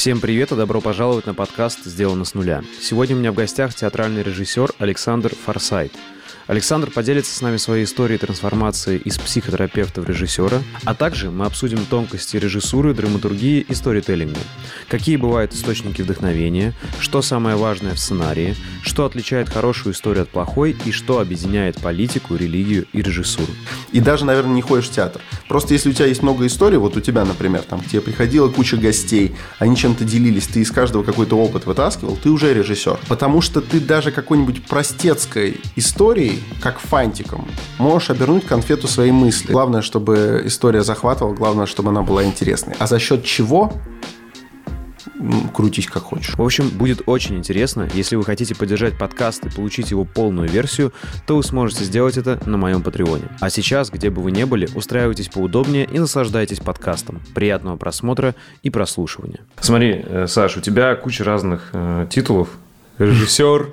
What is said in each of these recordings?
Всем привет и добро пожаловать на подкаст «Сделано с нуля». Сегодня у меня в гостях театральный режиссер Александр Форсайт – Александр поделится с нами своей историей трансформации из психотерапевта в режиссера, а также мы обсудим тонкости режиссуры, драматургии и сторителлинга. Какие бывают источники вдохновения, что самое важное в сценарии, что отличает хорошую историю от плохой и что объединяет политику, религию и режиссуру. И даже, наверное, не ходишь в театр. Просто если у тебя есть много историй, вот у тебя, например, там, к тебе приходила куча гостей, они чем-то делились, ты из каждого какой-то опыт вытаскивал, ты уже режиссер. Потому что ты даже какой-нибудь простецкой историей как фантиком, можешь обернуть конфету своей мысли. Главное, чтобы история захватывала, главное, чтобы она была интересной. А за счет чего крутись как хочешь. В общем, будет очень интересно. Если вы хотите поддержать подкаст и получить его полную версию, то вы сможете сделать это на моем Патреоне. А сейчас, где бы вы ни были, устраивайтесь поудобнее и наслаждайтесь подкастом. Приятного просмотра и прослушивания. Смотри, э, Саш, у тебя куча разных э, титулов режиссер,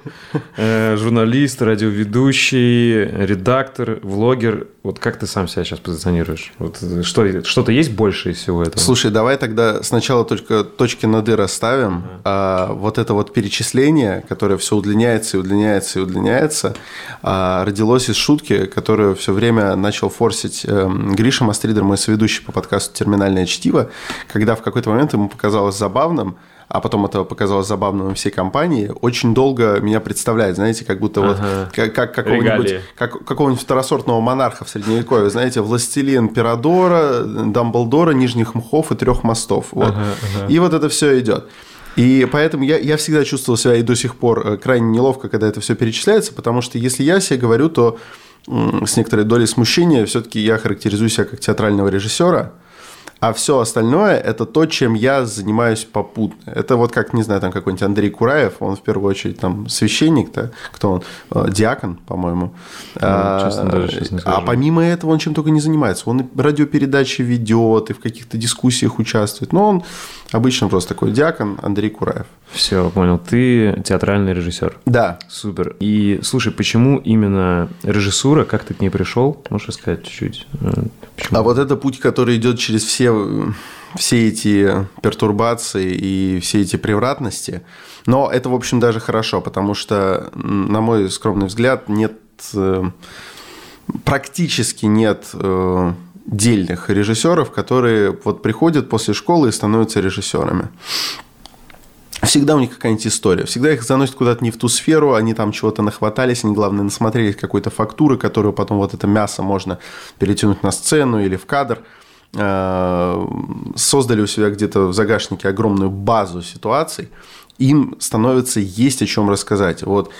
э, журналист, радиоведущий, редактор, влогер. Вот как ты сам себя сейчас позиционируешь? Вот что, что-то есть больше из всего этого? Слушай, давай тогда сначала только точки над «и» расставим. А, вот это вот перечисление, которое все удлиняется и удлиняется и удлиняется, а, родилось из шутки, которую все время начал форсить э, Гриша Мастридер, мой соведущий по подкасту «Терминальное чтиво», когда в какой-то момент ему показалось забавным, а потом это показалось забавным всей компании, очень долго меня представляет, знаете, как будто ага. вот как, как какого-нибудь, как, какого-нибудь второсортного монарха в Средневековье, знаете, властелин Пирадора, Дамблдора, Нижних Мхов и Трех мостов. Вот. Ага, ага. И вот это все идет. И поэтому я, я всегда чувствовал себя и до сих пор э, крайне неловко, когда это все перечисляется, потому что если я себе говорю, то с некоторой долей смущения все-таки я характеризую себя как театрального режиссера – а все остальное – это то, чем я занимаюсь попутно. Это вот как, не знаю, там какой-нибудь Андрей Кураев, он в первую очередь там священник-то, кто он? Э, диакон, по-моему. Ну, а, честно, даже сейчас не скажу. А помимо этого он чем только не занимается. Он радиопередачи ведет, и в каких-то дискуссиях участвует. Но он обычно просто такой диакон Андрей Кураев. Все, понял. Ты театральный режиссер. Да. Супер. И слушай, почему именно режиссура? Как ты к ней пришел? Можешь сказать чуть-чуть? Э, почему? А вот это путь, который идет через все, все эти пертурбации и все эти превратности. Но это, в общем, даже хорошо, потому что, на мой скромный взгляд, нет э, практически нет э, дельных режиссеров, которые вот приходят после школы и становятся режиссерами всегда у них какая-нибудь история. Всегда их заносят куда-то не в ту сферу, они там чего-то нахватались, они, главное, насмотрелись какой-то фактуры, которую потом вот это мясо можно перетянуть на сцену или в кадр. Э, создали у себя где-то в загашнике огромную базу ситуаций. Им становится есть о чем рассказать. Вот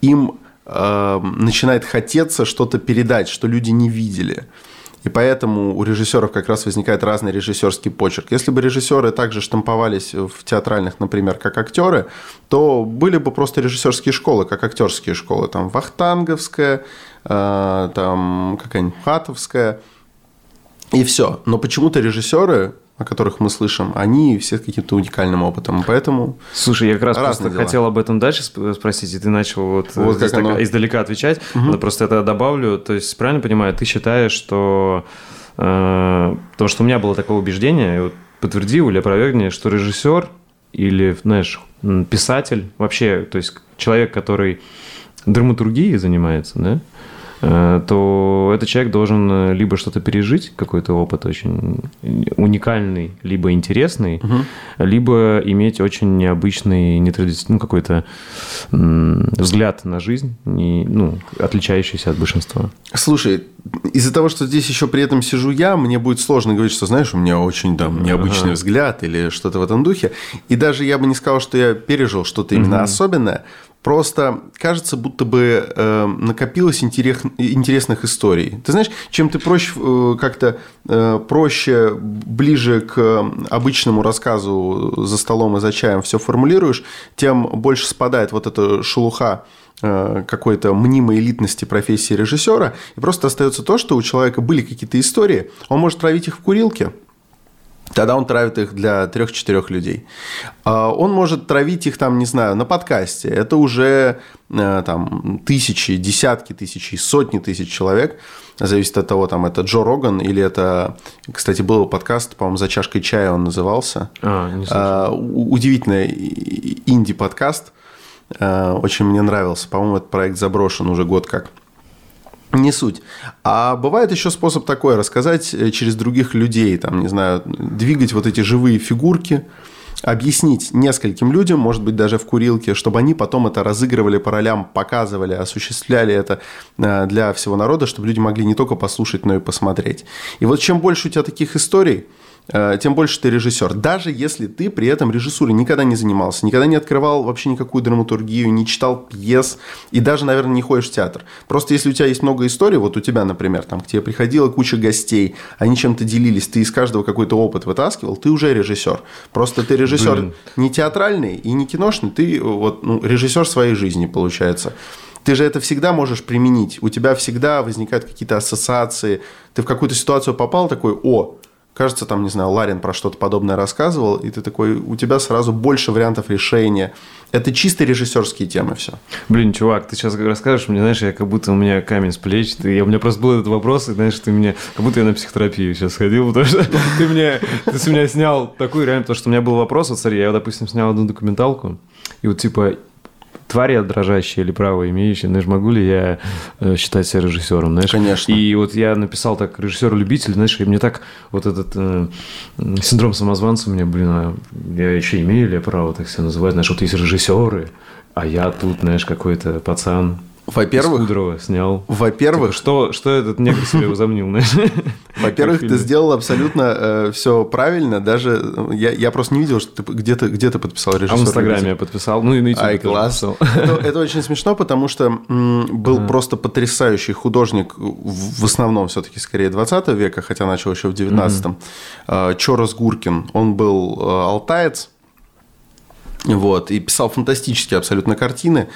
им э, начинает хотеться что-то передать, что люди не видели. И поэтому у режиссеров как раз возникает разный режиссерский почерк. Если бы режиссеры также штамповались в театральных, например, как актеры, то были бы просто режиссерские школы, как актерские школы. Там Вахтанговская, э, там какая-нибудь Хатовская. И все. Но почему-то режиссеры о которых мы слышим, они все с каким-то уникальным опытом. Поэтому Слушай, я как раз просто дела. хотел об этом дальше спросить, и ты начал вот, вот как оно... издалека отвечать. Угу. Но просто это добавлю. То есть, правильно понимаю, ты считаешь, что... Э, потому что у меня было такое убеждение, вот подтверди или опровергни, что режиссер или, знаешь, писатель, вообще, то есть человек, который драматургией занимается, да, Э, то этот человек должен э, либо что-то пережить, какой-то опыт очень уникальный, либо интересный, угу. либо иметь очень необычный, нетрадиционный, ну, какой-то взгляд на жизнь, не, ну, отличающийся от большинства. Слушай, из-за того, что здесь еще при этом сижу я, мне будет сложно говорить, что, знаешь, у меня очень там необычный ага. взгляд или что-то в этом духе. И даже я бы не сказал, что я пережил что-то именно угу. особенное, Просто кажется, будто бы э, накопилось интерес, интересных историй. Ты знаешь, чем ты проще э, как-то э, проще, ближе к обычному рассказу за столом и за чаем все формулируешь, тем больше спадает вот эта шелуха э, какой-то мнимой элитности профессии режиссера, и просто остается то, что у человека были какие-то истории, он может травить их в курилке, Тогда он травит их для трех-четырех людей. А, он может травить их там, не знаю, на подкасте. Это уже э, там тысячи, десятки тысяч, сотни тысяч человек. Зависит от того, там это Джо Роган или это, кстати, был подкаст, по-моему, за чашкой чая он назывался. А, не а, удивительный инди-подкаст. А, очень мне нравился. По-моему, этот проект заброшен уже год как. Не суть. А бывает еще способ такой, рассказать э, через других людей, там, не знаю, двигать вот эти живые фигурки, объяснить нескольким людям, может быть, даже в курилке, чтобы они потом это разыгрывали по ролям, показывали, осуществляли это э, для всего народа, чтобы люди могли не только послушать, но и посмотреть. И вот чем больше у тебя таких историй, тем больше ты режиссер. Даже если ты при этом режиссурой никогда не занимался, никогда не открывал вообще никакую драматургию, не читал пьес и даже, наверное, не ходишь в театр. Просто если у тебя есть много историй, вот у тебя, например, там к тебе приходила куча гостей, они чем-то делились, ты из каждого какой-то опыт вытаскивал, ты уже режиссер. Просто ты режиссер Блин. не театральный и не киношный, ты вот ну, режиссер своей жизни получается ты же это всегда можешь применить. У тебя всегда возникают какие-то ассоциации. Ты в какую-то ситуацию попал такой, о, кажется, там, не знаю, Ларин про что-то подобное рассказывал, и ты такой, у тебя сразу больше вариантов решения. Это чисто режиссерские темы все. Блин, чувак, ты сейчас расскажешь мне, знаешь, я как будто у меня камень с плеч. Ты, я, у меня просто был этот вопрос, и знаешь, ты мне, как будто я на психотерапию сейчас ходил, потому что ты мне, ты с меня снял такую реально, потому что у меня был вопрос, вот смотри, я, допустим, снял одну документалку, и вот типа твари дрожащие или право имеющие, знаешь, могу ли я э, считать себя режиссером, знаешь? Конечно. И вот я написал так режиссер-любитель, знаешь, и мне так вот этот э, синдром самозванца мне, блин, а я еще имею ли я право так себя называть, знаешь, вот есть режиссеры, а я тут, знаешь, какой-то пацан, во-первых, Кудрова снял. Во-первых, типа, что, что этот негр себе возомнил? Во-первых, ты сделал абсолютно э, все правильно. Даже э, я, я просто не видел, что ты где-то где подписал режиссер. А в Инстаграме я подписал, ну и на YouTube Ай, класс. Это, это очень смешно, потому что м, был ага. просто потрясающий художник, в, в основном все-таки скорее 20 века, хотя начал еще в 19-м. Э, Чорос Гуркин. Он был э, алтаец, вот, и писал фантастические абсолютно картины.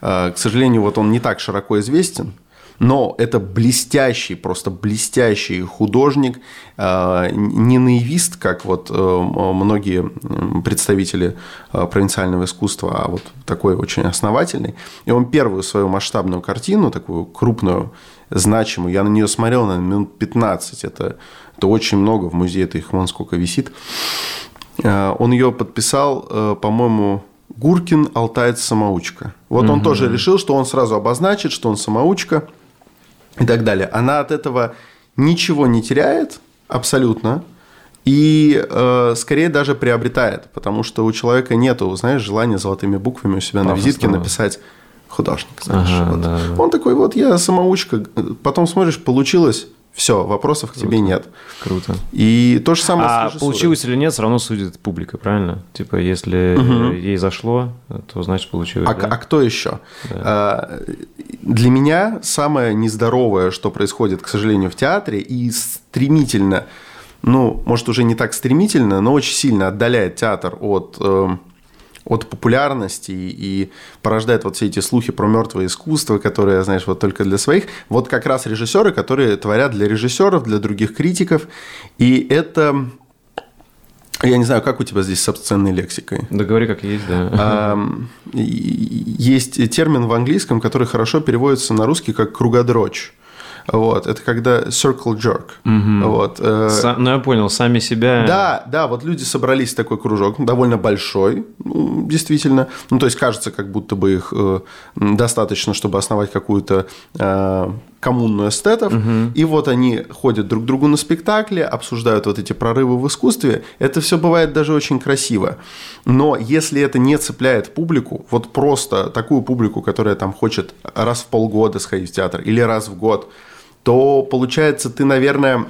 А, к сожалению, вот он не так широко известен, но это блестящий, просто блестящий художник, а, не наивист, как вот э, многие представители э, провинциального искусства, а вот такой очень основательный. И он первую свою масштабную картину, такую крупную, значимую, я на нее смотрел, на минут 15, это, это очень много, в музее это их вон сколько висит. Э, он ее подписал, э, по-моему, Гуркин Алтаец самоучка. Вот угу. он тоже решил, что он сразу обозначит, что он самоучка и так далее. Она от этого ничего не теряет абсолютно и э, скорее даже приобретает, потому что у человека нету, знаешь, желания золотыми буквами у себя Пафосно. на визитке написать художник, знаешь. Ага, вот. да, да. Он такой, вот я самоучка. Потом смотришь, получилось все, вопросов Круто. к тебе нет. Круто. И то же самое а с получилось или нет, все равно судит публика, правильно? Типа, если угу. ей зашло, то значит получилось. А, да? а кто еще? Да. А, для меня самое нездоровое, что происходит, к сожалению, в театре, и стремительно, ну, может, уже не так стремительно, но очень сильно отдаляет театр от э, от популярности и порождает вот все эти слухи про мертвое искусство, которые, знаешь, вот только для своих. Вот как раз режиссеры, которые творят для режиссеров, для других критиков. И это я не знаю, как у тебя здесь с обсценной лексикой. Да говори, как есть, да. Есть термин в английском, который хорошо переводится на русский как кругодрочь. Вот, это когда circle jerk. Угу. Вот, э... Ну, я понял, сами себя... Да, да, вот люди собрались в такой кружок, довольно большой, ну, действительно. Ну, то есть, кажется, как будто бы их э, достаточно, чтобы основать какую-то э, коммунную эстетов. Угу. И вот они ходят друг к другу на спектакли, обсуждают вот эти прорывы в искусстве. Это все бывает даже очень красиво. Но если это не цепляет публику, вот просто такую публику, которая там хочет раз в полгода сходить в театр или раз в год, то получается ты, наверное,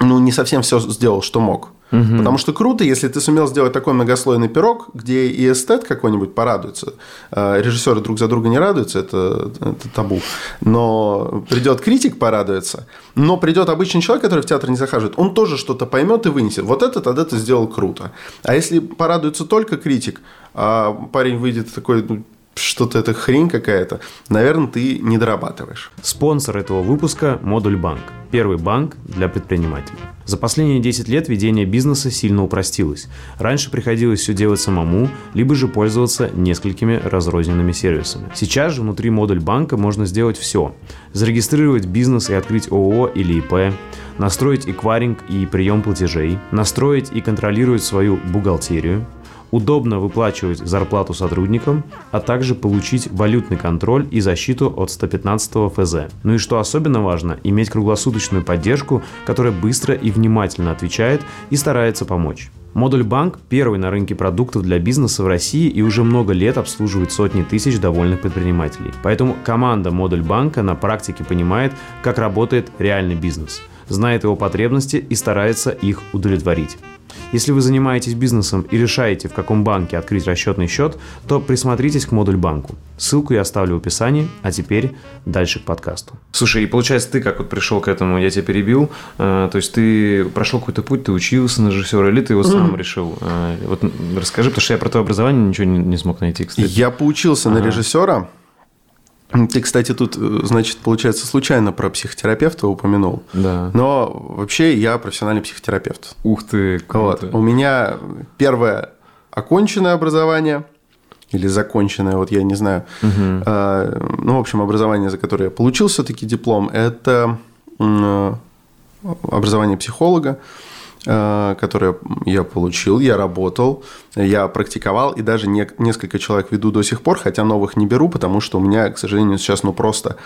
ну, не совсем все сделал, что мог. Угу. Потому что круто, если ты сумел сделать такой многослойный пирог, где и эстет какой-нибудь порадуется. А, режиссеры друг за друга не радуются, это, это табу. Но придет критик порадуется, но придет обычный человек, который в театр не захаживает, он тоже что-то поймет и вынесет. Вот это тогда ты сделал круто. А если порадуется только критик, а парень выйдет такой, ну, что-то это хрень какая-то, наверное, ты не дорабатываешь. Спонсор этого выпуска – Модуль Банк. Первый банк для предпринимателей. За последние 10 лет ведение бизнеса сильно упростилось. Раньше приходилось все делать самому, либо же пользоваться несколькими разрозненными сервисами. Сейчас же внутри модуль банка можно сделать все. Зарегистрировать бизнес и открыть ООО или ИП, настроить эквайринг и прием платежей, настроить и контролировать свою бухгалтерию, удобно выплачивать зарплату сотрудникам, а также получить валютный контроль и защиту от 115 ФЗ. Ну и что особенно важно, иметь круглосуточную поддержку, которая быстро и внимательно отвечает и старается помочь. Модуль Банк – первый на рынке продуктов для бизнеса в России и уже много лет обслуживает сотни тысяч довольных предпринимателей. Поэтому команда Модуль Банка на практике понимает, как работает реальный бизнес, знает его потребности и старается их удовлетворить. Если вы занимаетесь бизнесом и решаете, в каком банке открыть расчетный счет, то присмотритесь к модуль банку. Ссылку я оставлю в описании, а теперь дальше к подкасту. Слушай, и получается, ты как вот пришел к этому, я тебя перебил, э, то есть ты прошел какой-то путь, ты учился на режиссера, или ты его сам mm-hmm. решил? Э, вот расскажи, потому что я про твое образование ничего не, не смог найти, кстати. Я поучился ага. на режиссера, ты, кстати, тут, э, значит, получается, случайно про психотерапевта упомянул. Да. Но вообще я профессиональный психотерапевт. Ух ты, круто. Вот. У меня первое оконченное образование или законченное, вот я не знаю. Угу. А, ну, в общем, образование, за которое я получил все-таки диплом, это образование психолога. Э, которое я получил, я работал, я практиковал, и даже не, несколько человек веду до сих пор, хотя новых не беру, потому что у меня, к сожалению, сейчас ну просто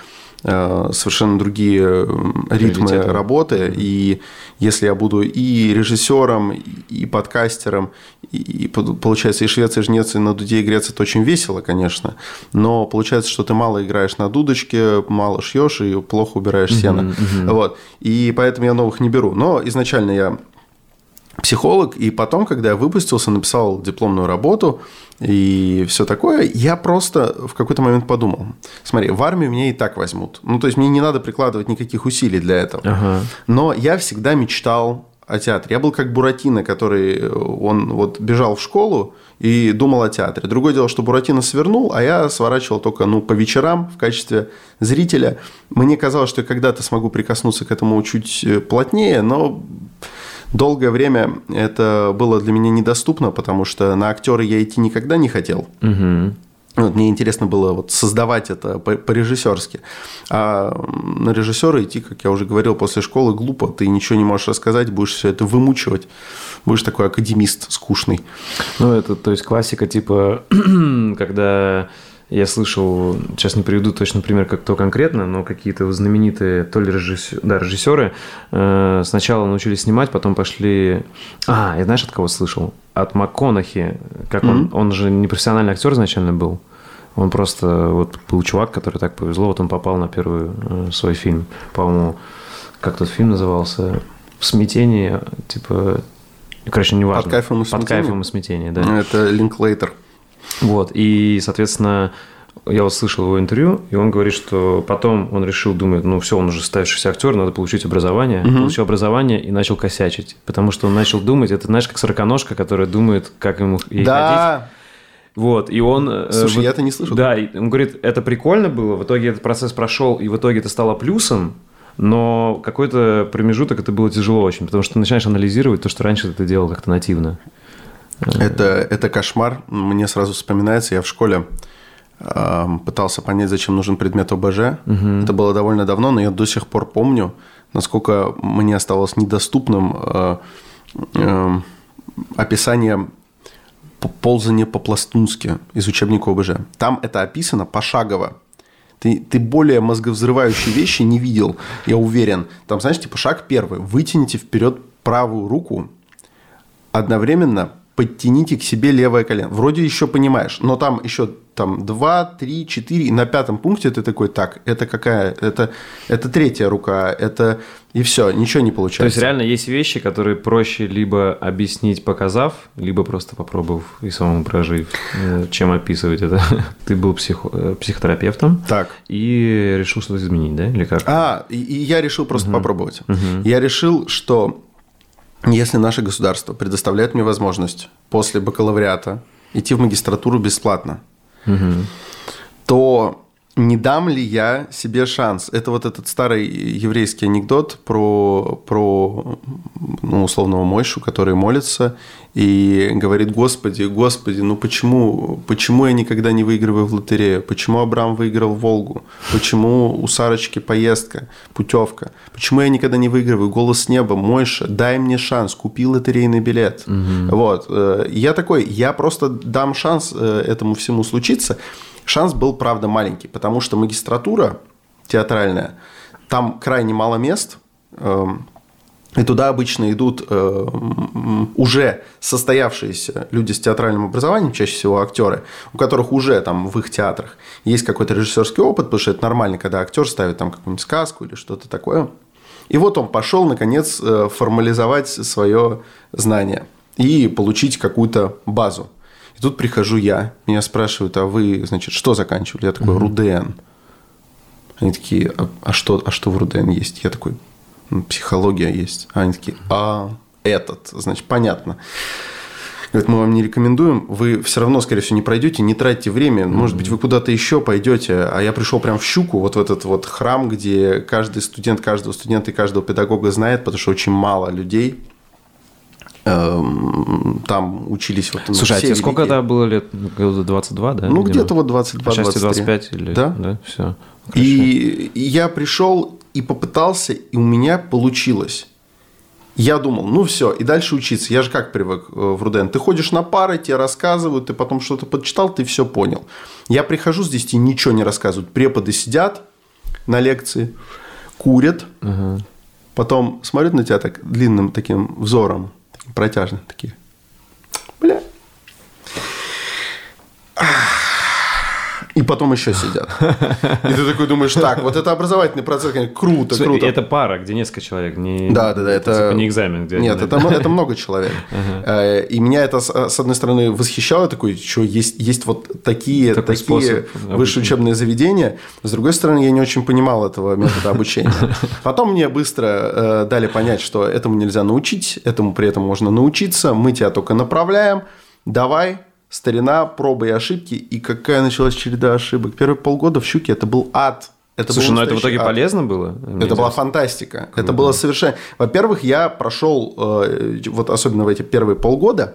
э, совершенно другие ритмы работы, и если я буду и режиссером, и подкастером, и, получается, и швец, и жнец, и на дуде и греться, это очень весело, конечно, но получается, что ты мало играешь на дудочке, мало шьешь и плохо убираешь сено. Uh-huh, uh-huh. Вот. И поэтому я новых не беру. Но изначально я психолог, и потом, когда я выпустился, написал дипломную работу и все такое, я просто в какой-то момент подумал, смотри, в армию меня и так возьмут. Ну, то есть, мне не надо прикладывать никаких усилий для этого. Ага. Но я всегда мечтал о театре. Я был как Буратино, который он вот бежал в школу и думал о театре. Другое дело, что Буратино свернул, а я сворачивал только ну, по вечерам в качестве зрителя. Мне казалось, что я когда-то смогу прикоснуться к этому чуть плотнее, но долгое время это было для меня недоступно, потому что на актера я идти никогда не хотел. Угу. Вот, мне интересно было вот создавать это по-режиссерски. А на режиссера идти, как я уже говорил, после школы глупо. Ты ничего не можешь рассказать, будешь все это вымучивать. Будешь такой академист скучный. Ну, это, то есть, классика типа, когда я слышал, сейчас не приведу точно пример, как то конкретно, но какие-то знаменитые то ли режиссеры, да, режиссеры э, сначала научились снимать, потом пошли... А, я знаешь, от кого слышал? От МакКонахи. Как mm-hmm. он, он же не профессиональный актер изначально был. Он просто вот был чувак, который так повезло, вот он попал на первый э, свой фильм. По-моему, как тот фильм назывался? В смятении, типа... Короче, не важно. Под кайфом и смятением? Под кайфом и смятением, да. Это Линклейтер. Вот, и, соответственно, я вот слышал его интервью, и он говорит, что потом он решил, думает, ну все, он уже ставившийся актер, надо получить образование. Угу. Получил образование и начал косячить, потому что он начал думать, это знаешь, как сороконожка, которая думает, как ему ей да. ходить. Вот, и он... Э, Слушай, вот, я это не слышал. Да, он говорит, это прикольно было, в итоге этот процесс прошел, и в итоге это стало плюсом, но какой-то промежуток это было тяжело очень, потому что ты начинаешь анализировать то, что раньше ты делал как-то нативно. Это, это кошмар. Мне сразу вспоминается, я в школе э, пытался понять, зачем нужен предмет ОБЖ. Угу. Это было довольно давно, но я до сих пор помню, насколько мне оставалось недоступным э, э, описание ползания по-пластунски из учебника ОБЖ. Там это описано пошагово. Ты, ты более мозговзрывающие вещи не видел, я уверен. Там, знаешь, типа шаг первый. Вытяните вперед правую руку, одновременно подтяните к себе левое колено. Вроде еще понимаешь, но там еще там 2, 3, 4, и на пятом пункте ты такой, так, это какая, это, это третья рука, это и все, ничего не получается. То есть реально есть вещи, которые проще либо объяснить, показав, либо просто попробовав и самому прожив, э, чем описывать это. Ты был психо, э, психотерапевтом. Так. И решил что-то изменить, да? Или как? А, и, и я решил просто угу. попробовать. Угу. Я решил, что если наше государство предоставляет мне возможность после бакалавриата идти в магистратуру бесплатно, угу. то не дам ли я себе шанс? Это вот этот старый еврейский анекдот про, про ну, условного Мойшу, который молится и говорит, Господи, Господи, ну почему, почему я никогда не выигрываю в лотерею? Почему Абрам выиграл Волгу? Почему у Сарочки поездка, путевка? Почему я никогда не выигрываю? Голос неба, Мойша, дай мне шанс, купи лотерейный билет. Угу. Вот. Э, я такой, я просто дам шанс э, этому всему случиться. Шанс был, правда, маленький, потому что магистратура театральная, там крайне мало мест, эм, и туда обычно идут э, уже состоявшиеся люди с театральным образованием, чаще всего актеры, у которых уже там в их театрах есть какой-то режиссерский опыт, потому что это нормально, когда актер ставит там какую-нибудь сказку или что-то такое. И вот он пошел, наконец, э, формализовать свое знание и получить какую-то базу. И тут прихожу я, меня спрашивают, а вы, значит, что заканчивали? Я такой, РУДН. Они такие, а, а, что, а что в РУДН есть? Я такой, ну, психология есть. А они такие, а этот, значит, понятно. Говорят, мы вам не рекомендуем, вы все равно, скорее всего, не пройдете, не тратьте время, может быть, вы куда-то еще пойдете, а я пришел прям в Щуку, вот в этот вот храм, где каждый студент каждого студента и каждого педагога знает, потому что очень мало людей, там учились вот... Слушай, а тебе сколько тогда было лет? 22, да? Ну, где-то вот 22 23. 25 или... Да? Да, все. И я пришел и попытался, и у меня получилось. Я думал, ну все, и дальше учиться. Я же как привык э, в Руден. Ты ходишь на пары, тебе рассказывают, ты потом что-то подчитал, ты все понял. Я прихожу здесь, тебе ничего не рассказывают. Преподы сидят на лекции, курят, угу. потом смотрят на тебя так длинным таким взором протяжные такие. Бля. И потом еще сидят. И ты такой думаешь, так, вот это образовательный процесс, конечно, круто, Слушай, круто. Это пара, где несколько человек, не, да, да, да, это, это типа не экзамен. Где нет, это, это много человек. Uh-huh. И меня это, с одной стороны, восхищало, такой, что есть, есть вот такие, Такой такие высшие учебные заведения. С другой стороны, я не очень понимал этого метода обучения. Потом мне быстро э, дали понять, что этому нельзя научить, этому при этом можно научиться, мы тебя только направляем, давай, старина, пробы и ошибки. И какая началась череда ошибок. Первые полгода в «Щуке» это был ад. Это Слушай, но это в итоге ад. полезно было? Это была фантастика. Круто. Это было совершенно... Во-первых, я прошел, э, вот особенно в эти первые полгода,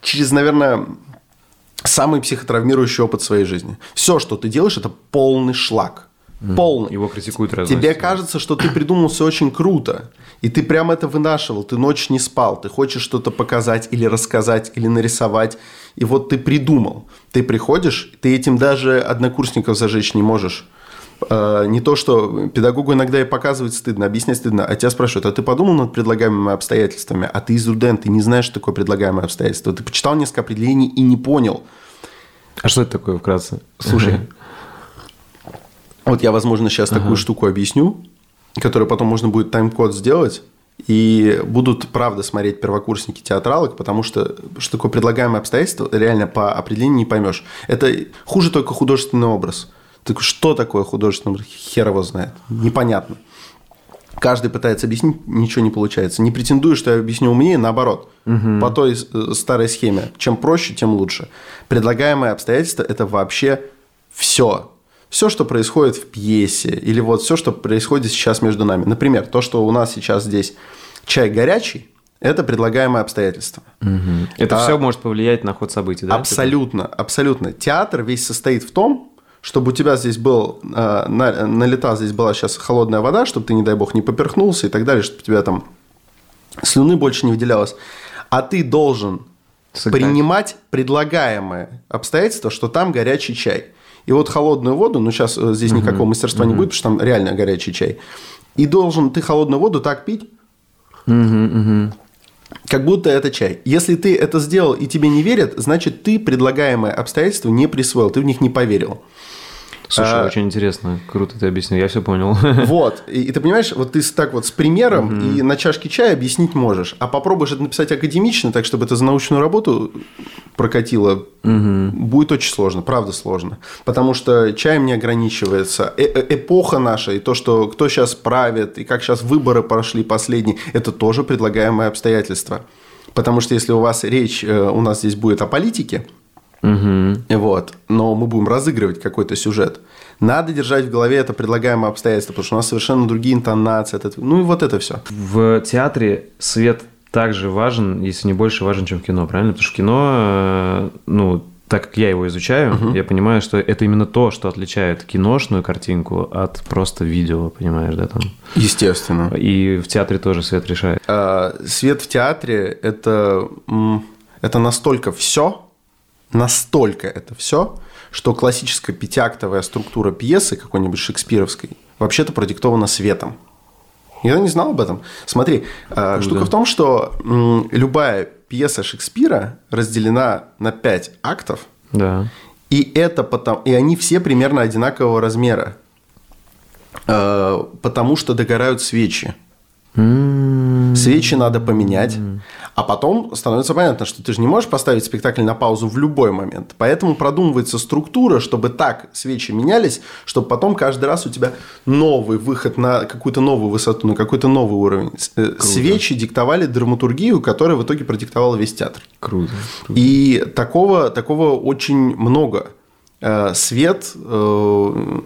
через, наверное, самый психотравмирующий опыт своей жизни. Все, что ты делаешь, это полный шлак. Полный. Его критикуют раз. Тебе кажется, что ты придумал все очень круто. И ты прям это вынашивал. Ты ночь не спал. Ты хочешь что-то показать или рассказать, или нарисовать. И вот ты придумал. Ты приходишь, ты этим даже однокурсников зажечь не можешь. А, не то, что педагогу иногда и показывать стыдно, объяснять стыдно, а тебя спрашивают, а ты подумал над предлагаемыми обстоятельствами? А ты РУДН, ты не знаешь, что такое предлагаемое обстоятельство. Ты почитал несколько определений и не понял. А что это такое вкратце? Слушай, вот я, возможно, сейчас такую штуку объясню, которую потом можно будет тайм-код сделать, и будут, правда, смотреть первокурсники театралок, потому что что такое предлагаемое обстоятельство, реально по определению не поймешь. Это хуже только художественный образ. Так что такое художественный образ? Хер его знает. Непонятно. Каждый пытается объяснить, ничего не получается. Не претендую, что я объясню умнее, наоборот. Угу. По той э, старой схеме. Чем проще, тем лучше. Предлагаемое обстоятельство – это вообще все все, что происходит в пьесе, или вот все, что происходит сейчас между нами. Например, то, что у нас сейчас здесь чай горячий, это предлагаемое обстоятельство. Угу. Это а, все может повлиять на ход событий, да? Абсолютно, абсолютно. Театр весь состоит в том, чтобы у тебя здесь был, э, на, налета здесь была сейчас холодная вода, чтобы ты, не дай бог, не поперхнулся и так далее, чтобы у тебя там слюны больше не выделялось. А ты должен Сыграть. принимать предлагаемое обстоятельство, что там горячий чай. И вот холодную воду, ну сейчас э, здесь никакого мастерства не будет, потому что там реально горячий чай. И должен ты холодную воду так пить, как будто это чай. Если ты это сделал и тебе не верят, значит ты предлагаемое обстоятельство не присвоил, ты в них не поверил. Слушай, а, очень интересно, круто ты объяснил, я все понял. Вот, и, и ты понимаешь, вот ты так вот с примером угу. и на чашке чая объяснить можешь, а попробуешь это написать академично, так чтобы это за научную работу прокатило, угу. будет очень сложно, правда сложно, потому что чаем не ограничивается. Э -э Эпоха наша и то, что кто сейчас правит и как сейчас выборы прошли последние, это тоже предлагаемое обстоятельство. Потому что если у вас речь, э, у нас здесь будет о политике, Угу. Вот. Но мы будем разыгрывать какой-то сюжет. Надо держать в голове это предлагаемое обстоятельство, потому что у нас совершенно другие интонации. Это, ну и вот это все. В театре свет также важен, если не больше важен, чем в кино, правильно? Потому что кино, э, ну, так как я его изучаю, угу. я понимаю, что это именно то, что отличает киношную картинку от просто видео, понимаешь, да, там. Естественно. И в театре тоже свет решает. А, свет в театре это, это настолько все, настолько это все, что классическая пятиактовая структура пьесы какой-нибудь шекспировской вообще-то продиктована светом. Я не знал об этом. Смотри, Круто. штука в том, что любая пьеса Шекспира разделена на пять актов. Да. И это потом, и они все примерно одинакового размера, э, потому что догорают свечи. Свечи надо поменять. А потом становится понятно, что ты же не можешь поставить спектакль на паузу в любой момент. Поэтому продумывается структура, чтобы так свечи менялись, чтобы потом каждый раз у тебя новый выход на какую-то новую высоту, на какой-то новый уровень. Э, круто. Свечи диктовали драматургию, которая в итоге продиктовала весь театр. Круто. круто. И такого, такого очень много. Э, свет э,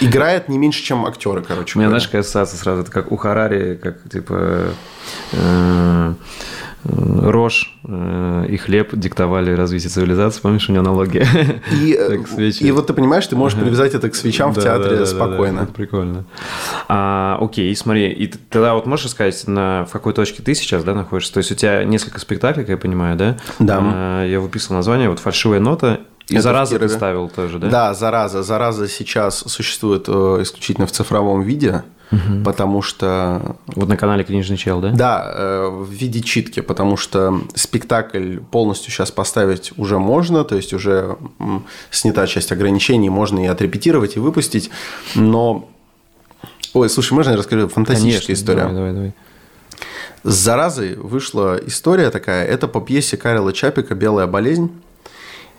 играет не меньше, чем актеры, короче. У меня, знаешь, какая ассоциация сразу, это как у Харари, как типа э, рожь э, и хлеб диктовали развитие цивилизации. Помнишь, у него аналогия? И, и вот ты понимаешь, ты можешь привязать это к свечам в театре спокойно. прикольно. А, окей, смотри, и тогда вот можешь сказать, на, в какой точке ты сейчас да, находишься? То есть у тебя несколько спектаклей, я понимаю, да? Да. А, я выписал название, вот «Фальшивая нота» И это «Зараза» ты ставил тоже, да? Да, «Зараза». «Зараза» сейчас существует э, исключительно в цифровом виде, угу. потому что... Вот на канале «Книжный чел», да? Да, э, в виде читки, потому что спектакль полностью сейчас поставить уже можно, то есть уже снята часть ограничений, можно и отрепетировать, и выпустить, но... Ой, слушай, можно я расскажу? Фантастическая Конечно, история. Давай, давай, давай. С «Заразой» вышла история такая. Это по пьесе Карла Чапика «Белая болезнь».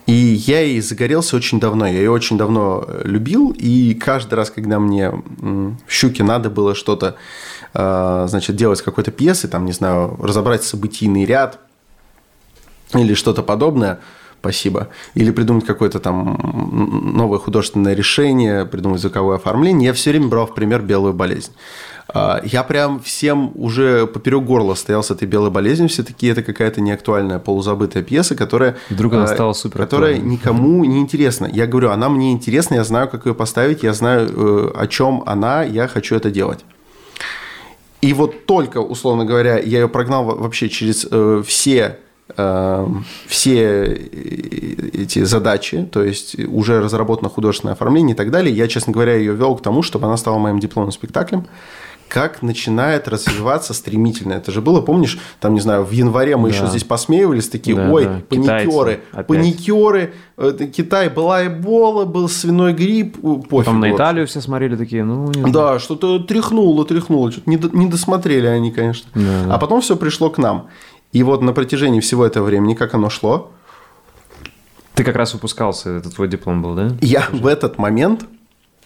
И я ей загорелся очень давно. Я ее очень давно э, любил. И каждый раз, когда мне в «Щуке» надо было что-то, э, значит, делать какой-то пьесы, там, не знаю, разобрать событийный ряд или что-то подобное, спасибо, или придумать какое-то там новое художественное решение, придумать звуковое оформление, я все время брал в пример «Белую болезнь». А, я прям всем уже поперек горла стоял с этой белой болезнью. Все таки это какая-то неактуальная, полузабытая пьеса, которая... Вдруг она а, стала супер Которая никому не интересна. Я говорю, она мне интересна, я знаю, как ее поставить, я знаю, э, о чем она, я хочу это делать. И вот только, условно говоря, я ее прогнал вообще через э, все э, все эти задачи, то есть уже разработано художественное оформление и так далее. Я, честно говоря, ее вел к тому, чтобы она стала моим дипломным спектаклем как начинает развиваться стремительно. Это же было, помнишь, там, не знаю, в январе мы да. еще здесь посмеивались, такие, да, ой, да. паникеры, паникеры, э, Китай, была эбола, был свиной грипп, э, пофиг. Потом на Италию все смотрели такие, ну, не Да, что-то тряхнуло, тряхнуло, что-то не, не досмотрели они, конечно. Да, да. А потом все пришло к нам. И вот на протяжении всего этого времени, как оно шло... Ты как раз выпускался, это твой диплом был, да? Я в этот момент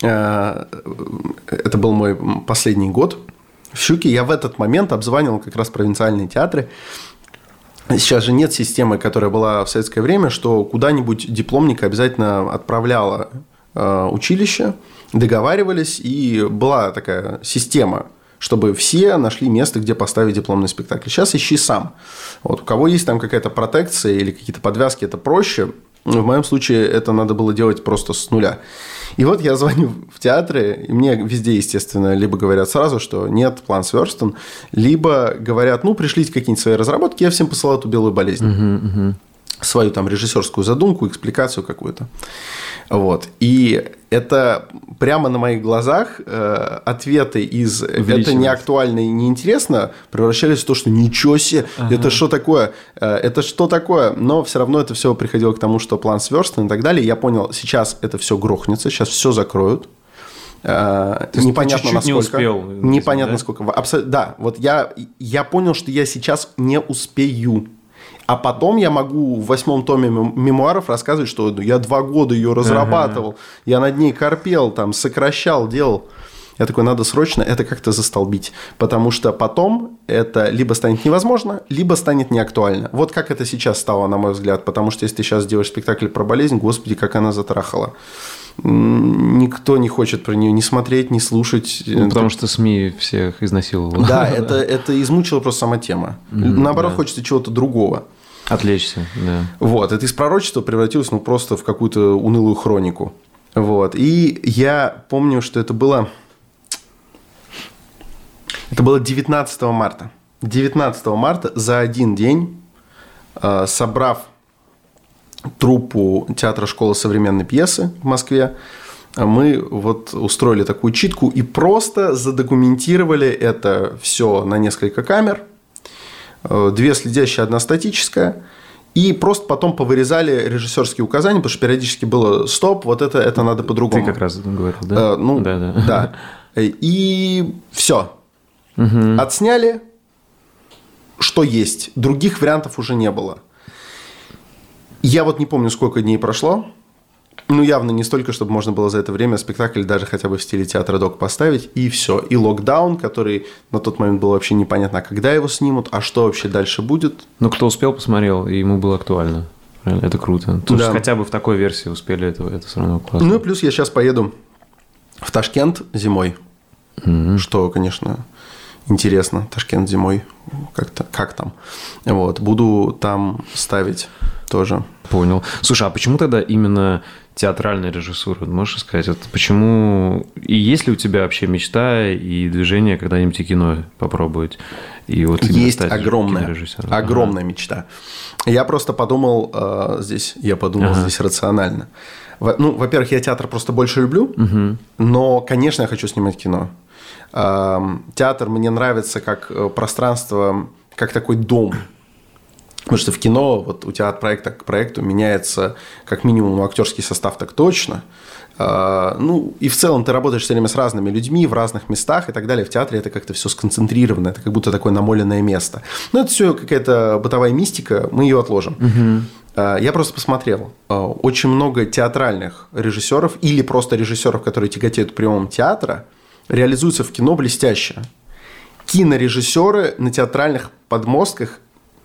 это был мой последний год в Щуке. Я в этот момент обзванивал как раз провинциальные театры. Сейчас же нет системы, которая была в советское время, что куда-нибудь дипломника обязательно отправляла э, училище, договаривались, и была такая система, чтобы все нашли место, где поставить дипломный спектакль. Сейчас ищи сам. Вот, у кого есть там какая-то протекция или какие-то подвязки, это проще. В моем случае это надо было делать просто с нуля. И вот я звоню в театры, и мне везде, естественно, либо говорят сразу, что нет, план сверстан, либо говорят, ну, пришлите какие-нибудь свои разработки, я всем посылаю эту белую болезнь. Uh-huh, uh-huh свою там режиссерскую задумку, экспликацию какую-то. Вот. И это прямо на моих глазах э, ответы из «это не актуально и не интересно» превращались в то, что «ничего себе, ага. это что такое? Э, это что такое?» Но все равно это все приходило к тому, что план сверстан и так далее. Я понял, сейчас это все грохнется, сейчас все закроют. Uh, То непонятно насколько. Не успел. Непонятно да? сколько. Абсолютно. Да, вот я, я понял, что я сейчас не успею. А потом я могу в восьмом томе мемуаров рассказывать, что я два года ее разрабатывал, ага. я над ней корпел, там, сокращал, делал. Я такой, надо срочно это как-то застолбить, потому что потом это либо станет невозможно, либо станет неактуально. Вот как это сейчас стало, на мой взгляд, потому что если ты сейчас делаешь спектакль про болезнь, господи, как она затрахала никто не хочет про нее ни смотреть, ни слушать. Ну, потому что СМИ всех изнасиловало. Да, это, это измучила просто сама тема. Наоборот, да. хочется чего-то другого. Отвлечься, да. Вот, это из пророчества превратилось ну, просто в какую-то унылую хронику. Вот, и я помню, что это было... Это было 19 марта. 19 марта за один день, э, собрав труппу театра школы современной пьесы в Москве, мы вот устроили такую читку и просто задокументировали это все на несколько камер. Э, две следящие, одна статическая. И просто потом повырезали режиссерские указания, потому что периодически было стоп, вот это, это надо по-другому. Ты как раз говорил, да? Э, ну, да, да. да. И все. Угу. Отсняли, что есть. Других вариантов уже не было. Я вот не помню, сколько дней прошло. Ну, явно не столько, чтобы можно было за это время спектакль даже хотя бы в стиле театра док поставить, и все. И локдаун, который на тот момент было вообще непонятно, а когда его снимут, а что вообще дальше будет. Ну, кто успел, посмотрел, и ему было актуально. Это круто. То да. хотя бы в такой версии успели это, это все равно классно. Ну, и плюс я сейчас поеду в Ташкент зимой, mm-hmm. что, конечно, интересно. Ташкент зимой, как-то, как там. Вот, буду там ставить тоже. Понял. Слушай, а почему тогда именно театральная режиссура? Можешь сказать, вот почему... И есть ли у тебя вообще мечта и движение когда-нибудь и кино попробовать? И вот есть огромная, огромная ага. мечта. Я просто подумал э, здесь, я подумал ага. здесь рационально. Ну, во-первых, я театр просто больше люблю, угу. но, конечно, я хочу снимать кино. Театр мне нравится как э, пространство, как такой дом Потому что в кино вот у тебя от проекта к проекту меняется как минимум актерский состав так точно. А, ну, и в целом ты работаешь все время с разными людьми в разных местах и так далее. В театре это как-то все сконцентрировано, это как будто такое намоленное место. Но это все какая-то бытовая мистика, мы ее отложим. Угу. Я просто посмотрел. А, очень много театральных режиссеров или просто режиссеров, которые тяготеют приемом театра, реализуются в кино блестяще. Кинорежиссеры на театральных подмостках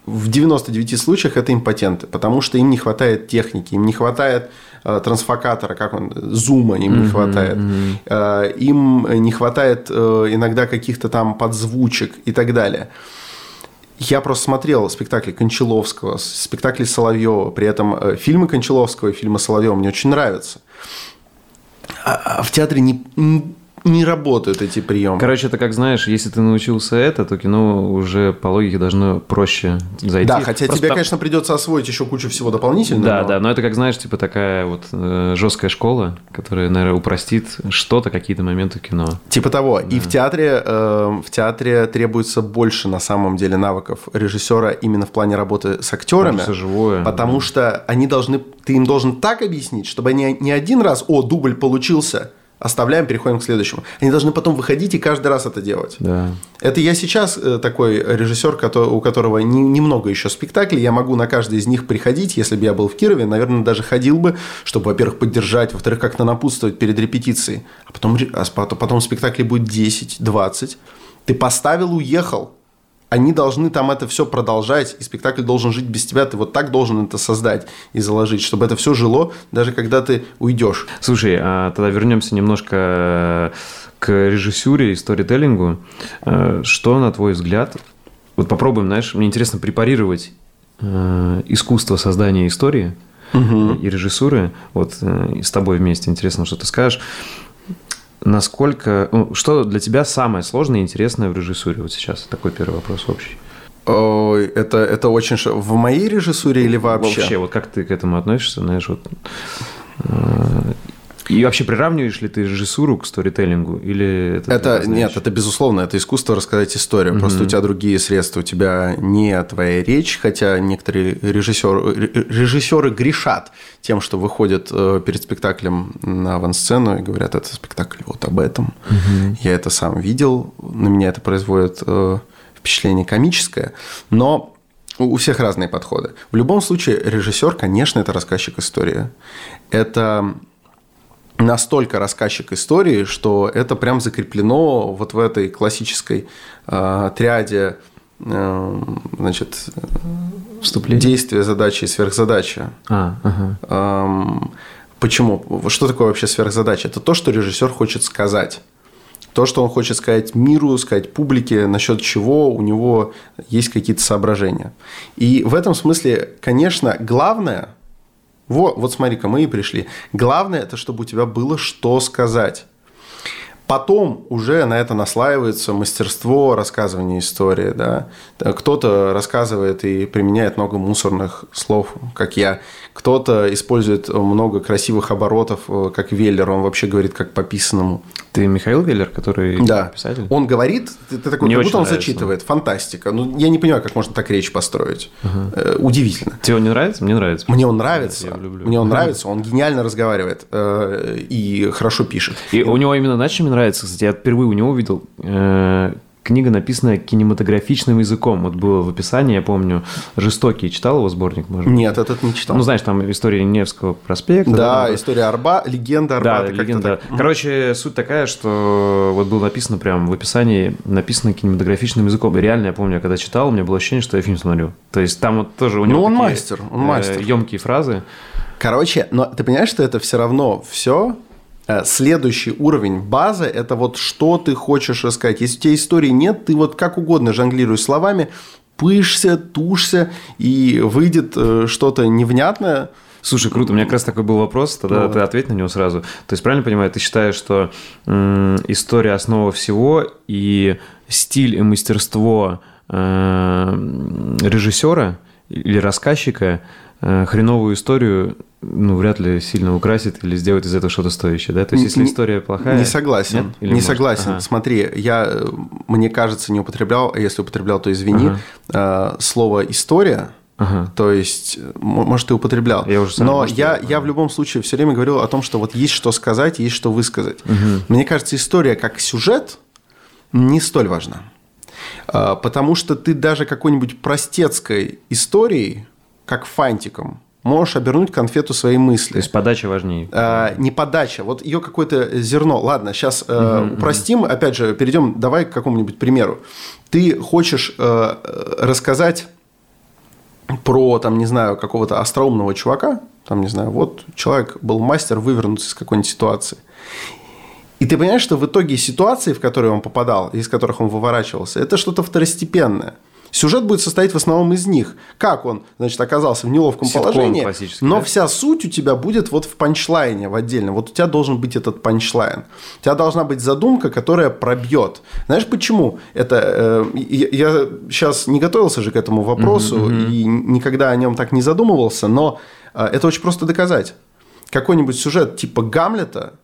в 99 случаях это импотенты, потому что им не хватает техники, им не хватает э, трансфокатора, как он, зума им не хватает, э, им не хватает э, иногда каких-то там подзвучек и так далее. Я просто смотрел спектакли Кончаловского, спектакли Соловьева, при этом э, фильмы Кончаловского и фильмы Соловьева мне очень нравятся. А, а в театре не, не работают эти приемы. Короче, это как знаешь, если ты научился это, то кино уже по логике должно проще зайти. Да, хотя Просто тебе, там... конечно, придется освоить еще кучу всего дополнительного. Да, да, но это как знаешь, типа такая вот э, жесткая школа, которая, наверное, упростит что-то, какие-то моменты кино. Типа того. Да. И в театре, э, в театре требуется больше на самом деле навыков режиссера именно в плане работы с актерами. Все живое. Потому да. что они должны, ты им должен так объяснить, чтобы они не один раз, о, дубль получился, оставляем, переходим к следующему. Они должны потом выходить и каждый раз это делать. Да. Это я сейчас э, такой режиссер, у которого немного еще спектаклей. Я могу на каждый из них приходить. Если бы я был в Кирове, наверное, даже ходил бы, чтобы, во-первых, поддержать, во-вторых, как-то напутствовать перед репетицией. А потом, а потом спектаклей будет 10, 20. Ты поставил, уехал они должны там это все продолжать, и спектакль должен жить без тебя. Ты вот так должен это создать и заложить, чтобы это все жило, даже когда ты уйдешь. Слушай, а тогда вернемся немножко э, к режиссуре и сторителлингу. Э, что, на твой взгляд, вот попробуем, знаешь, мне интересно препарировать э, искусство создания истории угу. и режиссуры. Вот с тобой вместе интересно, что ты скажешь. Насколько... Ну, что для тебя самое сложное и интересное в режиссуре вот сейчас? Такой первый вопрос общий. Ой, это, это очень... В моей режиссуре или вообще? Вообще, вот как ты к этому относишься, знаешь, вот... И вообще приравниваешь ли ты режиссуру к сторителлингу? Или это, это нет, это безусловно, это искусство рассказать историю. Угу. Просто у тебя другие средства, у тебя не твоя речь, хотя некоторые режиссеры, режиссеры грешат тем, что выходят э, перед спектаклем на авансцену и говорят, это спектакль вот об этом. Угу. Я это сам видел, на меня это производит э, впечатление комическое, но у всех разные подходы. В любом случае, режиссер, конечно, это рассказчик истории. Это настолько рассказчик истории, что это прям закреплено вот в этой классической э, триаде э, значит, Вступление? действия, задачи и сверхзадача. А, ага. Эм, почему? Что такое вообще сверхзадача? Это то, что режиссер хочет сказать. То, что он хочет сказать миру, сказать публике, насчет чего у него есть какие-то соображения. И в этом смысле, конечно, главное, вот, вот смотри-ка, мы и пришли. Главное, это чтобы у тебя было что сказать. Потом уже на это наслаивается мастерство рассказывания истории. Да? Кто-то рассказывает и применяет много мусорных слов, как я. Кто-то использует много красивых оборотов, э, как Веллер. Он вообще говорит как по писанному. Ты Михаил Веллер, который да. писатель? Он говорит, ты, ты такой, Мне как будто он нравится. зачитывает. Фантастика. Ну, я не понимаю, как можно так речь построить. Угу. Удивительно. Тебе он не нравится? Мне нравится. Мне он нравится. Я люблю. Мне он нравится. Он гениально разговаривает э, и хорошо пишет. И у него именно, что мне нравится? Кстати, я впервые у него увидел э, книга, написанная кинематографичным языком. Вот было в описании, я помню, «Жестокий». Читал его сборник, может быть? Нет, этот не читал. Ну, знаешь, там история Невского проспекта. да, там- история Арба, легенда Да, Арбата. как-то легенда. так. Короче, суть такая, что вот было написано прям в описании, написано кинематографичным языком. И реально, я помню, я когда читал, у меня было ощущение, что я фильм смотрю. То есть там вот тоже у него Ну, он такие, мастер, он э, мастер. емкие фразы. Короче, но ты понимаешь, что это все равно все следующий уровень базы – это вот что ты хочешь рассказать. Если у тебя истории нет, ты вот как угодно жонглируешь словами, пышься, тушься, и выйдет э, что-то невнятное. Слушай, круто. У меня как раз такой был вопрос, тогда Вот. ты ответь на него сразу. То есть, правильно понимаю, ты считаешь, что история основа всего, и стиль и мастерство э, режиссера или рассказчика э, хреновую историю ну, вряд ли сильно украсит или сделает из этого что-то стоящее, да? То есть, если Не- история плохая... Не согласен. нет? Или не может? согласен. Ага. Смотри, я, э, мне кажется, не употреблял, а если употреблял, то извини, э, слово «история», Ага. То есть, м- может, ты употреблял. Я уже сам, Но может, я, я- я в любом случае все время говорил о том, что вот есть что сказать, есть что высказать. Мне кажется, история как сюжет не столь важна. Потому что ты даже какой-нибудь простецкой историей, как фантиком, можешь обернуть конфету своей мысли. То есть, подача важнее. А, не подача, вот ее какое-то зерно. Ладно, сейчас э, упростим, опять же, перейдем, давай к какому-нибудь примеру. Ты хочешь э, рассказать про, там, не знаю, какого-то остроумного чувака, там, не знаю, вот человек был мастер вывернуться из какой-нибудь ситуации. И ты понимаешь, что в итоге ситуации, в которые он попадал, из которых он выворачивался, это что-то второстепенное. Сюжет будет состоять в основном из них. Как он, значит, оказался в неловком Ситком положении, но да? вся суть у тебя будет вот в панчлайне в отдельно. Вот у тебя должен быть этот панчлайн. У тебя должна быть задумка, которая пробьет. Знаешь почему? Это э, я, я сейчас не готовился же к этому вопросу и никогда о нем так не задумывался, но э, это очень просто доказать. Какой-нибудь сюжет типа Гамлета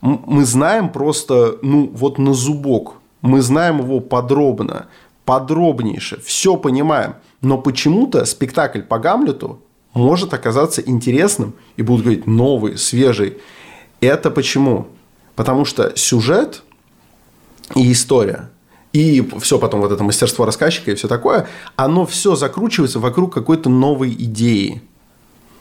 мы знаем просто, ну, вот на зубок. Мы знаем его подробно, подробнейше, все понимаем. Но почему-то спектакль по Гамлету может оказаться интересным и будут говорить новый, свежий. Это почему? Потому что сюжет и история, и все потом вот это мастерство рассказчика и все такое, оно все закручивается вокруг какой-то новой идеи.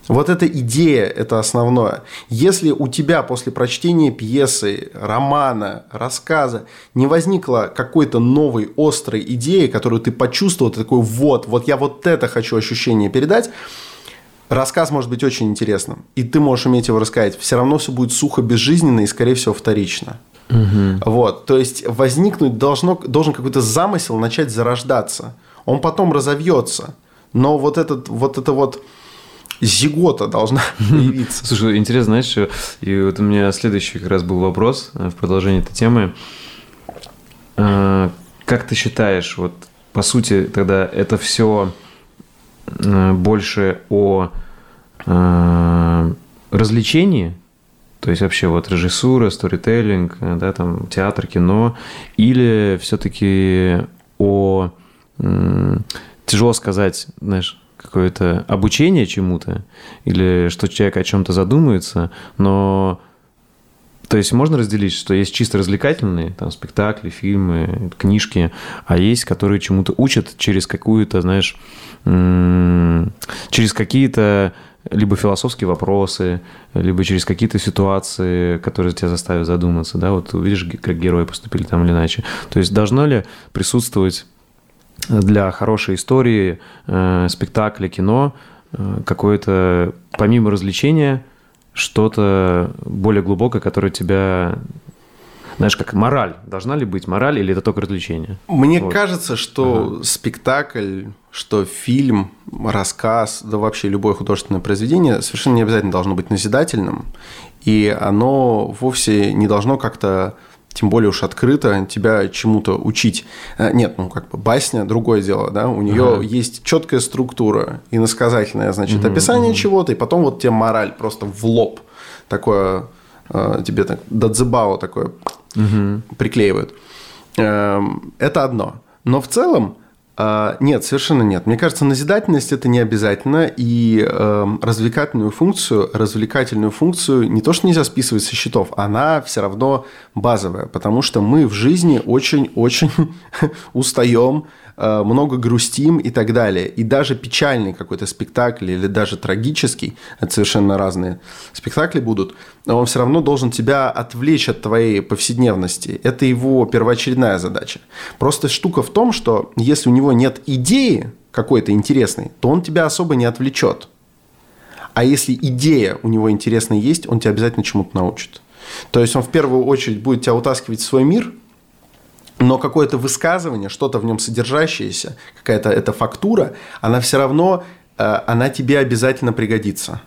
Вот эта идея – это основное. Если у тебя после прочтения пьесы, романа, рассказа не возникло какой-то новой острой идеи, которую ты почувствовал, ты такой вот, вот я вот это хочу ощущение передать, рассказ может быть очень интересным, и ты можешь уметь его рассказать. Все равно все будет сухо, безжизненно и, скорее всего, вторично. Вот, то есть возникнуть должно, должен какой-то замысел начать зарождаться. Он потом разовьется, но вот этот вот это вот зигота должна появиться. Слушай, интересно, знаешь, что- и вот у меня следующий как раз был вопрос э, в продолжении этой темы. Э, Как ты считаешь, вот по сути тогда это все больше о э, развлечении, то есть вообще вот режиссура, сторителлинг, э, да, там театр, кино, или все-таки о тяжело сказать, знаешь, какое-то обучение чему-то, или что человек о чем-то задумается, но То есть можно разделить, что есть чисто развлекательные, там, спектакли, фильмы, книжки, а есть, которые чему-то учат через какую-то, знаешь, через какие-то либо философские вопросы, либо через какие-то ситуации, которые тебя заставят задуматься, да, вот увидишь, как герои поступили там или иначе. То есть должно ли присутствовать для хорошей истории, э, спектакля, кино э, какое-то, помимо развлечения, что-то более глубокое, которое тебя знаешь, как мораль. Должна ли быть мораль или это только развлечение? Мне вот. кажется, что ага. спектакль, что фильм, рассказ, да вообще любое художественное произведение совершенно не обязательно должно быть назидательным. И оно вовсе не должно как-то тем более уж открыто тебя чему-то учить. Э, нет, ну как бы басня другое дело, да, у нее ага. есть четкая структура и насказательное, значит, угу, описание угу. чего-то, и потом вот тебе мораль просто в лоб такое э, тебе так дадзебао такое угу. приклеивают. Эм, это одно. Но в целом а, нет, совершенно нет. Мне кажется, назидательность это не обязательно, и э, развлекательную функцию, развлекательную функцию не то, что нельзя списывать со счетов, она все равно базовая, потому что мы в жизни очень-очень устаем много грустим и так далее. И даже печальный какой-то спектакль или даже трагический, это совершенно разные спектакли будут, он все равно должен тебя отвлечь от твоей повседневности. Это его первоочередная задача. Просто штука в том, что если у него нет идеи какой-то интересной, то он тебя особо не отвлечет. А если идея у него интересная есть, он тебя обязательно чему-то научит. То есть он в первую очередь будет тебя утаскивать в свой мир – но какое-то высказывание, что-то в нем содержащееся, какая-то эта фактура, она все равно, э, она тебе обязательно пригодится.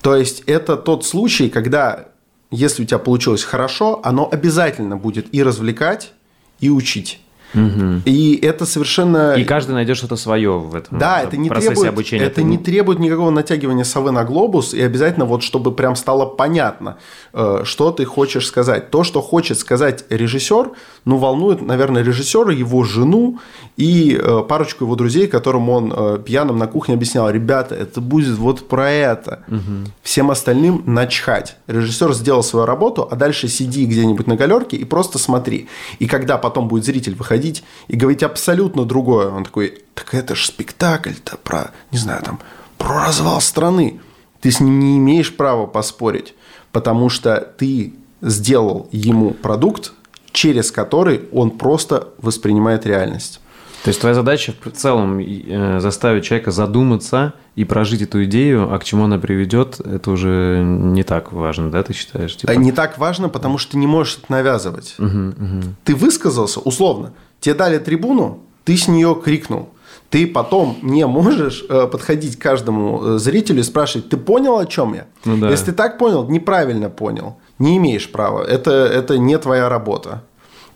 То есть это тот случай, когда, если у тебя получилось хорошо, оно обязательно будет и развлекать, и учить. Угу. И это совершенно... И каждый найдет что-то свое в этом да, это не требует, обучения. Это не требует никакого натягивания совы на глобус, и обязательно вот, чтобы прям стало понятно, э, что ты хочешь сказать. То, что хочет сказать режиссер, ну, волнует, наверное, режиссера, его жену и э, парочку его друзей, которым он э, пьяным на кухне объяснял, ребята, это будет вот про это. Угу. Всем остальным начхать. Режиссер сделал свою работу, а дальше сиди где-нибудь на галерке и просто смотри. И когда потом будет зритель выходить приходить и говорить абсолютно другое. Он такой, так это же спектакль-то про, не знаю, там, про развал страны. Ты с ним не имеешь права поспорить, потому что ты сделал ему продукт, через который он просто воспринимает реальность. То есть твоя задача в целом э, заставить человека задуматься и прожить эту идею, а к чему она приведет, это уже не так важно, да, ты считаешь? Типа? Не так важно, потому что ты не можешь это навязывать. Угу, угу. Ты высказался, условно, тебе дали трибуну, ты с нее крикнул. Ты потом не можешь э, подходить к каждому э, зрителю и спрашивать, ты понял, о чем я? Ну, да. Если ты так понял, неправильно понял, не имеешь права. Это, это не твоя работа.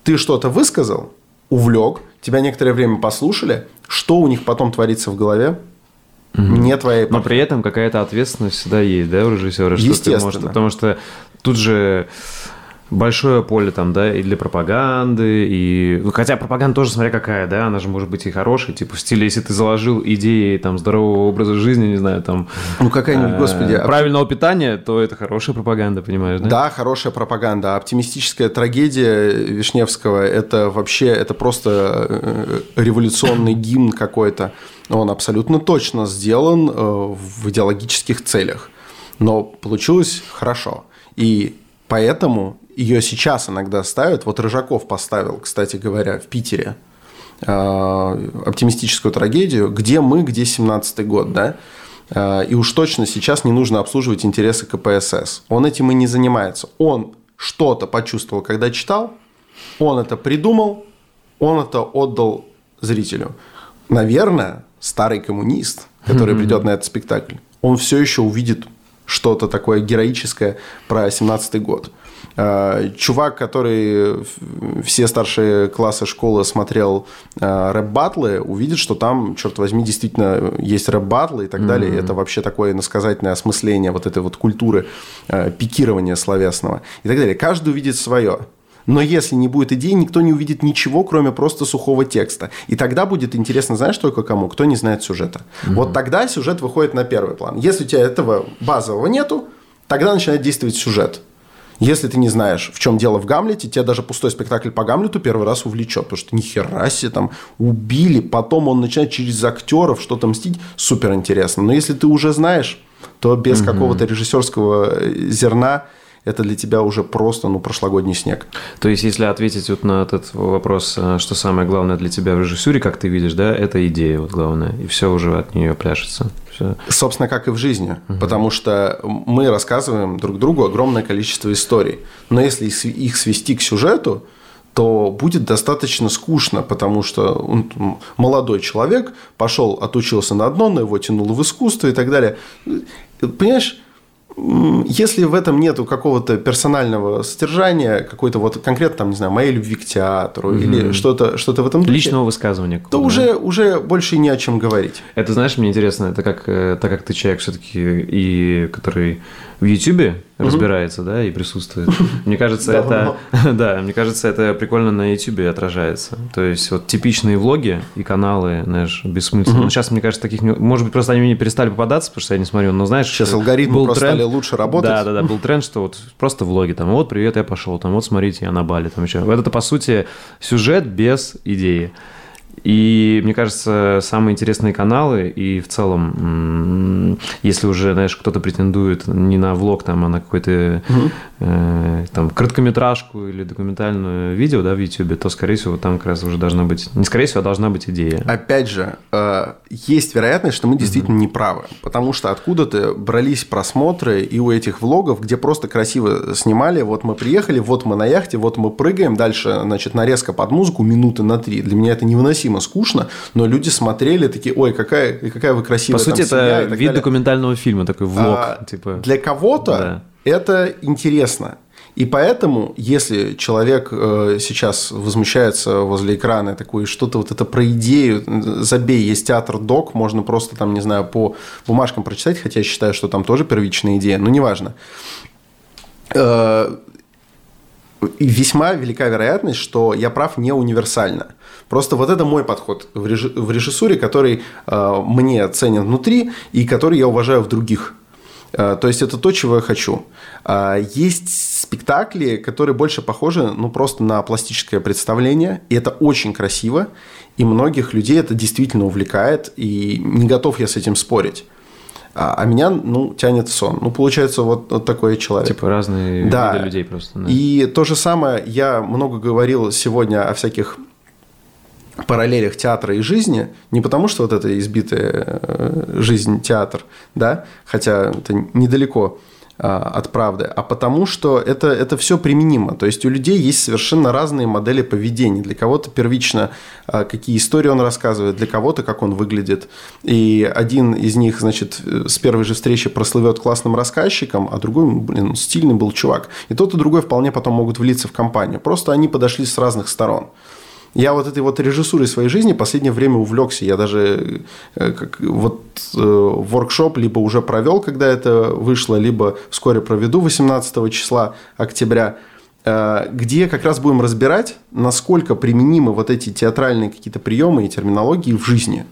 Ты что-то высказал, увлек, тебя некоторое время послушали, что у них потом творится в голове, угу. не твоя Но при этом какая-то ответственность всегда есть, да, у режиссера? Естественно. Что ты можешь, потому что тут же большое поле там, да, и для пропаганды, и... Ну, хотя пропаганда тоже, смотря какая, да, она же может быть и хорошая, типа в стиле, если ты заложил идеи там здорового образа жизни, не знаю, там... Ну, какая-нибудь, э, господи... А правильного питания, то это хорошая пропаганда, понимаешь, да? Да, хорошая пропаганда. Оптимистическая трагедия Вишневского, это вообще, это просто э, революционный гимн какой-то. Он абсолютно точно сделан э, в идеологических целях. Но получилось хорошо. И поэтому ее сейчас иногда ставят. Вот Рыжаков поставил, кстати говоря, в Питере э, оптимистическую трагедию «Где мы, где 17-й год?», да? Э, и уж точно сейчас не нужно обслуживать интересы КПСС. Он этим и не занимается. Он что-то почувствовал, когда читал, он это придумал, он это отдал зрителю. Наверное, старый коммунист, который придет на этот спектакль, он все еще увидит что-то такое героическое про 17-й год. Э, чувак, который все старшие классы школы смотрел э, рэп-батлы, увидит, что там, черт возьми, действительно есть рэп-батлы и так mm-hmm. далее. Это вообще такое насказательное осмысление вот этой вот культуры э, пикирования словесного и так далее. Каждый увидит свое. Но если не будет идей, никто не увидит ничего, кроме просто сухого текста. И тогда будет интересно, знаешь, только кому? Кто не знает сюжета. Mm-hmm. Вот тогда сюжет выходит на первый план. Если у тебя этого базового нету, тогда начинает действовать сюжет. Если ты не знаешь, в чем дело в Гамлете, тебя даже пустой спектакль по Гамлету первый раз увлечет, потому что нихера себе там убили, потом он начинает через актеров что-то мстить, супер интересно. Но если ты уже знаешь, то без угу. какого-то режиссерского зерна это для тебя уже просто, ну, прошлогодний снег. То есть, если ответить вот на этот вопрос, э, что самое главное для тебя в режиссуре, как ты видишь, да, это идея вот главное, и все уже от нее пляшется. Все. Собственно, как и в жизни, угу. потому что мы рассказываем друг другу огромное количество историй, но если их свести к сюжету, то будет достаточно скучно, потому что он, молодой человек пошел, отучился на одно, но его тянуло в искусство и так далее. Понимаешь, если в этом нету какого-то персонального содержания, какой-то вот конкретно, там, не знаю, моей любви к театру mm-hmm. или что-то, что-то в этом духе. Личного высказывания. То уже, уже больше не о чем говорить. Это, знаешь, мне интересно, это как, э, так как ты человек все-таки, и который в Ютубе разбирается, да, и присутствует. Мне кажется, это, да, мне кажется, это прикольно на Ютубе отражается. То есть вот типичные влоги и каналы, знаешь, бессмысленно. Но сейчас, мне кажется, таких, может быть, просто они мне перестали попадаться, потому что я не смотрю, но знаешь... Сейчас алгоритмы был просто тренд, стали лучше работать. Да, да, да, был тренд, что вот просто влоги, там, вот, привет, я пошел, там, вот, смотрите, я на Бали, там еще. Это, по сути, сюжет без идеи. И мне кажется, самые интересные каналы, и в целом, если уже, знаешь, кто-то претендует не на влог, там, а на какой-то угу. э, там короткометражку или документальное видео, да, в YouTube, то, скорее всего, там как раз уже должна быть, не скорее всего, а должна быть идея. Опять же, э, есть вероятность, что мы действительно угу. не правы, потому что откуда-то брались просмотры и у этих влогов, где просто красиво снимали, вот мы приехали, вот мы на яхте, вот мы прыгаем, дальше, значит, нарезка под музыку минуты на три. Для меня это невыносимо невыносимо скучно, но люди смотрели такие, ой, какая, какая вы красивая. По сути, это вид далее. документального фильма, такой влог. А, типа... Для кого-то да. это интересно. И поэтому, если человек э, сейчас возмущается возле экрана такой, что-то вот это про идею, забей, есть театр док, можно просто там, не знаю, по бумажкам прочитать, хотя я считаю, что там тоже первичная идея, но неважно. Э, и весьма велика вероятность, что я прав не универсально. Просто вот это мой подход в, режиссуре, который э, мне ценен внутри и который я уважаю в других. Э, то есть это то, чего я хочу. Э, есть спектакли, которые больше похожи ну, просто на пластическое представление, и это очень красиво, и многих людей это действительно увлекает, и не готов я с этим спорить. А, а меня, ну, тянет сон. Ну, получается, вот, вот такой человек. Типа разные да. виды людей просто. Да. И то же самое, я много говорил сегодня о всяких параллелях театра и жизни, не потому что вот это избитая э, жизнь театр, да, хотя это недалеко а, от правды, а потому что это, это все применимо. То есть у людей есть совершенно разные модели поведения. Для кого-то первично, а, какие истории он рассказывает, для кого-то, как он выглядит. И один из них, значит, с первой же встречи прослывет классным рассказчиком, а другой, блин, стильный был чувак. И тот и другой вполне потом могут влиться в компанию. Просто они подошли с разных сторон. Я вот этой вот режиссурой своей жизни последнее время увлекся. Я даже э, как, вот э, воркшоп либо уже провел, когда это вышло, либо вскоре проведу 18 числа октября э, где как раз будем разбирать, насколько применимы вот эти театральные какие-то приемы и терминологии в жизни.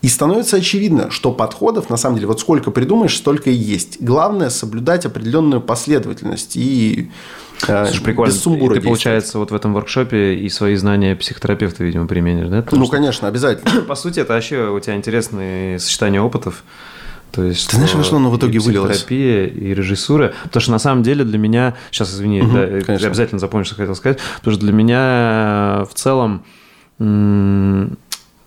И становится очевидно, что подходов, на самом деле, вот сколько придумаешь, столько и есть. Главное соблюдать определенную последовательность и Слушай, прикольно. без сумбура. И ты, получается, вот в этом воркшопе и свои знания психотерапевта, видимо, применишь, да? Потому ну, что, конечно, обязательно. По сути, это вообще у тебя интересные сочетания опытов. То есть, Ты знаешь, во что оно в итоге вылилось? Терапия и режиссура. Потому что на самом деле для меня... Сейчас, извини, угу, да, я обязательно запомню, что хотел сказать. Потому что для меня в целом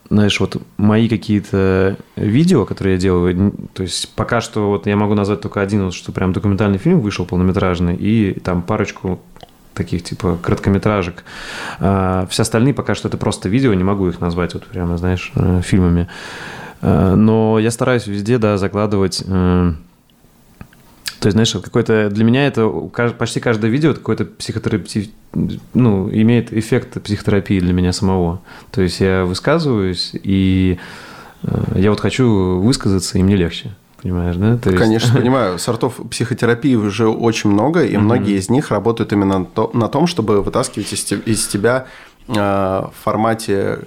знаешь, вот мои какие-то видео, которые я делаю, то есть пока что вот я могу назвать только один, вот, что прям документальный фильм вышел полнометражный, и там парочку таких типа короткометражек. А все остальные пока что это просто видео, не могу их назвать вот прямо, знаешь, э, фильмами. А, но я стараюсь везде, да, закладывать э, то есть, знаешь, какой-то для меня это почти каждое видео какой-то психотерапии, ну, имеет эффект психотерапии для меня самого. То есть я высказываюсь, и э, я вот хочу высказаться, и мне легче. Понимаешь, да? То есть... Конечно, понимаю. Сортов психотерапии уже очень много, и mm-hmm. многие из них работают именно на том, чтобы вытаскивать из тебя в формате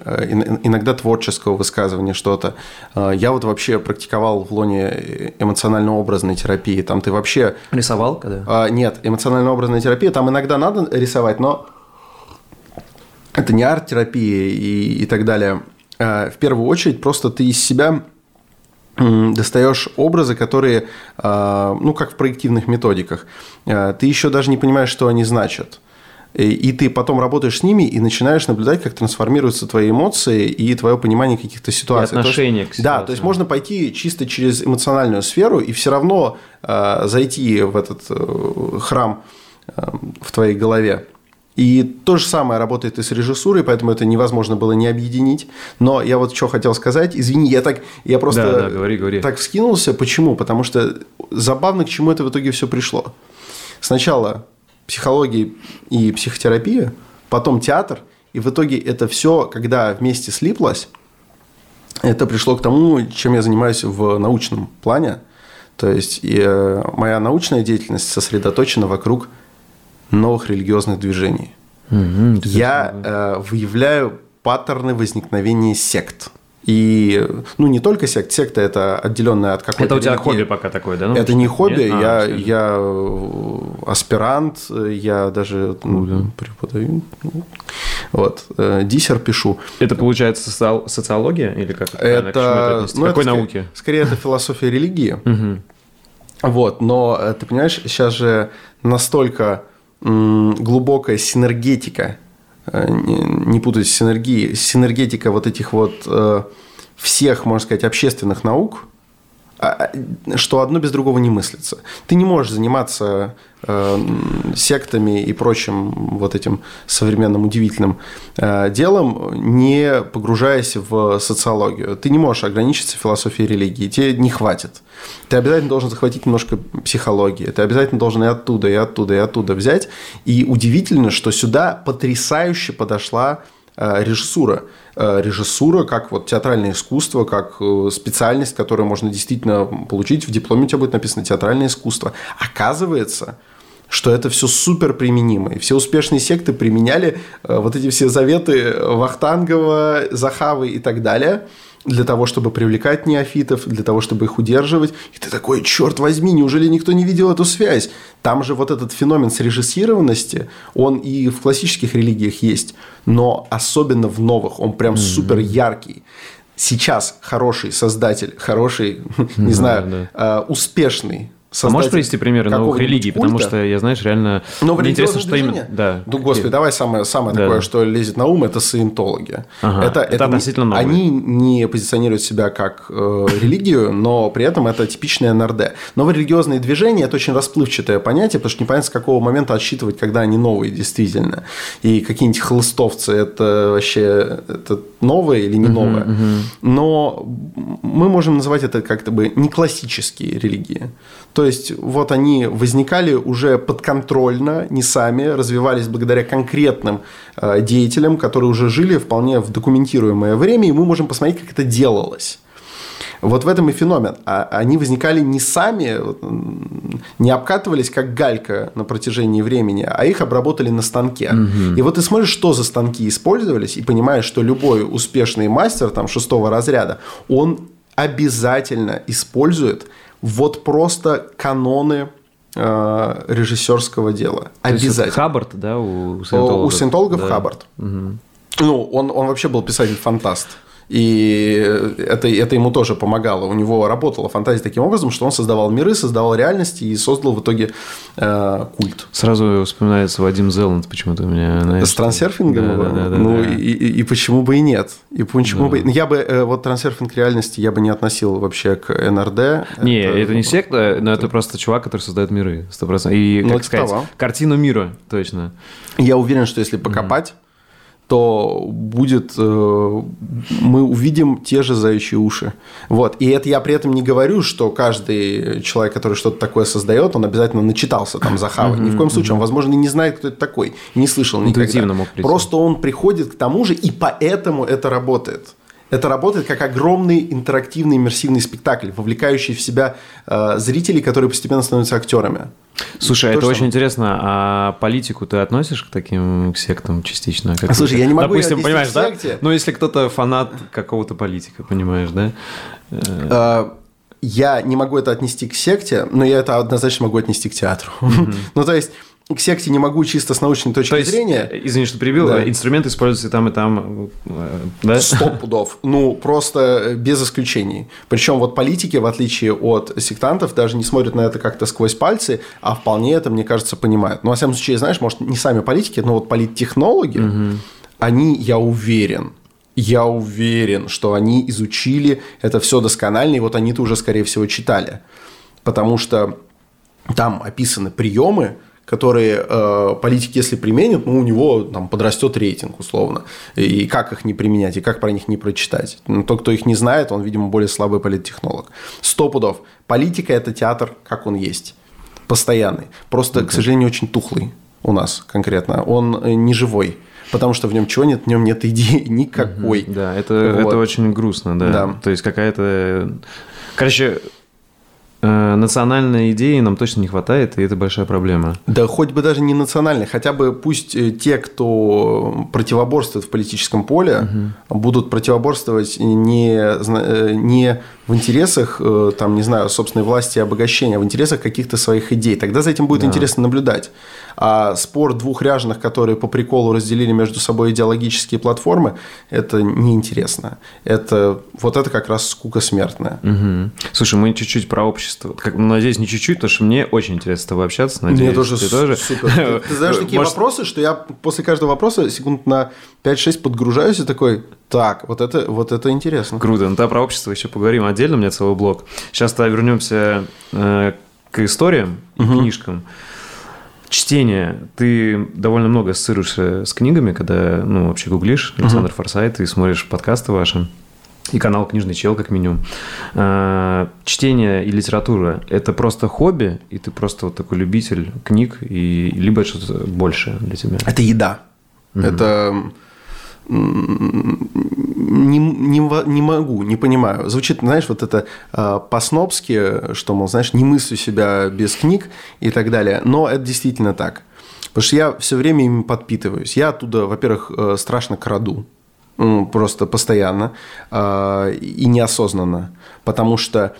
иногда творческого высказывания что-то. Я вот вообще практиковал в лоне эмоционально-образной терапии. Там ты вообще... Рисовал когда? Нет, эмоционально-образная терапия. Там иногда надо рисовать, но это не арт-терапия и, и так далее. В первую очередь просто ты из себя достаешь образы, которые, ну, как в проективных методиках, ты еще даже не понимаешь, что они значат. И ты потом работаешь с ними и начинаешь наблюдать, как трансформируются твои эмоции и твое понимание каких-то ситуаций. И отношение есть, к ситуации. Да, то есть можно пойти чисто через эмоциональную сферу и все равно э, зайти в этот э, храм э, в твоей голове. И то же самое работает и с режиссурой, поэтому это невозможно было не объединить. Но я вот что хотел сказать, извини, я так, я просто да, да, говори, говори. так вскинулся. Почему? Потому что забавно, к чему это в итоге все пришло. Сначала психология и психотерапия, потом театр, и в итоге это все, когда вместе слиплось, это пришло к тому, чем я занимаюсь в научном плане. То есть и, э, моя научная деятельность сосредоточена вокруг новых религиозных движений. Угу, я э, выявляю паттерны возникновения сект. И, ну, не только сект, секта – это отделенная от какой-то Это у тебя религии. хобби пока такое, да? Ну, это не хобби, Нет? я, а, я э, аспирант, я даже ну, да. преподаю. Вот, э, диссер пишу. Это, получается, соци... социология или как? Это, это ну, какой это, науки? Скорее, это философия религии. Вот, но э, ты понимаешь, сейчас же настолько глубокая синергетика не путать синергии, синергетика вот этих вот э, всех, можно сказать, общественных наук, что одно без другого не мыслится. Ты не можешь заниматься э, сектами и прочим вот этим современным удивительным э, делом, не погружаясь в социологию. Ты не можешь ограничиться философией религии, тебе не хватит. Ты обязательно должен захватить немножко психологии, ты обязательно должен и оттуда, и оттуда, и оттуда взять. И удивительно, что сюда потрясающе подошла Э, режиссура. Э, режиссура как вот театральное искусство, как э, специальность, которую можно действительно получить. В дипломе у тебя будет написано театральное искусство. Оказывается, что это все супер применимо. И все успешные секты применяли вот эти все заветы Вахтангова, Захавы и так далее – для того, чтобы привлекать неофитов, для того, чтобы их удерживать. И ты такой, черт возьми, неужели никто не видел эту связь? Там же вот этот феномен срежиссированности, он и в классических религиях есть, но особенно в новых, он прям mm-hmm. супер яркий. Сейчас хороший создатель, хороший, не знаю, а, успешный а можешь привести примеры новых религий? Культа? Потому что я, знаешь, реально... Новое Мне интересно, что именно... Да. Ну, господи, давай самое, самое да. такое, что лезет на ум, это саентологи. Ага, это, это, это относительно новое. Они не позиционируют себя как э, религию, но при этом это типичное НРД. Новые религиозные движения – это очень расплывчатое понятие, потому что непонятно, с какого момента отсчитывать, когда они новые действительно. И какие-нибудь хлыстовцы – это вообще это новое или не новое. Uh-huh, uh-huh. Но мы можем называть это как-то бы не классические религии. То есть вот они возникали уже подконтрольно, не сами, развивались благодаря конкретным э, деятелям, которые уже жили вполне в документируемое время, и мы можем посмотреть, как это делалось. Вот в этом и феномен. А они возникали не сами, не обкатывались как галька на протяжении времени, а их обработали на станке. Угу. И вот ты смотришь, что за станки использовались, и понимаешь, что любой успешный мастер там, шестого разряда, он обязательно использует вот просто каноны э, режиссерского дела. Обязательно. Хаббард, да, у саентологов? У саентологов да. Хаббард. Угу. Ну, он, он вообще был писатель-фантаст. И это, это ему тоже помогало. У него работала фантазия таким образом, что он создавал миры, создавал реальности и создал в итоге э, культ. Сразу вспоминается Вадим Зеланд почему-то у меня. Знаешь, С трансерфингом? Да, да, да, ну, да. И, и, и почему бы и нет? И почему да. бы... Я бы... Э, вот трансерфинг реальности я бы не относил вообще к НРД. Не, это, это не секта, но это, это просто чувак, который создает миры. 100%. И, ну, как сказать, того. картину мира, точно. Я уверен, что если покопать, то будет, э, мы увидим те же заячьи уши. Вот. И это я при этом не говорю, что каждый человек, который что-то такое создает, он обязательно начитался там за Хавой. Ни в коем случае. Он, возможно, не знает, кто это такой, не слышал никогда. Просто он приходит к тому же, и поэтому это работает. Это работает как огромный интерактивный иммерсивный спектакль, вовлекающий в себя э, зрителей, которые постепенно становятся актерами. Слушай, То, это очень интересно. А политику ты относишь к таким к сектам частично? Как Слушай, я не могу Допустим, понимаешь, да? Ну, если кто-то фанат какого-то политика, понимаешь, да? А, я не могу это отнести к секте, но я это однозначно могу отнести к театру. Mm-hmm. ну, то есть к секте не могу чисто с научной точки То есть, зрения. Извини, что перебил, да. инструменты используются там и там, э, да? Сто пудов. Ну, просто без исключений. Причем вот политики, в отличие от сектантов, даже не смотрят на это как-то сквозь пальцы, а вполне это, мне кажется, понимают. Ну, во всяком случае, знаешь, может, не сами политики, но вот политтехнологи, угу. они, я уверен, я уверен, что они изучили это все досконально, и вот они-то уже, скорее всего, читали. Потому что там описаны приемы, которые э, политики, если применят, ну, у него там подрастет рейтинг, условно. И как их не применять, и как про них не прочитать. Но тот, кто их не знает, он, видимо, более слабый политтехнолог. Сто пудов. Политика – это театр, как он есть. Постоянный. Просто, okay. к сожалению, очень тухлый у нас конкретно. Он э, не живой потому что в нем чего нет, в нем нет идеи никакой. Да, это, вот. это очень грустно, да. да. То есть какая-то... Короче, Э, национальной идеи нам точно не хватает, и это большая проблема. Да хоть бы даже не национальной, хотя бы пусть э, те, кто противоборствует в политическом поле, угу. будут противоборствовать не, э, не в интересах, там, не знаю, собственной власти и обогащения, в интересах каких-то своих идей. Тогда за этим будет да. интересно наблюдать. А спор двух ряженых, которые по приколу разделили между собой идеологические платформы, это неинтересно. Это, вот это как раз скука смертная. Угу. Слушай, мы чуть-чуть про общество. Как, ну, надеюсь, не чуть-чуть, потому что мне очень интересно с тобой общаться. Надеюсь, мне тоже, ты тоже. Супер. Ты, ты знаешь такие Может... вопросы, что я после каждого вопроса секунд на 5-6 подгружаюсь и такой, так, вот это, вот это интересно. Круто. Ну, да, про общество еще поговорим отдельно, у меня целый блок. Сейчас-то вернемся э, к историям и угу. книжкам. Чтение. Ты довольно много ассоциируешься с книгами, когда, ну, вообще гуглишь Александр uh-huh. Форсайт и смотришь подкасты ваши. И канал «Книжный чел», как минимум. А, чтение и литература – это просто хобби, и ты просто вот такой любитель книг, и либо что-то большее для тебя? Это еда. Угу. Это не, не, не могу, не понимаю. Звучит, знаешь, вот это э, по-снобски, что, мол, знаешь, не мыслю себя без книг и так далее. Но это действительно так. Потому что я все время ими подпитываюсь. Я оттуда, во-первых, э, страшно краду. Ну, просто постоянно э, и неосознанно. Потому что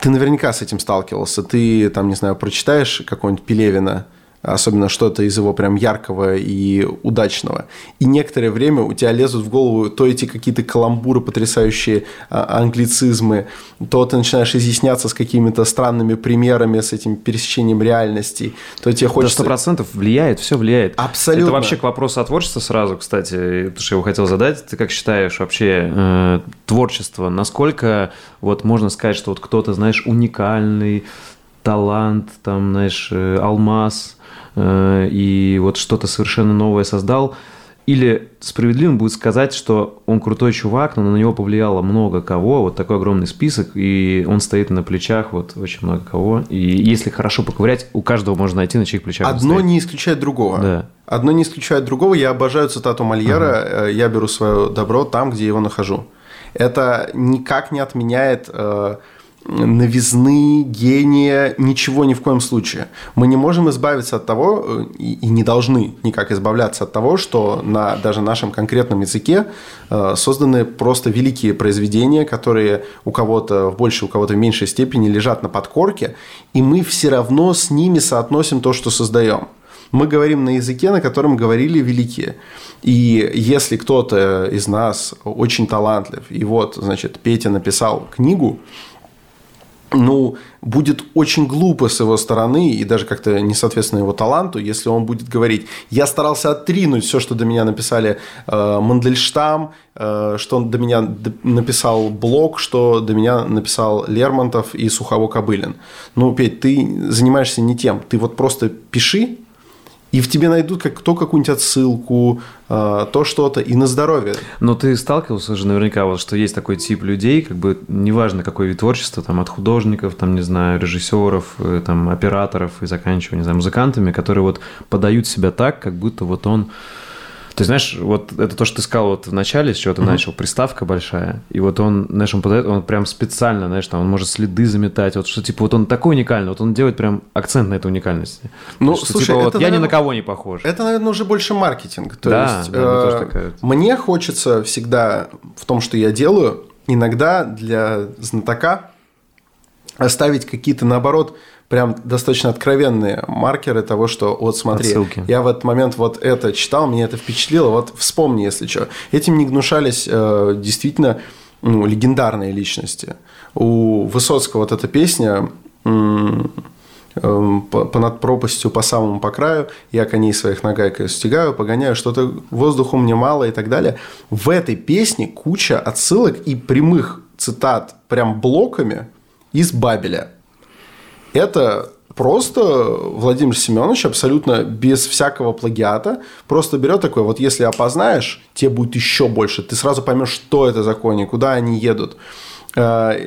ты наверняка с этим сталкивался. Ты, там, не знаю, прочитаешь какого-нибудь Пелевина, особенно что-то из его прям яркого и удачного. И некоторое время у тебя лезут в голову то эти какие-то каламбуры, потрясающие а, англицизмы, то ты начинаешь изъясняться с какими-то странными примерами, с этим пересечением реальностей, то тебе хочется... сто процентов влияет, все влияет. Абсолютно. Это вообще к вопросу о творчестве сразу, кстати, то, что я его хотел задать. Ты как считаешь вообще э, творчество, насколько вот можно сказать, что вот кто-то, знаешь, уникальный, талант, там, знаешь, э, алмаз, и вот что-то совершенно новое создал. Или справедливо будет сказать, что он крутой чувак, но на него повлияло много кого, вот такой огромный список, и он стоит на плечах вот очень много кого. И если хорошо поковырять, у каждого можно найти на чьих плечах. Одно не исключает другого. Да. Одно не исключает другого. Я обожаю цитату Мольера ага. «Я беру свое добро там, где его нахожу». Это никак не отменяет э, новизны, гения, ничего ни в коем случае. Мы не можем избавиться от того, э, и не должны никак избавляться от того, что на даже нашем конкретном языке э, созданы просто великие произведения, которые у кого-то в большей, у кого-то в меньшей степени лежат на подкорке, и мы все равно с ними соотносим то, что создаем. Мы говорим на языке, на котором говорили великие. И если кто-то из нас очень талантлив, и вот, значит, Петя написал книгу, ну, будет очень глупо с его стороны и даже как-то несоответственно его таланту, если он будет говорить, я старался отринуть все, что до меня написали э, Мандельштам, э, что он до меня написал Блок, что до меня написал Лермонтов и Сухово Кобылин. Ну, Петь, ты занимаешься не тем, ты вот просто пиши, и в тебе найдут как, то какую-нибудь отсылку, э, то что-то, и на здоровье. Но ты сталкивался же наверняка, вот, что есть такой тип людей, как бы неважно какой вид творчества, там, от художников, там, не знаю, режиссеров, э, там, операторов и заканчивая, не знаю, музыкантами, которые вот подают себя так, как будто вот он Ты знаешь, вот это то, что ты сказал вот в начале, с чего ты mm-hmm. начал, приставка большая, и вот он, знаешь, он подает, он прям специально, знаешь, там, он может следы заметать, вот что, типа, вот он такой уникальный, вот он делает прям акцент на этой уникальности. Ну, что, слушай, типа, вот, это, я наверное, ни на кого не похож. Это, наверное, уже больше маркетинг. То да, есть, да, э, тоже такая... мне хочется всегда в том, что я делаю, иногда для знатока оставить какие-то, наоборот, прям достаточно откровенные маркеры того, что вот смотри, Отсылки. я в этот момент вот это читал, мне это впечатлило, вот вспомни, если что. Этим не гнушались э, действительно ну, легендарные личности. У Высоцкого вот эта песня эм, понад пропастью по самому по краю, я коней своих нагайкой стегаю, погоняю, что-то воздуху мне мало и так далее. В этой песне куча отсылок и прямых цитат прям блоками из Бабеля. Это просто Владимир Семенович абсолютно без всякого плагиата просто берет такой, вот если опознаешь, тебе будет еще больше, ты сразу поймешь, что это за кони, куда они едут. Э,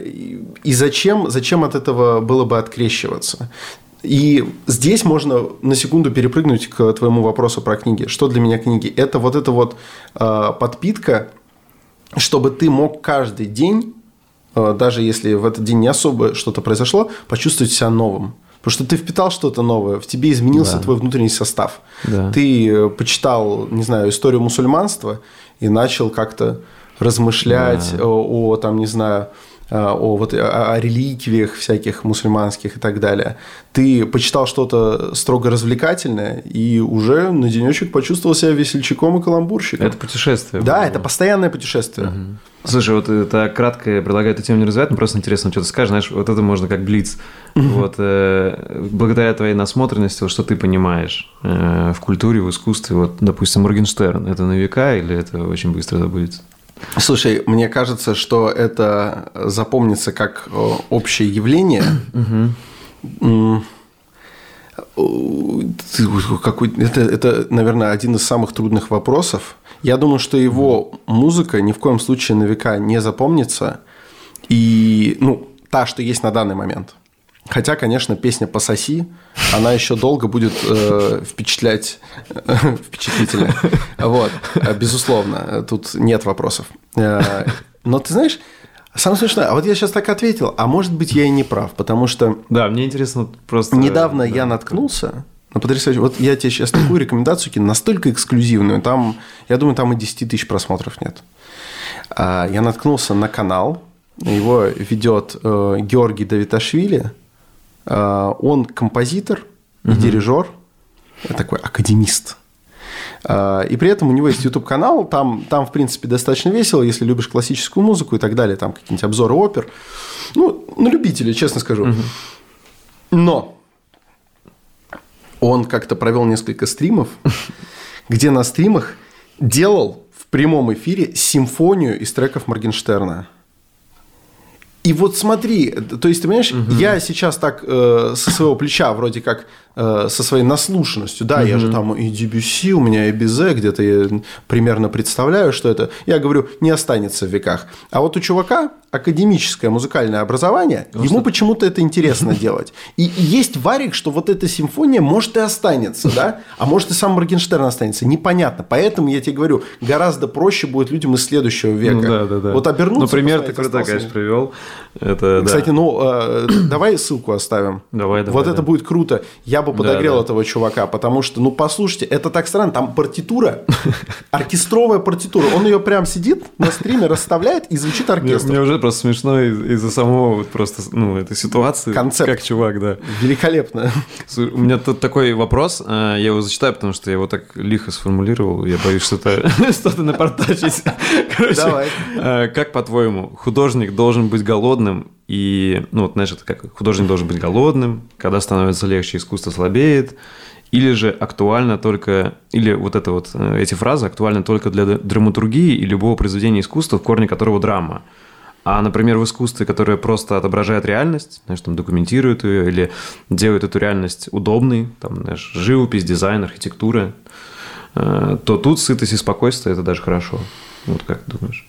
и зачем, зачем от этого было бы открещиваться? И здесь можно на секунду перепрыгнуть к твоему вопросу про книги. Что для меня книги? Это вот эта вот э, подпитка, чтобы ты мог каждый день даже если в этот день не особо что-то произошло, почувствовать себя новым. Потому что ты впитал что-то новое, в тебе изменился да. твой внутренний состав. Да. Ты э, почитал, не знаю, историю мусульманства и начал как-то размышлять да. о, о, там, не знаю, Э, о, вот, о, о реликвиях всяких мусульманских и так далее. Ты почитал что-то строго развлекательное и уже на денечек почувствовал себя весельчаком и каламбурщиком. Это путешествие. Да, это постоянное путешествие. Угу. Слушай, вот это кратко предлагаю эту тему не развивать, но просто интересно, что ты скажешь, знаешь, вот это можно как блиц. Угу. Вот, э, благодаря твоей насмотренности, вот, что ты понимаешь э, в культуре, в искусстве, вот, допустим, Моргенштерн, это на века или это очень быстро забудется? Слушай, мне кажется, что это запомнится как э, общее явление. Какой, это, это, наверное, один из самых трудных вопросов. Я думаю, что его музыка ни в коем случае на века не запомнится. И, ну, та, что есть на данный момент. Хотя, конечно, песня «Пососи», она еще долго будет э, впечатлять, э, впечатлительно. Вот, безусловно, тут нет вопросов. Э, но ты знаешь, самое смешное, а вот я сейчас так ответил, а может быть, я и не прав, потому что... Да, мне интересно просто... Недавно да. я наткнулся на потрясающий... Вот я тебе сейчас такую рекомендацию кину, настолько эксклюзивную, там, я думаю, там и 10 тысяч просмотров нет. А, я наткнулся на канал, его ведет э, Георгий Давиташвили, Э, он композитор и угу. дирижер, такой академист. Э, и при этом у него есть YouTube-канал, там, там, в принципе, достаточно весело, если любишь классическую музыку и так далее, там какие-нибудь обзоры опер. Ну, на любителей, честно скажу. Угу. Но он как-то провел несколько стримов, где на стримах делал в прямом эфире симфонию из треков Моргенштерна. И вот смотри, то есть, ты понимаешь, угу. я сейчас так э, со своего плеча вроде как со своей наслушанностью. Да, угу. я же там и Дебюси, у меня и Бизе, где-то я примерно представляю, что это. Я говорю, не останется в веках. А вот у чувака академическое музыкальное образование, ну, ему почему-то это интересно делать. И, есть варик, что вот эта симфония может и останется, да, а может и сам Моргенштерн останется. Непонятно. Поэтому я тебе говорю, гораздо проще будет людям из следующего века. Ну, да, да, да. Вот обернуться. Например, ты круто, конечно, привел. Это, Кстати, да. ну, э, давай ссылку оставим. Давай, давай. Вот да. это будет круто. Я бы подогрел да, да. этого чувака, потому что, ну, послушайте, это так странно, там партитура, оркестровая партитура, он ее прям сидит на стриме, расставляет и звучит оркестр. Мне, уже просто смешно из-за самого просто, ну, этой ситуации. Концепт. Как чувак, да. Великолепно. У меня тут такой вопрос, э, я его зачитаю, потому что я его так лихо сформулировал, я боюсь что-то что напортачить. Короче, Давай. Э, как по-твоему, художник должен быть голодным и, ну, вот, знаешь, это как художник должен быть голодным, когда становится легче, искусство слабеет, или же актуально только, или вот это вот, э, эти фразы актуальны только для драматургии и любого произведения искусства, в корне которого драма. А, например, в искусстве, которое просто отображает реальность, знаешь, там документирует ее или делает эту реальность удобной, там, знаешь, живопись, дизайн, архитектура, э, то тут сытость и спокойствие – это даже хорошо. Вот как ты думаешь?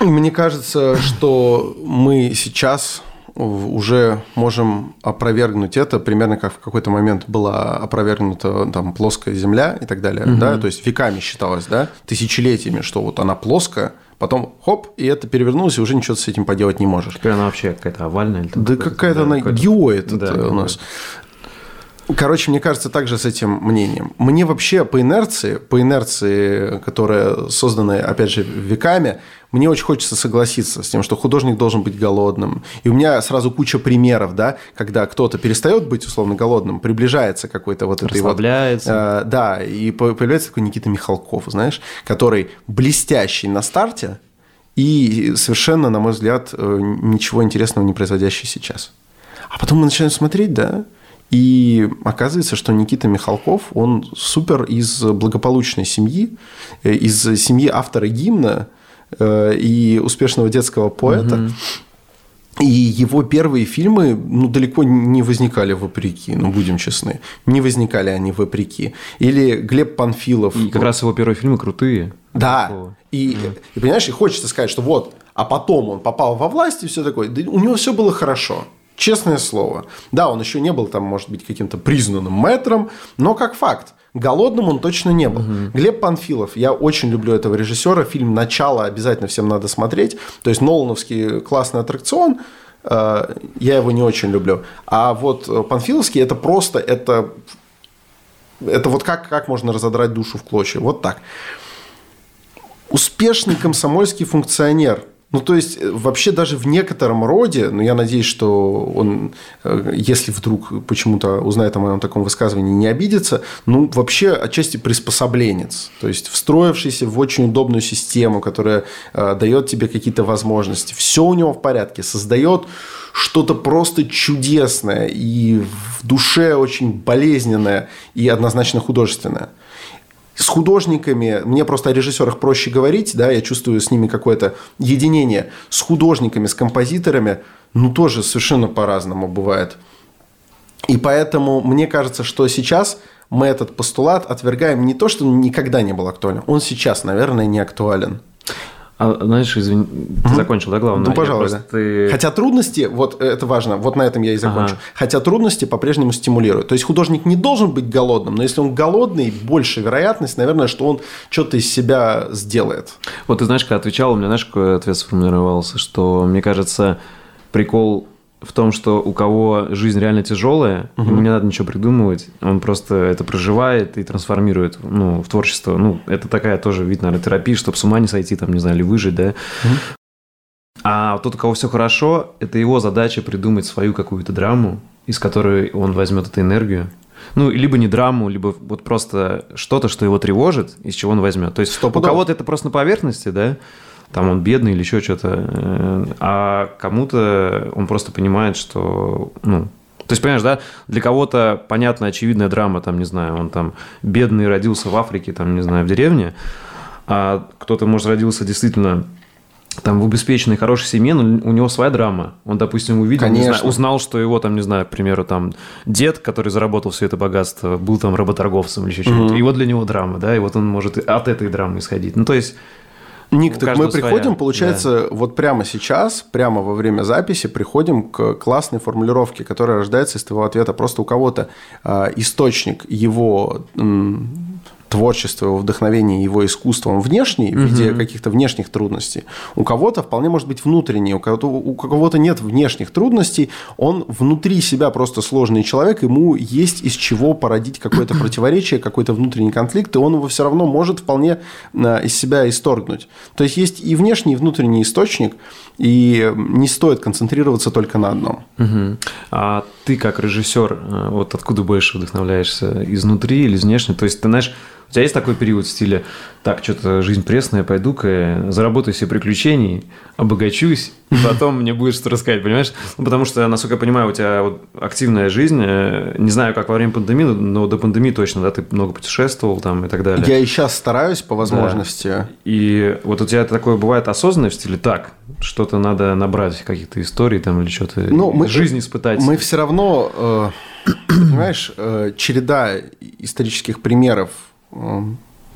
Мне кажется, что мы сейчас уже можем опровергнуть это, примерно как в какой-то момент была опровергнута там плоская Земля и так далее, угу. да, то есть веками считалось, да, тысячелетиями, что вот она плоская, потом хоп, и это перевернулось, и уже ничего с этим поделать не можешь. Теперь она вообще какая-то овальная? Или да какая-то она геоид да, у нас. Короче, мне кажется, также с этим мнением. Мне вообще по инерции, по инерции, которая создана, опять же, веками, мне очень хочется согласиться с тем, что художник должен быть голодным. И у меня сразу куча примеров, да, когда кто-то перестает быть условно голодным, приближается какой-то вот этой вот... Э, да, и появляется такой Никита Михалков, знаешь, который блестящий на старте и совершенно, на мой взгляд, э, ничего интересного не производящий сейчас. А потом мы начинаем смотреть, да, и оказывается, что Никита Михалков, он супер из благополучной семьи, э, из семьи автора гимна э, и успешного детского поэта. Угу. И его первые фильмы ну, далеко не возникали вопреки, ну, будем честны. Не возникали они вопреки. Или Глеб Панфилов. И как раз его первые фильмы крутые. Да. И, mm. и, понимаешь, и хочется сказать, что вот, а потом он попал во власть и все такое. Да у него все было хорошо. Честное слово. Да, он еще не был там, может быть, каким-то признанным мэтром, но как факт. Голодным он точно не был. Угу. Глеб Панфилов, я очень люблю этого режиссера. Фильм «Начало» обязательно всем надо смотреть. То есть Нолановский классный аттракцион. Э, я его не очень люблю. А вот Панфиловский это просто это это вот как, как можно разодрать душу в клочья. Вот так. Успешный комсомольский функционер – ну, то есть, э, вообще даже в некотором роде, ну, я надеюсь, что он, э, если вдруг почему-то узнает о моем таком высказывании, не обидится, ну, вообще отчасти приспособленец. То есть, встроившийся в очень удобную систему, которая э, дает тебе какие-то возможности. Все у него в порядке. Создает что-то просто чудесное и в душе очень болезненное и однозначно художественное. С художниками, мне просто о режиссерах проще говорить, да, я чувствую с ними какое-то единение. С художниками, с композиторами, ну, тоже совершенно по-разному бывает. И поэтому мне кажется, что сейчас мы этот постулат отвергаем не то, что никогда не был актуален, он сейчас, наверное, не актуален. А, знаешь, извини, ты угу. закончил, да, главное? Ну, пожалуйста. Ты... Хотя трудности, вот это важно, вот на этом я и закончу. Ага. Хотя трудности по-прежнему стимулируют. То есть художник не должен быть голодным, но если он голодный, больше вероятность, наверное, что он что-то из себя сделает. Вот ты знаешь, когда отвечал, у меня, знаешь, какой ответ сформировался, что, мне кажется, прикол в том, что у кого жизнь реально тяжелая, угу. ему не надо ничего придумывать, он просто это проживает и трансформирует ну, в творчество. Ну, это такая тоже вид, наверное, терапии, чтобы с ума не сойти, там, не знаю, или выжить, да. Угу. А тот, у кого все хорошо, это его задача придумать свою какую-то драму, из которой он возьмет эту энергию. Ну, либо не драму, либо вот просто что-то, что его тревожит, из чего он возьмет. То есть Стопудов. у кого-то это просто на поверхности, да, там он бедный или еще что-то, э, а кому-то он просто понимает, что, ну, то есть, понимаешь, да, для кого-то понятная, очевидная драма, там, не знаю, он там бедный родился в Африке, там, не знаю, в деревне, а кто-то, может, родился действительно там в обеспеченной хорошей семье, но у него своя драма. Он, допустим, увидел, не знаю, узнал, что его там, не знаю, к примеру, там дед, который заработал все это богатство, был там работорговцем или еще угу. чем-то. И вот для него драма, да, и вот он может от этой драмы исходить. Ну, то есть Ник, так мы приходим, своя. получается, да. вот прямо сейчас, прямо во время записи, приходим к классной формулировке, которая рождается из твоего ответа. Просто у кого-то э, источник его творчество, его вдохновение, его искусством внешний, в виде угу. каких-то внешних трудностей. У кого-то вполне может быть внутренний, у кого-то, у кого-то нет внешних трудностей, он внутри себя просто сложный человек, ему есть из чего породить какое-то противоречие, какой-то внутренний конфликт, и он его все равно может вполне а, из себя исторгнуть. То есть есть и внешний, и внутренний источник, и не стоит концентрироваться только на одном. Угу. А ты как режиссер, э, вот откуда больше вдохновляешься, изнутри или изнешне? То есть ты знаешь, у тебя есть такой период в стиле, так, что-то жизнь пресная, пойду-ка, заработаю себе приключений, обогачусь, и потом мне будет что рассказать, понимаешь? Ну, потому что, насколько я понимаю, у тебя вот активная жизнь, э, не знаю, как во время пандемии, но до пандемии точно, да, ты много путешествовал там и так далее. Я и сейчас стараюсь по возможности. Да. И вот у тебя такое бывает осознанное в стиле, так, что-то надо набрать, каких-то историй там или что-то, ну, мы, жизнь испытать. Мы все равно, э, понимаешь, э, череда исторических примеров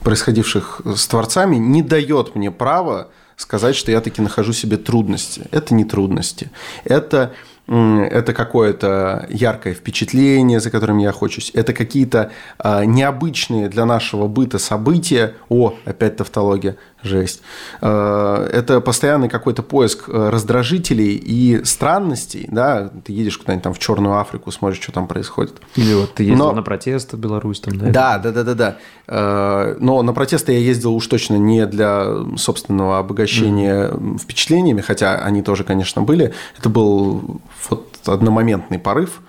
происходивших с творцами не дает мне права сказать, что я таки нахожу себе трудности. Это не трудности. Это это какое-то яркое впечатление, за которым я охочусь, это какие-то э, необычные для нашего быта события, о, опять тавтология, жесть, э, это постоянный какой-то поиск э, раздражителей и странностей, да, ты едешь куда-нибудь там в Черную Африку, смотришь, что там происходит. Или вот ты ездил Но... на протесты в Беларусь там, да? Да, да, да, да, да. Э, но на протесты я ездил уж точно не для собственного обогащения mm-hmm. впечатлениями, хотя они тоже, конечно, были. Это был вот одномоментный порыв.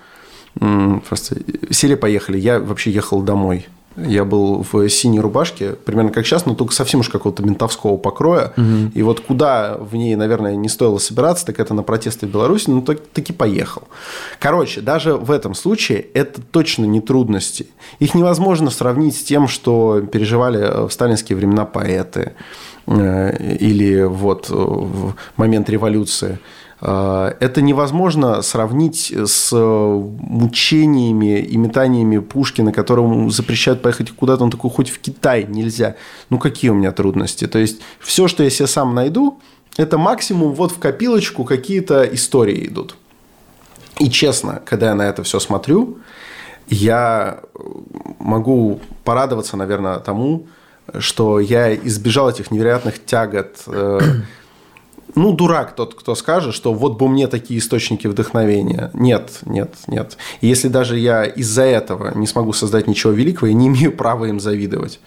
Просто сели, поехали. Я вообще ехал домой. Я был в синей рубашке, примерно как сейчас, но только совсем уж какого-то ментовского покроя. Угу. И вот куда в ней, наверное, не стоило собираться, так это на протесты в Беларуси, но так, таки поехал. Короче, даже в этом случае это точно не трудности. Их невозможно сравнить с тем, что переживали в сталинские времена поэты э, или вот в момент революции. А, это невозможно сравнить с мучениями и метаниями Пушкина, которому запрещают поехать куда-то, он такой, хоть в Китай нельзя. Ну, какие у меня трудности? То есть, все, что я себе сам найду, это максимум вот в копилочку какие-то истории идут. И честно, когда я на это все смотрю, я могу порадоваться, наверное, тому, что я избежал этих невероятных тягот э, ну, дурак тот, кто скажет, что вот бы мне такие источники вдохновения. Нет, нет, нет. И если даже я из-за этого не смогу создать ничего великого, я не имею права им завидовать.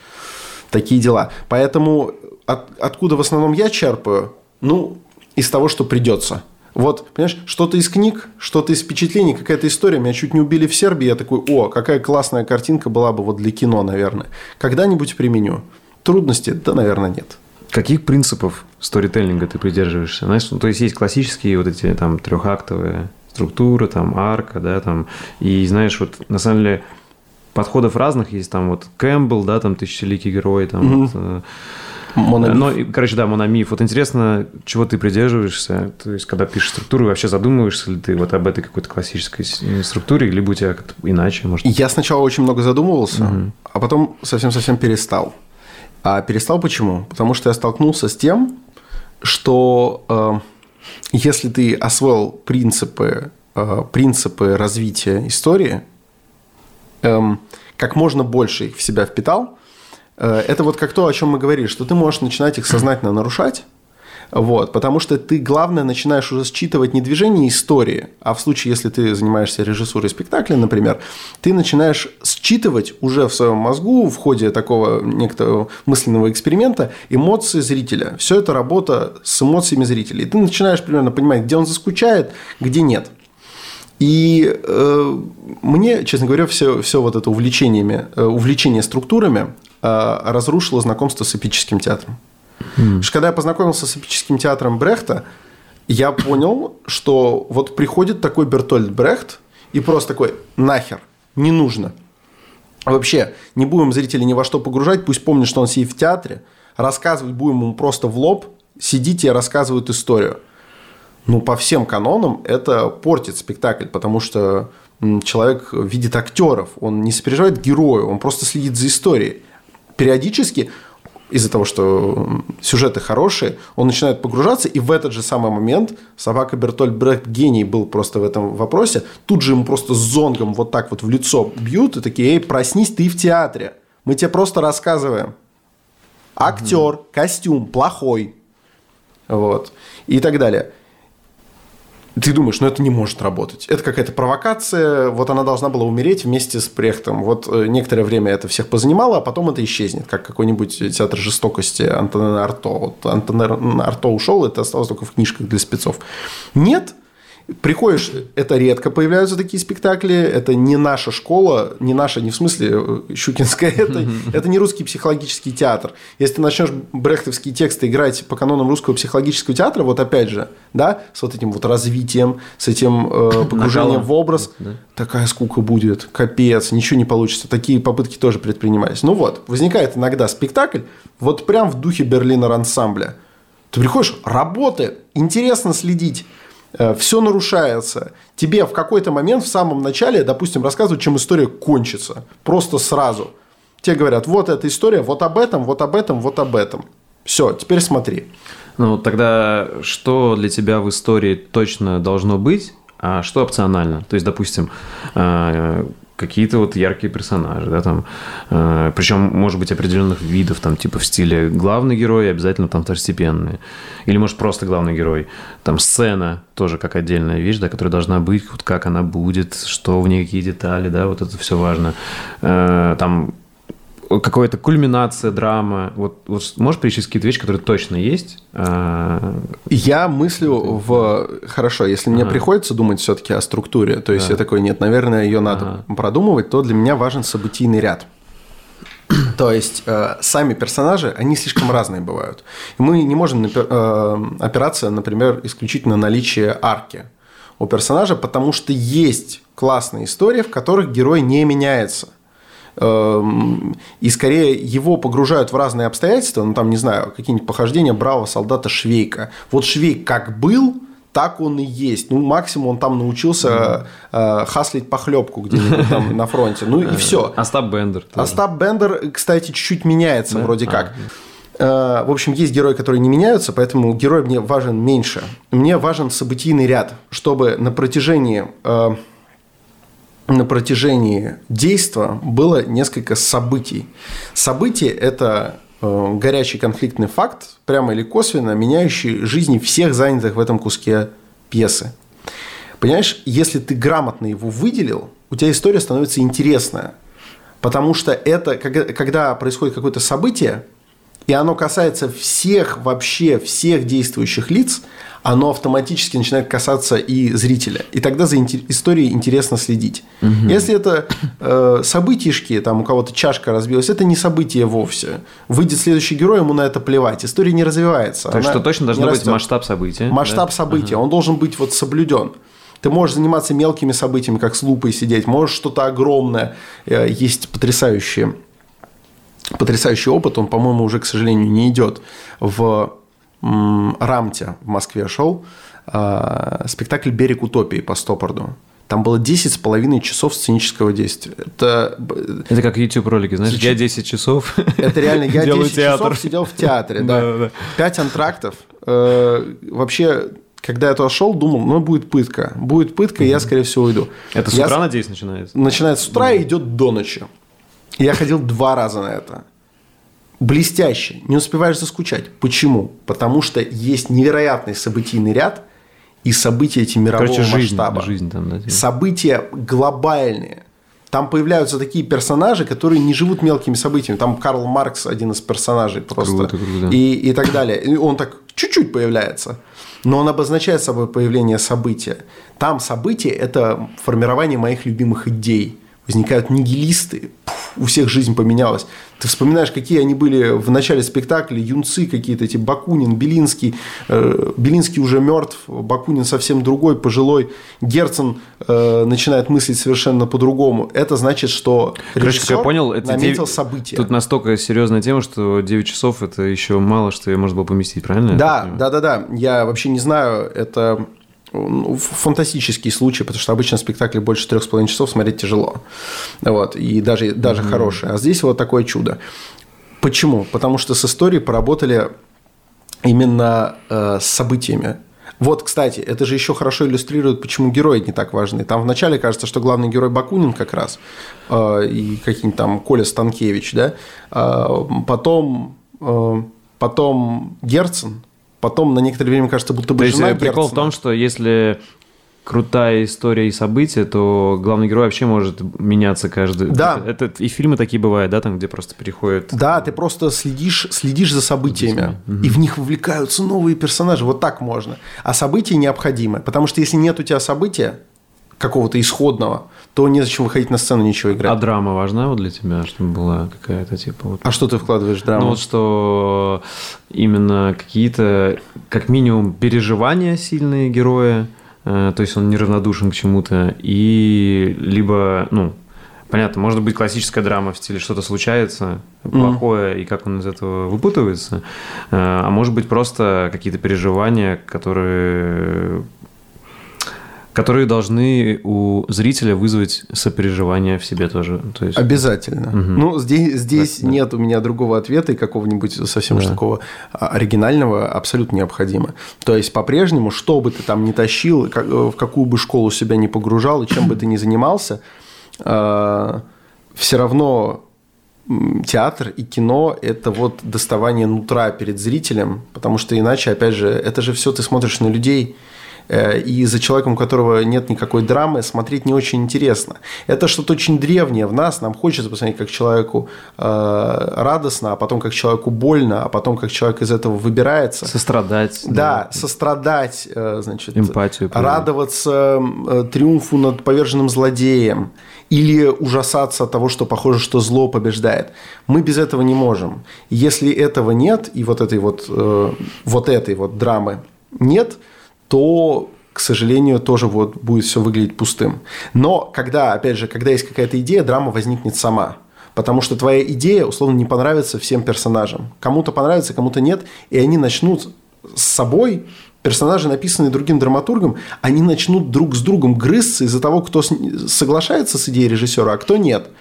Такие дела. Поэтому от, откуда в основном я черпаю? Ну, из того, что придется. Вот, понимаешь, что-то из книг, что-то из впечатлений, какая-то история. Меня чуть не убили в Сербии. Я такой, о, какая классная картинка была бы вот для кино, наверное. Когда-нибудь применю. Трудности? Да, наверное, нет. Каких принципов сторителлинга ты придерживаешься? Знаешь, ну, то есть есть классические вот эти там трехактовые структуры, там арка, да, там, и знаешь, вот на самом деле подходов разных есть, там вот Кэмпбелл, да, там тысячеликий герой, там mm-hmm. вот, э, Мономиф. Ну, короче, да, мономиф. Вот интересно, чего ты придерживаешься? То есть, когда пишешь структуру, вообще задумываешься ли ты вот об этой какой-то классической структуре, либо у тебя как-то иначе, может? Я сначала очень много задумывался, угу. а потом совсем-совсем перестал. А перестал почему? Потому что я столкнулся с тем, что э, если ты освоил принципы, э, принципы развития истории, э, как можно больше их в себя впитал, э, это вот как то, о чем мы говорили, что ты можешь начинать их сознательно нарушать, вот, потому что ты, главное, начинаешь уже считывать не движение истории, а в случае, если ты занимаешься режиссурой спектакля, например, ты начинаешь считывать уже в своем мозгу в ходе такого некоторого мысленного эксперимента эмоции зрителя. Все это работа с эмоциями зрителя. И ты начинаешь примерно понимать, где он заскучает, где нет. И э, мне, честно говоря, все, все вот это увлечениями, э, увлечение структурами э, разрушило знакомство с эпическим театром. Mm. Что когда я познакомился с эпическим театром Брехта, я понял, что вот приходит такой Бертольд Брехт и просто такой нахер, не нужно. Вообще, не будем зрителей ни во что погружать, пусть помнят, что он сидит в театре, рассказывать будем ему просто в лоб, сидите и рассказывают историю. Ну, по всем канонам это портит спектакль, потому что человек видит актеров, он не сопереживает герою, он просто следит за историей. Периодически из-за того, что сюжеты хорошие, он начинает погружаться, и в этот же самый момент собака Бертольд Брехт гений был просто в этом вопросе, тут же ему просто с зонгом вот так вот в лицо бьют и такие, эй, проснись, ты в театре, мы тебе просто рассказываем. Актер, угу. костюм плохой, вот, и так далее ты думаешь, ну это не может работать. Это какая-то провокация, вот она должна была умереть вместе с Прехтом. Вот э, некоторое время это всех позанимало, а потом это исчезнет, как какой-нибудь театр жестокости Антона Арто. Вот Антон Арто ушел, это осталось только в книжках для спецов. Нет, Приходишь, это редко появляются такие спектакли, это не наша школа, не наша, не в смысле э, щукинская, это, это не русский психологический театр. Если ты начнешь брехтовские тексты играть по канонам русского психологического театра, вот опять же, да, с вот этим вот развитием, с этим э, погружением в образ, да. такая скука будет, капец, ничего не получится. Такие попытки тоже предпринимались. Ну вот, возникает иногда спектакль, вот прям в духе Берлинер ансамбля. Ты приходишь, работает, интересно следить все нарушается. Тебе в какой-то момент в самом начале, допустим, рассказывают, чем история кончится. Просто сразу. Тебе говорят, вот эта история, вот об этом, вот об этом, вот об этом. Все, теперь смотри. Ну, тогда что для тебя в истории точно должно быть, а что опционально? То есть, допустим, э, какие-то вот яркие персонажи, да, там, э, причем, может быть, определенных видов, там, типа в стиле главный герой, обязательно там второстепенные, или, может, просто главный герой, там, сцена тоже как отдельная вещь, да, которая должна быть, вот как она будет, что в ней, какие детали, да, вот это все важно, э, там, какая-то кульминация, драма. Вот, вот можешь перечислить какие-то вещи, которые точно есть? А, я мыслю в... Хорошо, если мне ага. приходится думать все-таки о структуре, то есть да. я такой, нет, наверное, ее надо ага. продумывать, то для меня важен событийный ряд. То есть э, сами персонажи, они слишком разные бывают. И мы не можем э, опираться, например, исключительно на наличие арки у персонажа, потому что есть классные истории, в которых герой не меняется. Эм, и скорее его погружают в разные обстоятельства, ну там, не знаю, какие-нибудь похождения бравого солдата Швейка. Вот Швейк как был, так он и есть. Ну, максимум он там научился э, хаслить похлебку где-нибудь там на фронте. Ну и все. Остап Бендер. Остап Бендер, кстати, чуть-чуть меняется вроде а, как. Э, в общем, есть герои, которые не меняются, поэтому герой мне важен меньше. Мне важен событийный ряд, чтобы на протяжении э, на протяжении действа было несколько событий. События – это э, горячий конфликтный факт, прямо или косвенно меняющий жизни всех занятых в этом куске пьесы. Понимаешь, если ты грамотно его выделил, у тебя история становится интересная. Потому что это, когда происходит какое-то событие, и оно касается всех, вообще всех действующих лиц, оно автоматически начинает касаться и зрителя. И тогда за историей интересно следить. Угу. Если это э, событишки, там у кого-то чашка разбилась, это не событие вовсе. Выйдет следующий герой, ему на это плевать. История не развивается. Так что точно должен быть масштаб события. Масштаб да? события. Ага. Он должен быть вот соблюден. Ты можешь заниматься мелкими событиями, как с лупой сидеть, можешь что-то огромное. Э, есть потрясающие потрясающий опыт, он, по-моему, уже, к сожалению, не идет в Рамте в Москве шел а, спектакль «Берег утопии» по Стопорду. Там было 10 с половиной часов сценического действия. Это, это как YouTube-ролики, знаешь, я 10 часов Это реально, я 10 театр. часов сидел в театре, да. да, да. 5 антрактов. Э, вообще, когда я туда шел, думал, ну, будет пытка. Будет пытка, и я, скорее всего, уйду. Это с я... утра, надеюсь, начинается? Начинается с утра и идет до ночи. Я ходил два раза на это. Блестяще. Не успеваешь заскучать. Почему? Потому что есть невероятный событийный ряд и события эти мирового Короче, жизнь, масштаба. Жизнь там, да, события глобальные. Там появляются такие персонажи, которые не живут мелкими событиями. Там Карл Маркс один из персонажей просто. Круто, круто. И, и так далее. И он так чуть-чуть появляется. Но он обозначает собой появление события. Там события – это формирование моих любимых идей. Возникают нигилисты, у всех жизнь поменялась. Ты вспоминаешь, какие они были в начале спектакля, юнцы какие-то, эти Бакунин, Белинский. Э, Белинский уже мертв, Бакунин совсем другой, пожилой. Герцен э, начинает мыслить совершенно по-другому. Это значит, что Короче, я понял, это наметил 9... события. Тут настолько серьезная тема, что 9 часов – это еще мало, что ее можно было поместить, правильно? Да, да, да, да. Я вообще не знаю, это фантастический случай, потому что обычно спектакли больше трех с половиной часов смотреть тяжело. Вот, и даже, даже mm-hmm. хорошие. А здесь вот такое чудо. Почему? Потому что с историей поработали именно э, с событиями. Вот, кстати, это же еще хорошо иллюстрирует, почему герои не так важны. Там вначале кажется, что главный герой Бакунин как раз, э, и какие-нибудь там Коля Станкевич, да, э, потом, э, потом Герцен, потом на некоторое время кажется, будто бы То жена есть э, прикол в том, что если крутая история и события, то главный герой вообще может меняться каждый. Да. Это, это и фильмы такие бывают, да, там где просто переходят. Да, ты просто следишь, следишь за событиями, угу. и в них вовлекаются новые персонажи. Вот так можно. А события необходимы, потому что если нет у тебя события какого-то исходного, то незачем выходить на сцену, ничего играть. А драма важна вот для тебя, чтобы была какая-то типа... Вот... А что ты вкладываешь в драму? Ну вот что именно какие-то, как минимум, переживания сильные героя, э, то есть он неравнодушен к чему-то, и либо, ну, понятно, может быть классическая драма в стиле что-то случается плохое, mm. и как он из этого выпутывается, э, а может быть просто какие-то переживания, которые Которые должны у зрителя вызвать сопереживание в себе тоже. То есть... Обязательно. Угу. Ну, здесь, здесь да, нет да. у меня другого ответа и какого-нибудь совсем да. уж такого а, оригинального абсолютно необходимо. То есть, по-прежнему, что бы ты там ни тащил, как, в какую бы школу себя не погружал, и чем бы ты ни занимался, э, все равно театр и кино – это вот доставание нутра перед зрителем, потому что иначе, опять же, это же все ты смотришь на людей – Э, и за человеком, у которого нет никакой драмы, смотреть не очень интересно. Это что-то очень древнее в нас, нам хочется посмотреть, как человеку э, радостно, а потом как человеку больно, а потом как человек из этого выбирается. Сострадать. Да, да. сострадать, э, значит, эмпатию. Радоваться триумфу над поверженным злодеем или ужасаться от того, что похоже, что зло побеждает. Мы без этого не можем. Если этого нет, и вот этой вот, вот этой вот драмы нет – то к сожалению, тоже вот будет все выглядеть пустым. Но когда, опять же, когда есть какая-то идея, драма возникнет сама. Потому что твоя идея, условно, не понравится всем персонажам. Кому-то понравится, кому-то нет. И они начнут с собой, персонажи, написанные другим драматургом, они начнут друг с другом грызться из-за того, кто соглашается с идеей режиссера, а кто нет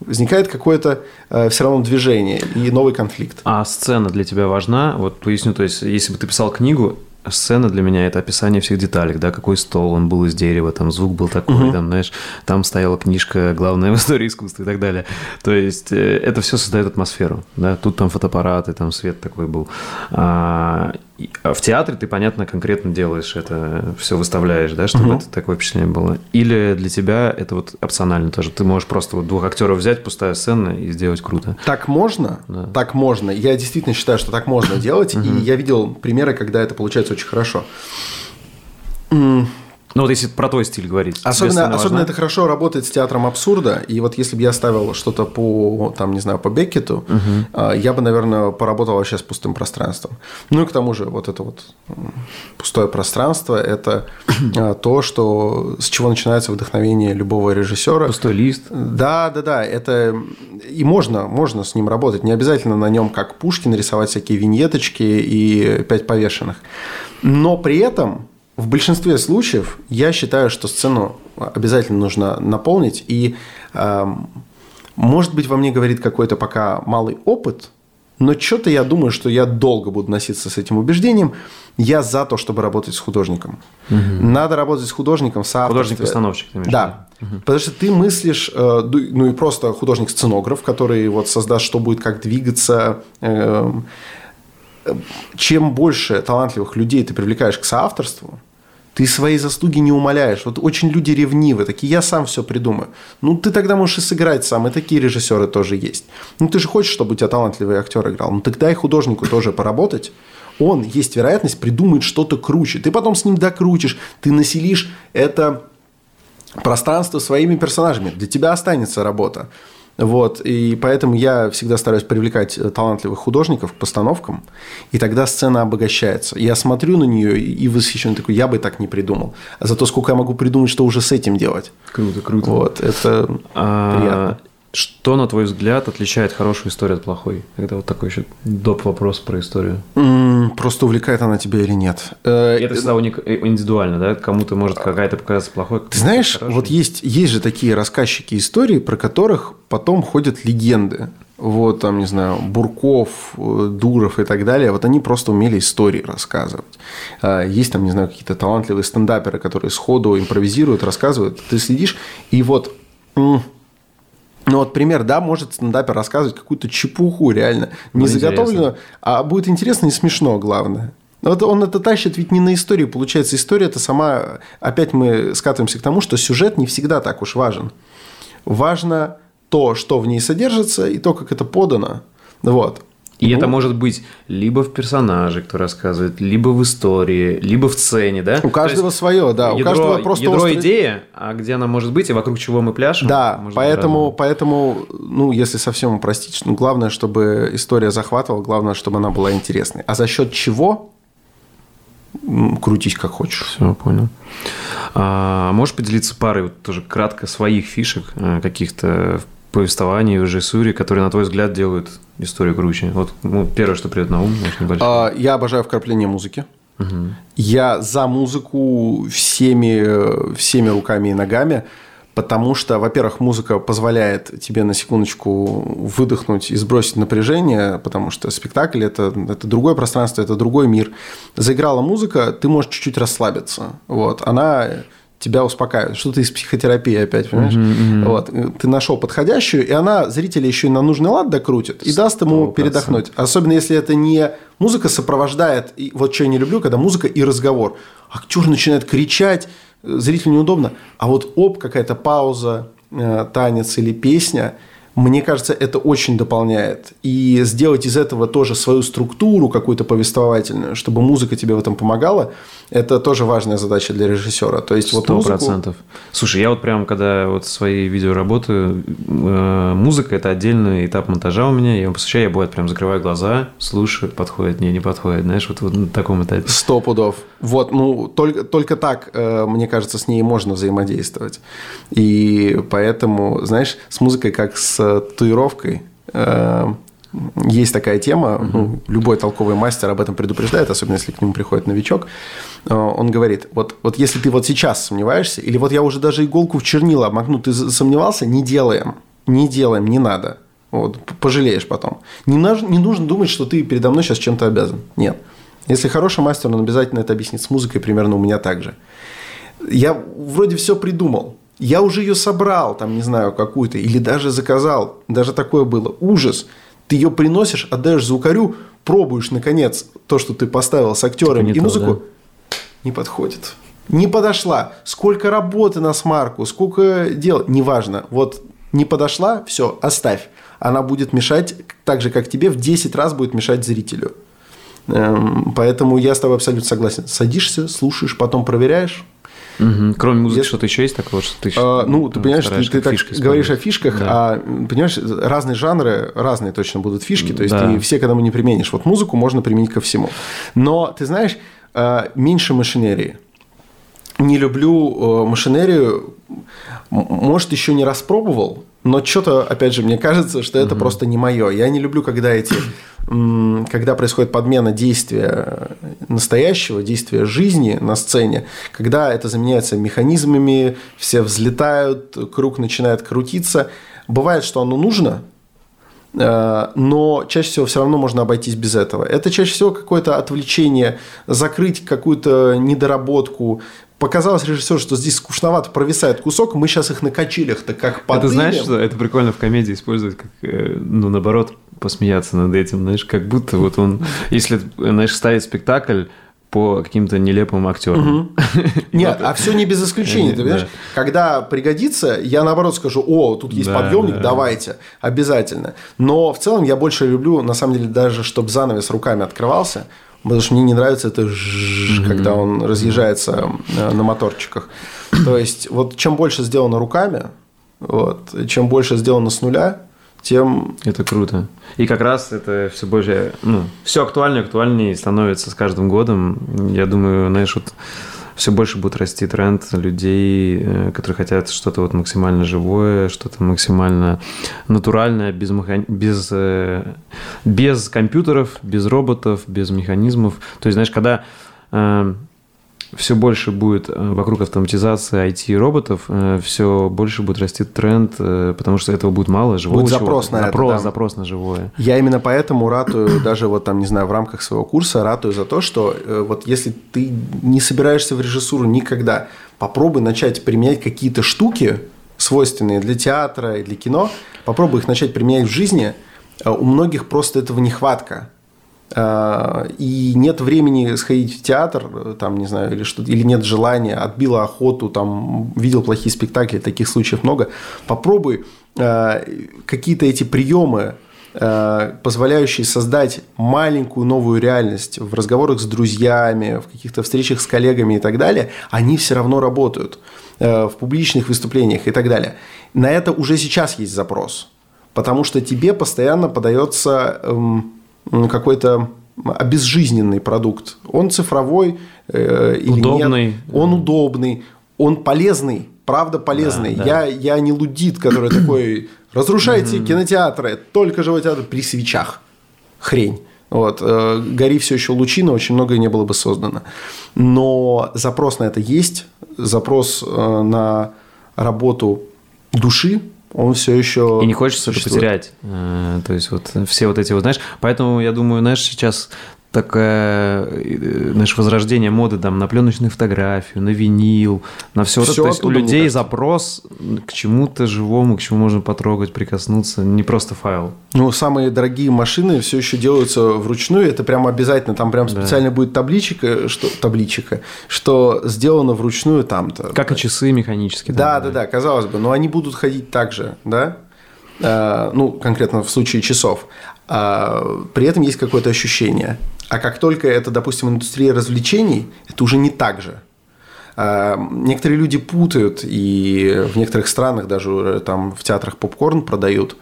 возникает какое-то э, все равно движение и новый конфликт. А сцена для тебя важна? Вот поясню, то есть, если бы ты писал книгу, сцена для меня это описание всех деталей, да, какой стол, он был из дерева, там звук был такой, угу. там, знаешь, там стояла книжка «Главная в истории искусства» и так далее. То есть э, это все создает атмосферу, да, тут там фотоаппараты, там свет такой был. А в театре ты, понятно, конкретно делаешь это, все выставляешь, да, чтобы угу. это такое впечатление было. Или для тебя это вот опционально тоже. Ты можешь просто вот двух актеров взять, пустая сцена и сделать круто. Так можно, да. так можно. Я действительно считаю, что так можно делать. И я видел примеры, когда это получается очень хорошо. Ну вот если про твой стиль говорить. Особенно, особенно это хорошо работает с театром абсурда. И вот если бы я ставил что-то по, там, не знаю, по Беккету, угу. я бы, наверное, поработал вообще с пустым пространством. Ну и к тому же вот это вот пустое пространство – это а, то, что, с чего начинается вдохновение любого режиссера. Пустой лист. Да, да, да. Это и можно, можно с ним работать. Не обязательно на нем, как Пушкин, рисовать всякие виньеточки и пять повешенных. Но при этом в большинстве случаев я считаю, что сцену обязательно нужно наполнить. И, э, может быть, во мне говорит какой-то пока малый опыт, но что-то я думаю, что я долго буду носиться с этим убеждением. Я за то, чтобы работать с художником. Угу. Надо работать с художником, с Художник-постановщик. Да. Угу. Потому что ты мыслишь, э, ну и просто художник-сценограф, который вот создаст, что будет, как двигаться. Э, чем больше талантливых людей ты привлекаешь к соавторству, ты свои заслуги не умоляешь. Вот очень люди ревнивы, такие, я сам все придумаю. Ну, ты тогда можешь и сыграть сам, и такие режиссеры тоже есть. Ну, ты же хочешь, чтобы у тебя талантливый актер играл. Ну, тогда и художнику тоже поработать. Он, есть вероятность, придумает что-то круче. Ты потом с ним докрутишь, ты населишь это пространство своими персонажами. Для тебя останется работа. Вот, и поэтому я всегда стараюсь привлекать э, талантливых художников к постановкам, и тогда сцена обогащается. Я смотрю на нее и восхищен такой, я бы так не придумал. А зато сколько я могу придумать, что уже с этим делать. Круто, круто. Вот, это а, приятно. Что, на твой взгляд, отличает хорошую историю от плохой? Это вот такой еще доп. вопрос про историю. просто увлекает она тебя или нет. Э, это всегда э, индивидуально, да? Кому-то может какая-то показаться плохой. Ты знаешь, хорошей. вот есть, есть же такие рассказчики истории, про которых потом ходят легенды. Вот там, не знаю, Бурков, э, Дуров и так далее. Вот они просто умели истории рассказывать. А, есть там, не знаю, какие-то талантливые стендаперы, которые сходу импровизируют, рассказывают. Ты следишь, и вот ну вот пример, да, может стендапер рассказывать какую-то чепуху реально, не заготовленную, а будет интересно и смешно, главное. Вот он это тащит ведь не на историю, получается, история это сама, опять мы скатываемся к тому, что сюжет не всегда так уж важен. Важно то, что в ней содержится, и то, как это подано. Вот. И ну, это может быть либо в персонаже, кто рассказывает, либо в истории, либо в сцене, да? У каждого есть, свое, да. Ядро, у каждого просто ядро острый... идея, а где она может быть и вокруг чего мы пляшем. Да, поэтому, поэтому, ну, если совсем упростить, ну, главное, чтобы история захватывала, главное, чтобы она была интересной. А за счет чего крутись как хочешь. Все, понял. А, можешь поделиться парой вот тоже кратко своих фишек э, каких-то повествований в режиссуре, которые, на твой взгляд, делают историю круче? Вот ну, первое, что придет на ум, может, небольшое. А, я обожаю вкрапление музыки. Угу. Я за музыку всеми, всеми руками и ногами, потому что, во-первых, музыка позволяет тебе на секундочку выдохнуть и сбросить напряжение, потому что спектакль это, это другое пространство, это другой мир. Заиграла музыка, ты можешь чуть-чуть расслабиться. Вот. Она тебя успокаивает. Что-то из психотерапии опять, понимаешь? Mm-hmm, Вот. Ты нашел подходящую, и она зрителя еще и на нужный лад докрутит и даст ему 100%. передохнуть. Особенно если это не музыка сопровождает, и вот что я не люблю, когда музыка и разговор. Актер начинает кричать, зрителю неудобно. А вот оп, какая-то пауза, э, танец или песня – мне кажется, это очень дополняет. И сделать из этого тоже свою структуру какую-то повествовательную, чтобы музыка тебе в этом помогала, это тоже важная задача для режиссера. То есть, вот процентов. Музыку... Слушай, я вот прям, когда вот свои видео работаю, э, музыка – это отдельный этап монтажа у меня. Я его посвящаю, я, бывает, прям закрываю глаза, слушаю, подходит, не, не подходит. Знаешь, вот, вот на таком этапе. Сто пудов. Вот, ну, только, только так, э, мне кажется, с ней можно взаимодействовать. И поэтому, знаешь, с музыкой как с татуировкой. Э, есть такая тема, угу. ну, любой толковый мастер об этом предупреждает, особенно если к нему приходит новичок. Э, он говорит, вот, вот если ты вот сейчас сомневаешься, или вот я уже даже иголку в чернила обмакну, ты сомневался, не делаем, не делаем, не надо. Вот, пожалеешь потом. Не, не нужно думать, что ты передо мной сейчас чем-то обязан. Нет. Если хороший мастер, он обязательно это объяснит с музыкой, примерно у меня так же. Я вроде все придумал, я уже ее собрал, там, не знаю, какую-то, или даже заказал. Даже такое было. Ужас. Ты ее приносишь, отдаешь звукарю, пробуешь, наконец, то, что ты поставил с актером типа и то, музыку. Да? Не подходит. Не подошла. Сколько работы на смарку, сколько дел. Неважно. Вот не подошла, все, оставь. Она будет мешать, так же, как тебе, в 10 раз будет мешать зрителю. Эм, поэтому я с тобой абсолютно согласен. Садишься, слушаешь, потом проверяешь, Угу. Кроме музыки, Если... что-то еще есть такого, что ты а, Ну, ты понимаешь, ты, ты так говоришь о фишках, да. а понимаешь, разные жанры, разные точно будут фишки, то есть да. ты все к этому не применишь. Вот музыку можно применить ко всему. Но, ты знаешь, а, меньше машинерии. Не люблю э, машинерию, может, еще не распробовал, но что-то, опять же, мне кажется, что это угу. просто не мое. Я не люблю, когда эти, когда происходит подмена действия настоящего, действия жизни на сцене, когда это заменяется механизмами, все взлетают, круг начинает крутиться. Бывает, что оно нужно, э, но чаще всего все равно можно обойтись без этого. Это чаще всего какое-то отвлечение, закрыть какую-то недоработку, показалось режиссеру, что здесь скучновато провисает кусок, мы сейчас их на качелях-то как подымем. Это знаешь, что это прикольно в комедии использовать, как, э, ну, наоборот, посмеяться над этим, знаешь, как будто вот он, если, знаешь, ставит спектакль, по каким-то нелепым актерам. Угу. Нет, а все не без исключения, ты понимаешь? Когда пригодится, я наоборот скажу, о, тут есть подъемник, давайте, обязательно. Но в целом я больше люблю, на самом деле, даже чтобы занавес руками открывался, Потому что мне не нравится это жжж, mm-hmm. когда он разъезжается э, на моторчиках. То есть, вот чем больше сделано руками, вот, чем больше сделано с нуля, тем... Это круто. И как раз это все больше, ну, все актуальнее, актуальнее становится с каждым годом. Я думаю, знаешь, вот все больше будет расти тренд людей, э, которые хотят что-то вот максимально живое, что-то максимально натуральное, без, без, э, без компьютеров, без роботов, без механизмов. То есть, знаешь, когда э, все больше будет э, вокруг автоматизации IT-роботов, э, все больше будет расти тренд, э, потому что этого будет мало живого. Будет запрос на запрос, это, да. запрос на живое. Я именно поэтому ратую, даже вот там, не знаю, в рамках своего курса, ратую за то, что вот если ты не собираешься в режиссуру никогда, попробуй начать применять какие-то штуки, свойственные для театра и для кино, попробуй их начать применять в жизни. У многих просто этого нехватка. А, и нет времени сходить в театр, там, не знаю, или что или нет желания, отбила охоту, там, видел плохие спектакли, таких случаев много. Попробуй а, какие-то эти приемы, а, позволяющие создать маленькую новую реальность в разговорах с друзьями, в каких-то встречах с коллегами и так далее, они все равно работают в публичных выступлениях и так далее. На это уже сейчас есть запрос, потому что тебе постоянно подается эм, какой-то обезжизненный продукт. Он цифровой э, или удобный. нет. Он удобный, он полезный, правда полезный. Да, да. Я, я не лудит, который такой, разрушайте кинотеатры, только живой театр при свечах. Хрень. Вот. Э, гори все еще лучина, очень многое не было бы создано. Но запрос на это есть, запрос э, на работу души, он все еще... И не хочется это потерять. Э, то есть вот все вот эти вот, знаешь, поэтому я думаю, знаешь, сейчас такое, э, знаешь, возрождение моды там на пленочную фотографию, на винил, на все, все это. То есть у людей запрос к чему-то живому, к чему можно потрогать, прикоснуться, не просто файл. Ну, самые дорогие машины все еще делаются вручную, это прям обязательно, там прям специально да. будет табличка, что табличка, что сделано вручную там-то. Как и часы механические. Да, да, да, да, казалось бы, но они будут ходить так же, да? А, ну, конкретно в случае часов. А, при этом есть какое-то ощущение. А как только это, допустим, индустрия развлечений, это уже не так же. А, некоторые люди путают, и в некоторых странах даже там в театрах попкорн продают.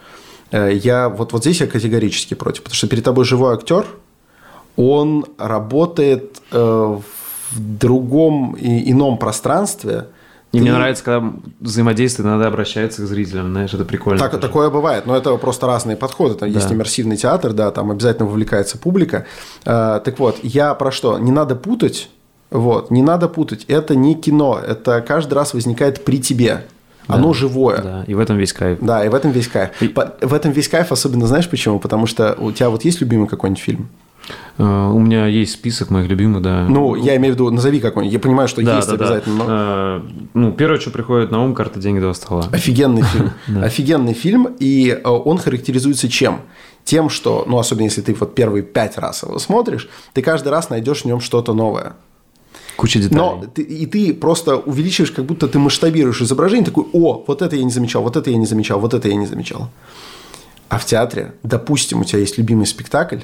Э, я вот, вот здесь я категорически против, потому что перед тобой живой актер, он работает э, в другом и ином пространстве – и ты... мне нравится, когда взаимодействие надо обращаться к зрителям, знаешь, это прикольно. Так, такое бывает, но это просто разные подходы. Там да. есть иммерсивный театр, да, там обязательно вовлекается публика. А, так вот, я про что? Не надо путать, вот, не надо путать. Это не кино, это каждый раз возникает при тебе. Да, Оно живое. Да, и в этом весь кайф. Да, и в этом весь кайф. И... В этом весь кайф, особенно знаешь почему? Потому что у тебя вот есть любимый какой-нибудь фильм? Uh, у меня есть список моих любимых, да. Ну, я имею в виду, назови какой-нибудь. Я понимаю, что да, есть да, обязательно. Да. Но... Uh, ну, первое, что приходит на ум, карта деньги два стола. Офигенный фильм. Офигенный фильм, и э, он характеризуется чем? Тем, что, ну, особенно если ты вот первые пять раз его смотришь, ты каждый раз найдешь в нем что-то новое. Куча деталей. Но ты, и ты просто увеличиваешь, как будто ты масштабируешь изображение, такой, о, вот это я не замечал, вот это я не замечал, вот это я не замечал. А в театре, допустим, у тебя есть любимый спектакль,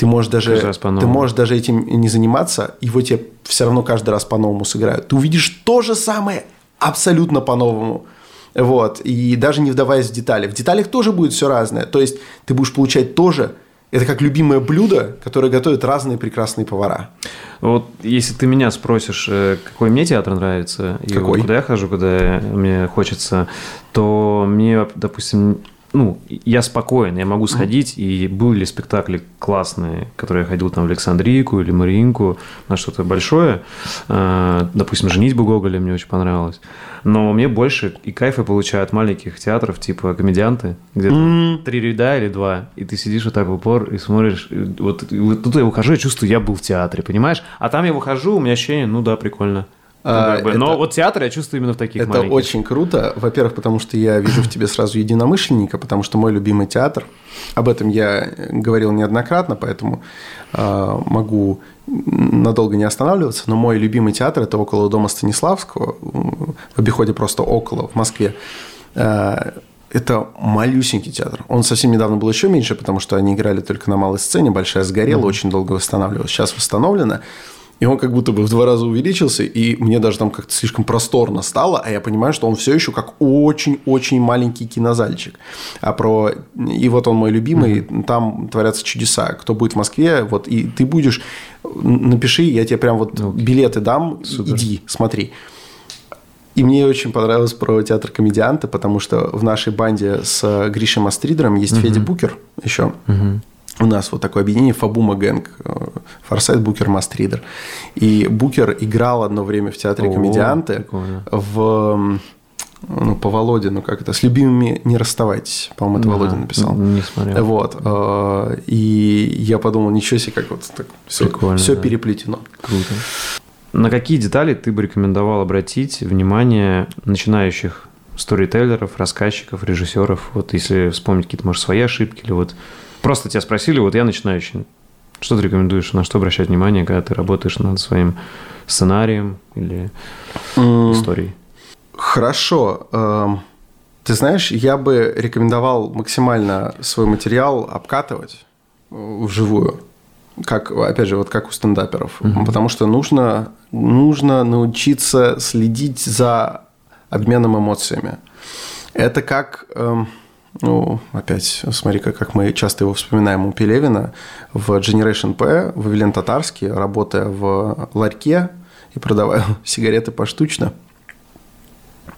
ты можешь даже, ты можешь даже этим не заниматься, его тебе все равно каждый раз по-новому сыграют. Ты увидишь то же самое абсолютно по-новому. Вот. И даже не вдаваясь в детали. В деталях тоже будет все разное. То есть ты будешь получать тоже это как любимое блюдо, которое готовят разные прекрасные повара. Вот если ты меня спросишь, э, какой мне театр нравится, какой? и куда я хожу, куда мне хочется, то мне, допустим, ну, я спокоен, я могу сходить, и были спектакли классные, которые я ходил там в Александрийку или Мариинку, на что-то большое. А, допустим, «Женитьбу Гоголя» мне очень понравилось. Но мне больше и кайфа получают маленьких театров, типа «Комедианты», где mm. три ряда или два, и ты сидишь вот так в упор и смотришь. И вот, и вот тут я выхожу, я чувствую, я был в театре, понимаешь? А там я выхожу, у меня ощущение, ну да, прикольно. Ну, а, как бы. Но вот театр я чувствую именно в таких Это маленьких. очень круто. Во-первых, потому что я вижу в тебе сразу единомышленника, потому что мой любимый театр. Об этом я говорил неоднократно, поэтому э, могу надолго не останавливаться. Но мой любимый театр – это около дома Станиславского, в обиходе просто около, в Москве. Э, это малюсенький театр. Он совсем недавно был еще меньше, потому что они играли только на малой сцене, большая сгорела, mm-hmm. очень долго восстанавливалась. Сейчас восстановлена. И он как будто бы в два раза увеличился, и мне даже там как-то слишком просторно стало, а я понимаю, что он все еще как очень-очень маленький кинозальчик. А про... И вот он мой любимый, mm-hmm. там творятся чудеса. Кто будет в Москве, вот, и ты будешь... Напиши, я тебе прям вот okay. билеты дам, Супер. иди, смотри. И мне очень понравилось про театр комедианта, потому что в нашей банде с Гришей Мастридером есть uh-huh. Федя Букер еще. Uh-huh у нас вот такое объединение Фабума Гэнг, Форсайт Букер Мастридер. И Букер играл одно время в театре О, комедианты прикольно. в ну, по Володе, ну как это, с любимыми не расставайтесь, по-моему, это да, Володя написал. Не смотрел. Вот. Э, и я подумал, ничего себе, как вот так все, Прикольно, все да. переплетено. Круто. На какие детали ты бы рекомендовал обратить внимание начинающих сторителлеров, рассказчиков, режиссеров? Вот если вспомнить какие-то, может, свои ошибки или вот Просто тебя спросили, вот я начинающий. Что ты рекомендуешь, на что обращать внимание, когда ты работаешь над своим сценарием или mm. историей? Хорошо. Эм, ты знаешь, я бы рекомендовал максимально свой материал обкатывать вживую. Как, опять же, вот как у стендаперов. Угу. Потому что нужно, нужно научиться следить за обменом эмоциями. Это как... Эм, ну, опять, смотри, как, как мы часто его вспоминаем у Пелевина, в Generation P, Вавилен Татарский, работая в ларьке и продавая сигареты поштучно,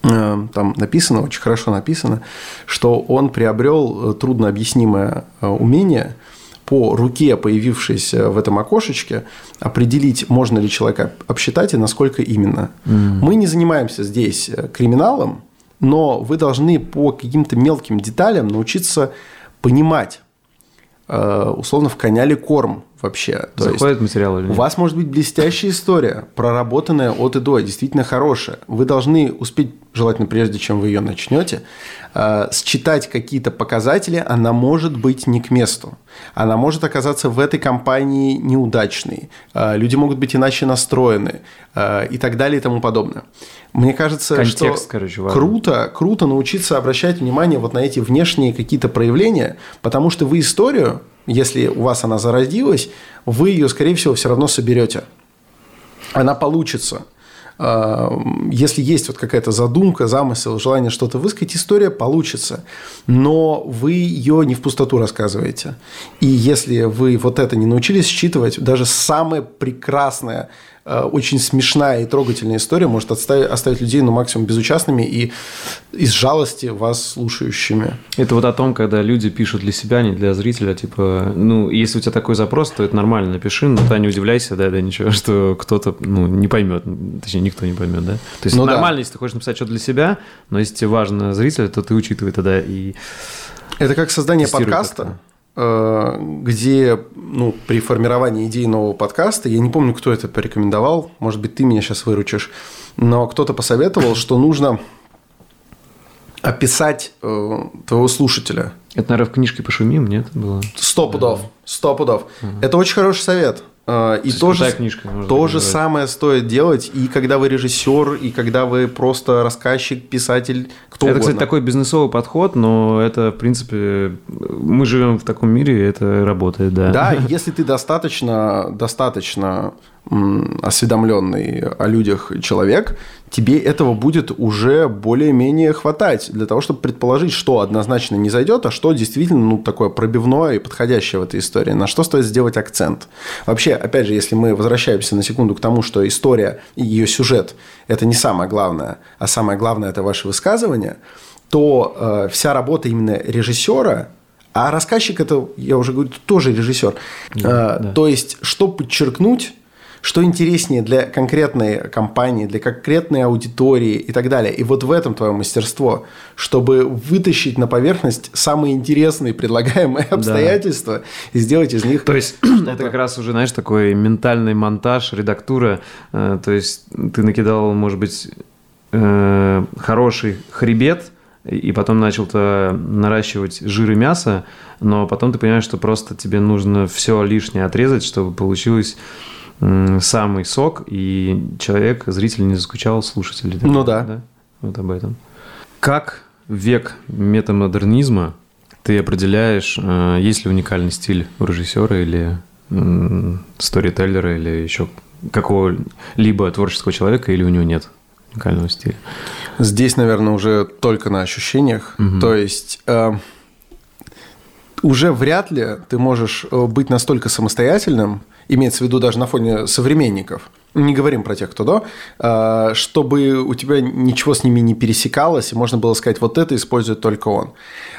э, там написано, очень хорошо написано, что он приобрел трудно объяснимое э, умение по руке, появившейся в этом окошечке, определить, можно ли человека обсчитать и насколько именно. Mm. Мы не занимаемся здесь э, криминалом, но вы должны по каким-то мелким деталям научиться понимать, э, условно, в коня ли корм вообще. То Заходит есть, материал или нет? У вас может быть блестящая история, проработанная от и до, действительно хорошая. Вы должны успеть, желательно прежде, чем вы ее начнете, э, считать какие-то показатели, она может быть не к месту. Она может оказаться в этой компании неудачной. Э, люди могут быть иначе настроены э, и так далее и тому подобное. Мне кажется, Контекст, что короче, круто, круто научиться обращать внимание вот на эти внешние какие-то проявления, потому что вы историю если у вас она зародилась, вы ее, скорее всего, все равно соберете. Она получится. А, если есть вот какая-то задумка, замысел, желание что-то высказать, история получится. Но вы ее не в пустоту рассказываете. И если вы вот это не научились считывать, даже самое прекрасное очень смешная и трогательная история может оставить, оставить людей, ну, максимум безучастными и из жалости вас слушающими. Это вот о том, когда люди пишут для себя, не для зрителя, типа, ну, если у тебя такой запрос, то это нормально, напиши, но ты не удивляйся, да, да, ничего, что кто-то, ну, не поймет, точнее, никто не поймет, да. То есть ну, нормально, да. если ты хочешь написать что-то для себя, но если тебе важно зритель, то ты учитывай тогда и это как создание подкаста. Э, где ну, при формировании идеи нового подкаста, я не помню, кто это порекомендовал, может быть, ты меня сейчас выручишь, но кто-то посоветовал, что нужно описать э, твоего слушателя. Это, наверное, в книжке «Пошумим», нет? Было? Сто пудов, сто пудов. Угу. Это очень хороший совет. А, и то же, книжка, то же самое стоит делать, и когда вы режиссер, и когда вы просто рассказчик, писатель, кто Это, угодно. кстати, такой бизнесовый подход, но это, в принципе, мы живем в таком мире, и это работает, да. Да, если ты достаточно, достаточно осведомленный о людях человек, тебе этого будет уже более-менее хватать для того, чтобы предположить, что однозначно не зайдет, а что действительно ну, такое пробивное и подходящее в этой истории, на что стоит сделать акцент. Вообще, опять же, если мы возвращаемся на секунду к тому, что история и ее сюжет – это не самое главное, а самое главное – это ваше высказывание, то э, вся работа именно режиссера а рассказчик это, я уже говорю, тоже режиссер. Да, э, да. То есть, что подчеркнуть что интереснее для конкретной компании, для конкретной аудитории и так далее. И вот в этом твое мастерство, чтобы вытащить на поверхность самые интересные предлагаемые обстоятельства да. и сделать из них... То есть это как раз уже, знаешь, такой ментальный монтаж, редактура. Э, то есть ты накидал, может быть, э, хороший хребет, и потом начал-то наращивать жир и мясо, но потом ты понимаешь, что просто тебе нужно все лишнее отрезать, чтобы получилось самый сок, и человек, зритель не заскучал, слушатель. Ну да. да. Вот об этом. Как век метамодернизма ты определяешь, э, есть ли уникальный стиль у режиссера или сторителлера, или еще какого-либо творческого человека, или у него нет уникального стиля? Здесь, наверное, уже только на ощущениях. Угу. То есть э, уже вряд ли ты можешь э, быть настолько самостоятельным, имеется в виду даже на фоне современников, не говорим про тех, кто до, а, чтобы у тебя ничего с ними не пересекалось, и можно было сказать, вот это использует только он.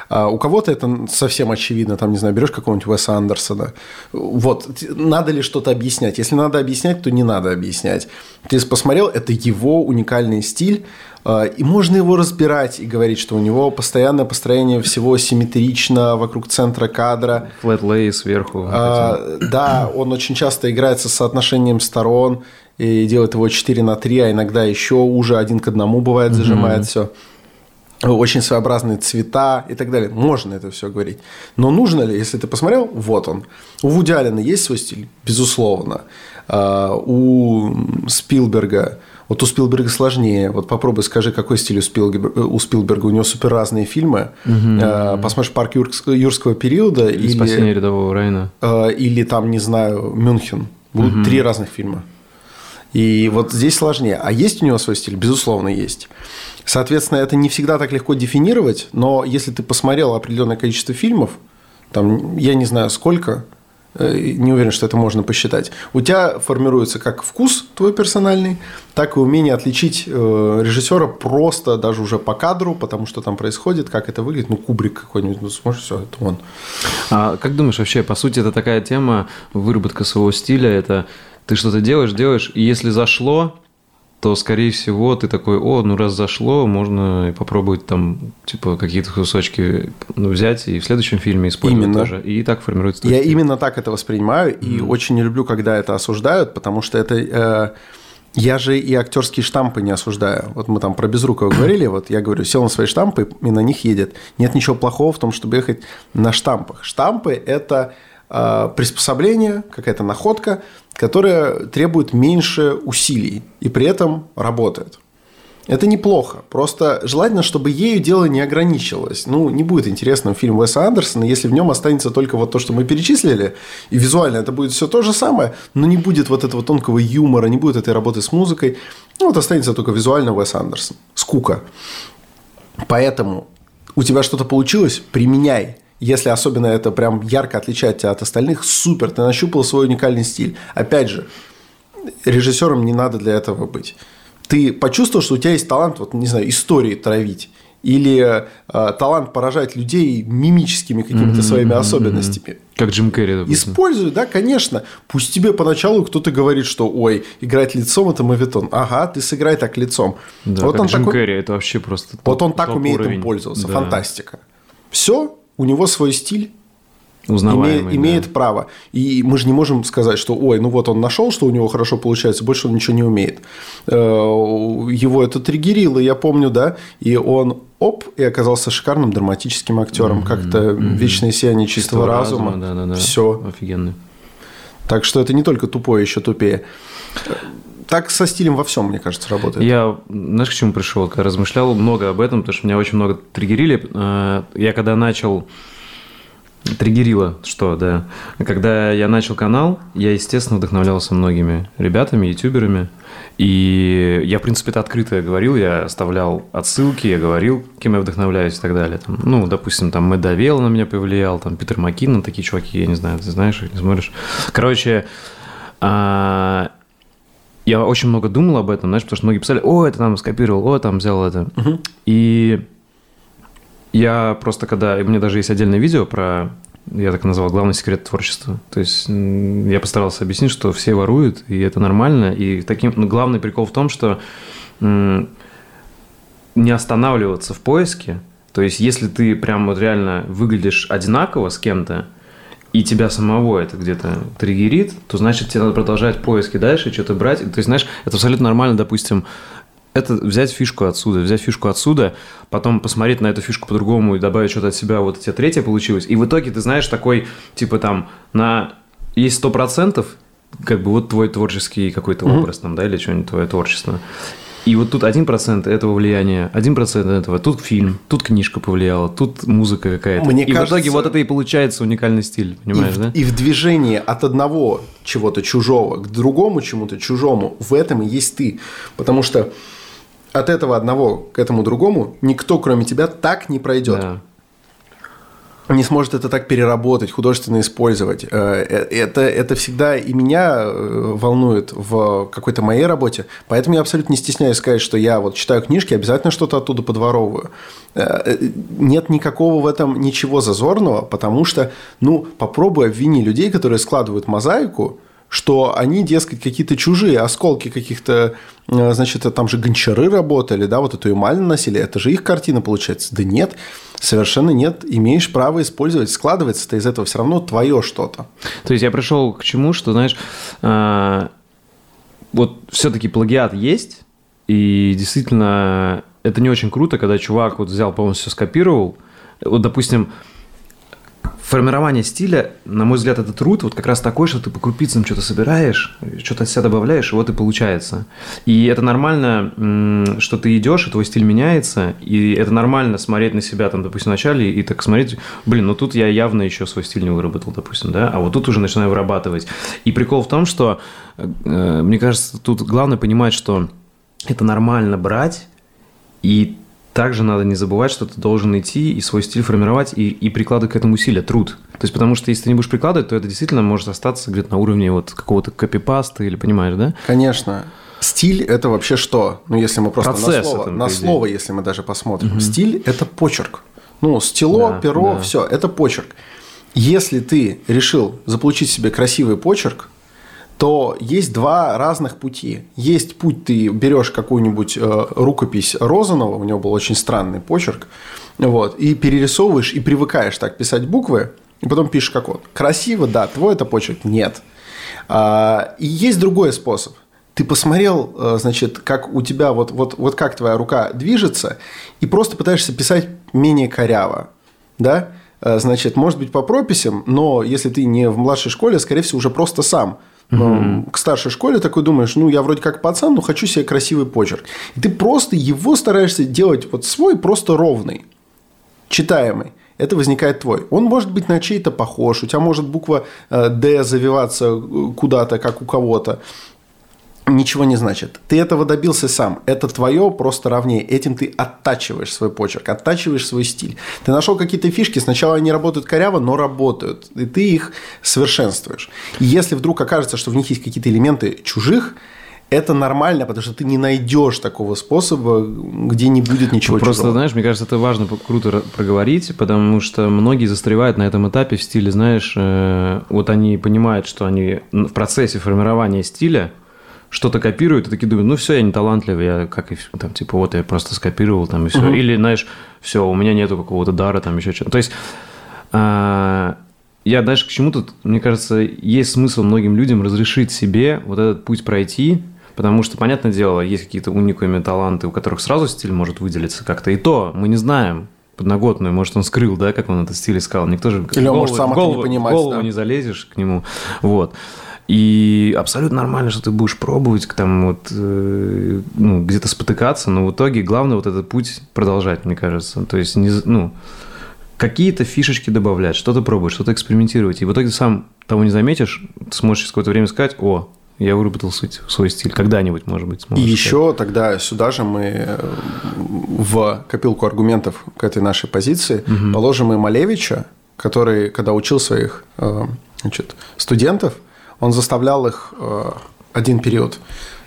А у кого-то это совсем очевидно, там, не знаю, берешь какого-нибудь Уэса Андерсона. Вот, надо ли что-то объяснять? Если надо объяснять, то не надо объяснять. Ты посмотрел, это его уникальный стиль, и можно его разбирать и говорить, что у него постоянное построение всего симметрично вокруг центра кадра. Flat сверху. А, да, он очень часто играется с соотношением сторон и делает его 4 на 3, а иногда еще уже один к одному бывает, зажимает mm-hmm. все очень своеобразные цвета и так далее. Можно это все говорить. Но нужно ли, если ты посмотрел, вот он. У Вуди Аллена есть свой стиль? Безусловно. А, у Спилберга вот у Спилберга сложнее. Вот попробуй скажи, какой стиль у Спилберга. У, Спилберга? у него супер разные фильмы. Угу. Посмотришь «Парк юрского периода» или, или «Спасение рядового Райна». А, или там, не знаю, «Мюнхен». Будут угу. три разных фильма. И вот здесь сложнее. А есть у него свой стиль? Безусловно, есть. Соответственно, это не всегда так легко дефинировать, но если ты посмотрел определенное количество фильмов, там, я не знаю сколько, Э, не уверен, что это можно посчитать. У тебя формируется как вкус твой персональный, так и умение отличить э, режиссера просто даже уже по кадру, потому что там происходит, как это выглядит. Ну, Кубрик какой-нибудь, ну, сможешь, все, это он. А как думаешь, вообще, по сути, это такая тема, выработка своего стиля, это ты что-то делаешь, делаешь, и если зашло, то, скорее всего, ты такой, о, ну раз зашло, можно попробовать там, типа, какие-то кусочки ну, взять и в следующем фильме использовать именно. тоже. И так формируется. Я именно так это воспринимаю, и mm. очень не люблю, когда это осуждают, потому что это... Э, я же и актерские штампы не осуждаю. Вот мы там про Безрукова говорили, вот я говорю, сел на свои штампы и на них едет. Нет ничего плохого в том, чтобы ехать на штампах. Штампы – это приспособление, какая-то находка, которая требует меньше усилий и при этом работает. Это неплохо. Просто желательно, чтобы ею дело не ограничилось. Ну, не будет интересным фильм Уэса Андерсона, если в нем останется только вот то, что мы перечислили, и визуально это будет все то же самое, но не будет вот этого тонкого юмора, не будет этой работы с музыкой. Ну, вот останется только визуально Уэс Андерсон. Скука. Поэтому у тебя что-то получилось, применяй. Если особенно это прям ярко отличает тебя от остальных, супер, ты нащупал свой уникальный стиль. Опять же, режиссером не надо для этого быть. Ты почувствовал, что у тебя есть талант, вот, не знаю, истории травить или э, талант поражать людей мимическими какими-то mm-hmm, своими особенностями. Как Джим Керри, допустим. Используй, да, конечно. Пусть тебе поначалу кто-то говорит, что, ой, играть лицом – это мавитон. Ага, ты сыграй так лицом. Да, вот как он Джим такой... Керри, это вообще просто Вот он так умеет уровень. им пользоваться. Да. Фантастика. Все, у него свой стиль, имеет, имеет да. право. И мы же не можем сказать, что ой, ну вот он нашел, что у него хорошо получается, больше он ничего не умеет. Э, его это триггерило, я помню, да, и он оп, и оказался шикарным драматическим актером. Mm-hmm. Как-то mm-hmm. вечное сияние чистого, чистого разума. разума да, да, да. Все. Офигенно. Так что это не только тупое, еще тупее. Так со стилем во всем, мне кажется, работает. Я, знаешь, к чему пришел? Когда размышлял много об этом, потому что меня очень много триггерили. Э, я когда начал Триггерило, что, да. Когда я начал канал, я, естественно, вдохновлялся многими ребятами, ютуберами. И я, в принципе, это открыто говорил, я оставлял отсылки, я говорил, кем я вдохновляюсь и так далее. Там, ну, допустим, там Мэдавел на меня повлиял, там Питер Маккинон, такие чуваки, я не знаю, ты знаешь их, не смотришь. Короче, а, я очень много думал об этом, знаешь, потому что многие писали, о, это там скопировал, о, там взял это. Угу. И я просто когда... И мне даже есть отдельное видео про... Я так назвал главный секрет творчества. То есть я постарался объяснить, что все воруют, и это нормально. И таким ну, главный прикол в том, что не останавливаться в поиске. То есть если ты прям вот реально выглядишь одинаково с кем-то, и тебя самого это где-то триггерит, то значит тебе надо продолжать поиски дальше, что-то брать. То есть, знаешь, это абсолютно нормально, допустим, это взять фишку отсюда, взять фишку отсюда, потом посмотреть на эту фишку по-другому и добавить что-то от себя, вот у тебя третье получилось. И в итоге ты знаешь такой, типа там, на есть сто процентов, как бы вот твой творческий какой-то mm-hmm. образ там, да, или что-нибудь твое творчество. И вот тут один процент этого влияния, один процент этого, тут фильм, тут книжка повлияла, тут музыка какая-то. Мне и кажется, в итоге вот это и получается уникальный стиль, понимаешь, и да? В, и в движении от одного чего-то чужого к другому чему-то чужому, в этом и есть ты. Потому что от этого одного к этому другому никто, кроме тебя, так не пройдет. Да. Не сможет это так переработать, художественно использовать. Э, э, это, это всегда и меня э, волнует в какой-то моей работе. Поэтому я абсолютно не стесняюсь сказать, что я вот читаю книжки, обязательно что-то оттуда подворовываю. Нет никакого в этом ничего зазорного, потому что, ну, попробуй обвини людей, которые складывают мозаику, что они, дескать, какие-то чужие осколки каких-то, э, значит, там же гончары работали, да, вот эту эмаль наносили, это же их картина получается. Да нет, совершенно нет, имеешь право использовать, складывается-то из этого все равно твое что-то. То есть я пришел к чему, что, знаешь, э, вот все-таки плагиат есть, и действительно это не очень круто, когда чувак вот взял полностью скопировал, вот, допустим, формирование стиля, на мой взгляд, это труд вот как раз такой, что ты по крупицам что-то собираешь, что-то от себя добавляешь, и вот и получается. И это нормально, что ты идешь, и твой стиль меняется, и это нормально смотреть на себя, там, допустим, в начале, и так смотреть, блин, ну тут я явно еще свой стиль не выработал, допустим, да, а вот тут уже начинаю вырабатывать. И прикол в том, что, э, мне кажется, тут главное понимать, что это нормально брать и также надо не забывать, что ты должен идти и свой стиль формировать и, и прикладывать к этому усилия, труд. То есть, потому что если ты не будешь прикладывать, то это действительно может остаться где-то на уровне вот какого-то копипаста или понимаешь, да? Конечно. Стиль – это вообще что? Ну, если мы просто Процесс на слово, на слово, если мы даже посмотрим. Угу. Стиль – это почерк. Ну, стило, да, перо, да. все, это почерк. Если ты решил заполучить себе красивый почерк, то есть два разных пути. Есть путь, ты берешь какую-нибудь э, рукопись Розанова, у него был очень странный почерк, вот, и перерисовываешь, и привыкаешь так писать буквы, и потом пишешь как он. Красиво, да, твой это почерк? Нет. А, и есть другой способ. Ты посмотрел, э, значит, как у тебя вот, вот, вот как твоя рука движется, и просто пытаешься писать менее коряво, да? Э, значит, может быть, по прописям, но если ты не в младшей школе, скорее всего, уже просто сам угу. к старшей школе такой думаешь, ну, я вроде как пацан, но хочу себе красивый почерк. И ты просто его стараешься делать вот свой просто ровный, читаемый. Это возникает твой. Он может быть на чей-то похож, у тебя может буква э, «Д» завиваться э, куда-то, как у кого-то ничего не значит. Ты этого добился сам. Это твое просто равнее. Этим ты оттачиваешь свой почерк, оттачиваешь свой стиль. Ты нашел какие-то фишки, сначала они работают коряво, но работают. И ты их совершенствуешь. И если вдруг окажется, что в них есть какие-то элементы чужих, это нормально, потому что ты не найдешь такого способа, где не будет ничего Просто, чужого. знаешь, мне кажется, это важно круто проговорить, потому что многие застревают на этом этапе в стиле, знаешь, э, вот они понимают, что они в процессе формирования стиля что-то копируют, и такие думают, ну все, я не талантливый, я как и там, типа, вот я просто скопировал там и все. Угу. Или, знаешь, все, у меня нету какого-то дара, там еще что-то. То есть, а, я, знаешь, к чему тут, мне кажется, есть смысл многим людям разрешить себе вот этот путь пройти, потому что, понятное дело, есть какие-то уникальные таланты, у которых сразу стиль может выделиться как-то, и то мы не знаем, подноготную, может, он скрыл, да, как он этот стиль искал. Никто же Или он может сам голову, не понимать, голову да. не залезешь к нему. Вот. И абсолютно нормально, что ты будешь пробовать, там вот, э, ну, где-то спотыкаться, но в итоге главное вот этот путь продолжать, мне кажется. То есть, не, ну, какие-то фишечки добавлять, что-то пробовать, что-то экспериментировать. И в итоге ты сам того не заметишь, ты сможешь через какое-то время сказать, о, я выработал свой, стиль. Когда-нибудь, может быть, И еще тогда сюда же мы э, в копилку аргументов к этой нашей позиции угу. положим и Малевича, который, когда учил своих э, значит, студентов, он заставлял их э, один период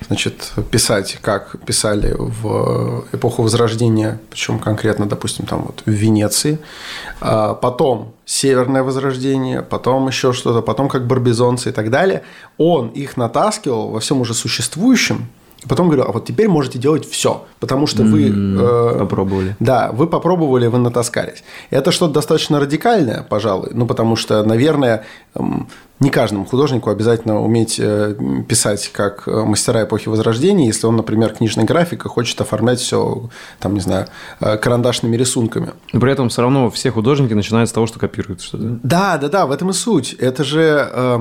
значит, писать, как писали в эпоху Возрождения, причем конкретно, допустим, там вот в Венеции. А потом Северное Возрождение, потом еще что-то, потом как барбизонцы и так далее. Он их натаскивал во всем уже существующем, и потом говорю, а вот теперь можете делать все, потому что вы... Э, попробовали. Да, вы попробовали, вы натаскались. Это что-то достаточно радикальное, пожалуй, ну, потому что, наверное, э, не каждому художнику обязательно уметь э, писать как э, мастера эпохи Возрождения, если он, например, книжный график и хочет оформлять все, там, не знаю, э, карандашными рисунками. Но при этом все равно все художники начинают с того, что копируют что-то. Да, да, да, в этом и суть. Это же э,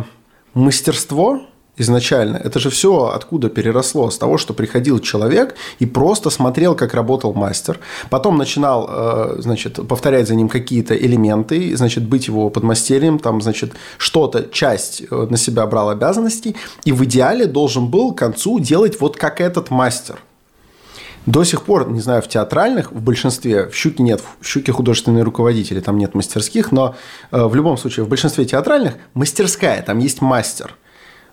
мастерство, изначально. Это же все откуда переросло? С того, что приходил человек и просто смотрел, как работал мастер. Потом начинал, э, значит, повторять за ним какие-то элементы, значит, быть его подмастерьем, там, значит, что-то, часть э, на себя брал обязанностей, и в идеале должен был к концу делать вот как этот мастер. До сих пор, не знаю, в театральных, в большинстве, в «Щуке» нет, в «Щуке» художественные руководители, там нет мастерских, но э, в любом случае в большинстве театральных мастерская, там есть мастер –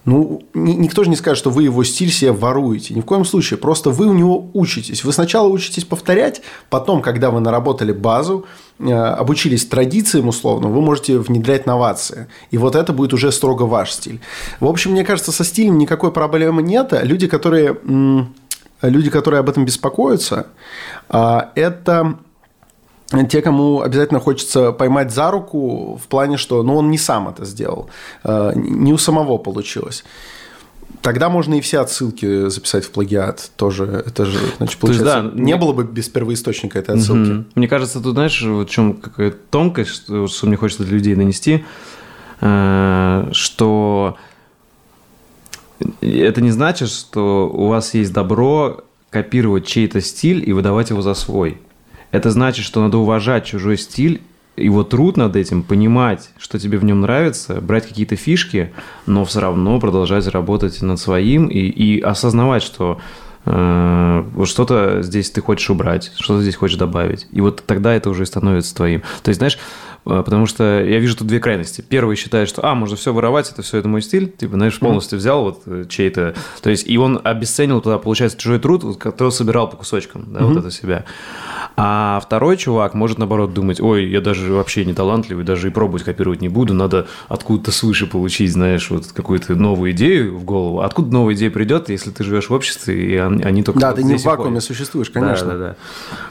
ну, никто же не скажет, что вы его стиль себе воруете. Ни в коем случае. Просто вы у него учитесь. Вы сначала учитесь повторять, потом, когда вы наработали базу, э, обучились традициям условно, вы можете внедрять новации. И вот это будет уже строго ваш стиль. В общем, мне кажется, со стилем никакой проблемы нет. Люди, которые, люди, которые об этом беспокоятся, а, это те, кому обязательно хочется поймать за руку в плане, что ну, он не сам это сделал, э, не у самого получилось. Тогда можно и все отсылки записать в плагиат. Тоже это же, значит, получается, есть, да, не мне... было бы без первоисточника этой отсылки. Угу. Мне кажется, тут, знаешь, в чем какая тонкость, что, что мне хочется для людей донести, э, что это не значит, что у вас есть добро копировать чей-то стиль и выдавать его за свой. Это значит, что надо уважать чужой стиль, его труд над этим, понимать, что тебе в нем нравится, брать какие-то фишки, но все равно продолжать работать над своим и, и осознавать, что э, что-то здесь ты хочешь убрать, что-то здесь хочешь добавить. И вот тогда это уже становится твоим. То есть, знаешь, э, потому что я вижу тут две крайности. Первый считает, что, а, можно все воровать, это все, это мой стиль. Типа, знаешь, полностью взял вот э, чей-то... То есть, и он обесценил туда, получается, чужой труд, который собирал по кусочкам, да, mm-hmm. вот это себя. А второй чувак может, наоборот, думать, ой, я даже вообще не талантливый, даже и пробовать копировать не буду, надо откуда-то свыше получить, знаешь, вот какую-то новую идею в голову. Откуда новая идея придет, если ты живешь в обществе, и они только... Да, вот ты не в вакууме существуешь, конечно. Да, да, да.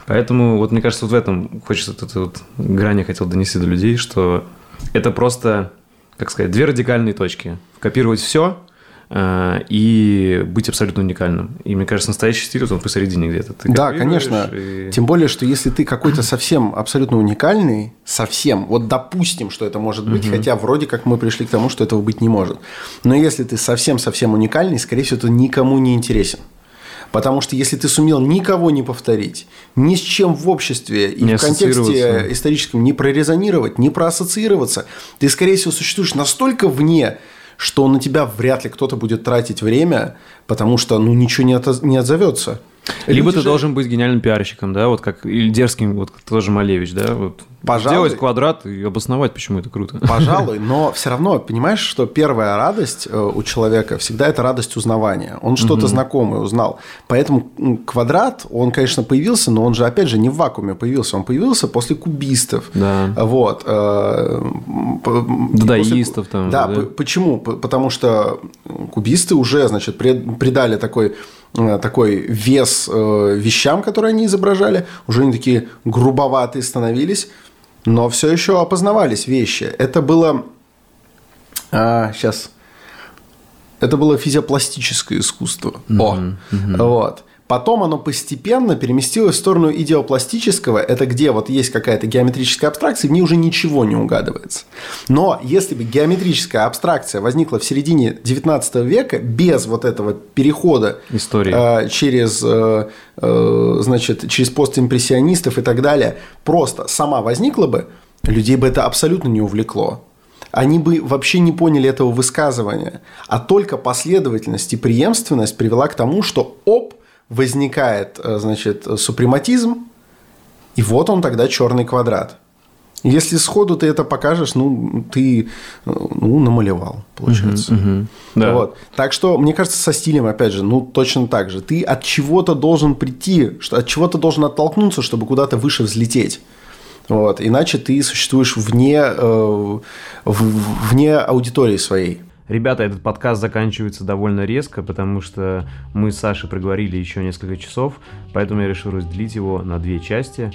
Поэтому вот мне кажется, вот в этом хочется вот эту вот грань я хотел донести до людей, что это просто, как сказать, две радикальные точки. Копировать все – и быть абсолютно уникальным. И мне кажется, настоящий стиль, он посередине где-то. Ты да, конечно. И... Тем более, что если ты какой-то совсем абсолютно уникальный, совсем, вот допустим, что это может быть, угу. хотя вроде как мы пришли к тому, что этого быть не может. Но если ты совсем-совсем уникальный, скорее всего, ты никому не интересен. Потому что если ты сумел никого не повторить, ни с чем в обществе и не в контексте историческом не прорезонировать, не проассоциироваться, ты, скорее всего, существуешь настолько вне что на тебя вряд ли кто-то будет тратить время, потому что ну ничего не, от, не отзовется. Либо Люди ты же... должен быть гениальным пиарщиком, да, вот как или дерзким, вот тоже Малевич, да, вот Пожалуй, сделать квадрат и обосновать, почему это круто. Пожалуй, но все равно, понимаешь, что первая радость э, у человека всегда это радость узнавания. Он что-то угу. знакомое узнал. Поэтому квадрат, он, конечно, появился, но он же, опять же, не в вакууме появился. Он появился после кубистов. Да. Вот. Э, Дадаистов после... там. Да, да, почему? Потому что кубисты уже, значит, придали такой такой вес э, вещам, которые они изображали. Уже они такие грубоватые становились, но все еще опознавались вещи. Это было... А, сейчас. Это было физиопластическое искусство. Mm-hmm. О, mm-hmm. вот. Потом оно постепенно переместилось в сторону идеопластического, это где вот есть какая-то геометрическая абстракция, в ней уже ничего не угадывается. Но если бы геометрическая абстракция возникла в середине 19 века без вот этого перехода Истории. Э, через, э, э, значит, через постимпрессионистов и так далее, просто сама возникла бы, людей бы это абсолютно не увлекло они бы вообще не поняли этого высказывания. А только последовательность и преемственность привела к тому, что оп, возникает, э, значит, супрематизм, и вот он тогда черный квадрат. Если сходу ты это покажешь, ну, ты ну, намалевал, получается. Uh-huh, uh-huh. Да. Вот. Так что, мне кажется, со стилем, опять же, ну, точно так же. Ты от чего-то должен прийти, что от чего-то должен оттолкнуться, чтобы куда-то выше взлететь. Вот. Иначе ты существуешь вне, э, вне аудитории своей. Ребята, этот подкаст заканчивается довольно резко, потому что мы с Сашей проговорили еще несколько часов, поэтому я решил разделить его на две части.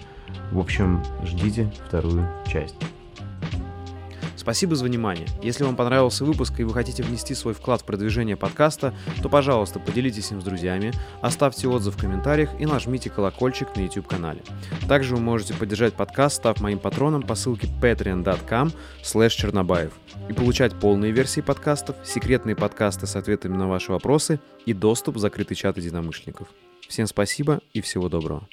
В общем, ждите вторую часть. Спасибо за внимание. Если вам понравился выпуск и вы хотите внести свой вклад в продвижение подкаста, то, пожалуйста, поделитесь им с друзьями, оставьте отзыв в комментариях и нажмите колокольчик на YouTube-канале. Также вы можете поддержать подкаст, став моим патроном по ссылке patreon.com чернобаев и получать полные версии подкастов, секретные подкасты с ответами на ваши вопросы и доступ в закрытый чат единомышленников. Всем спасибо и всего доброго.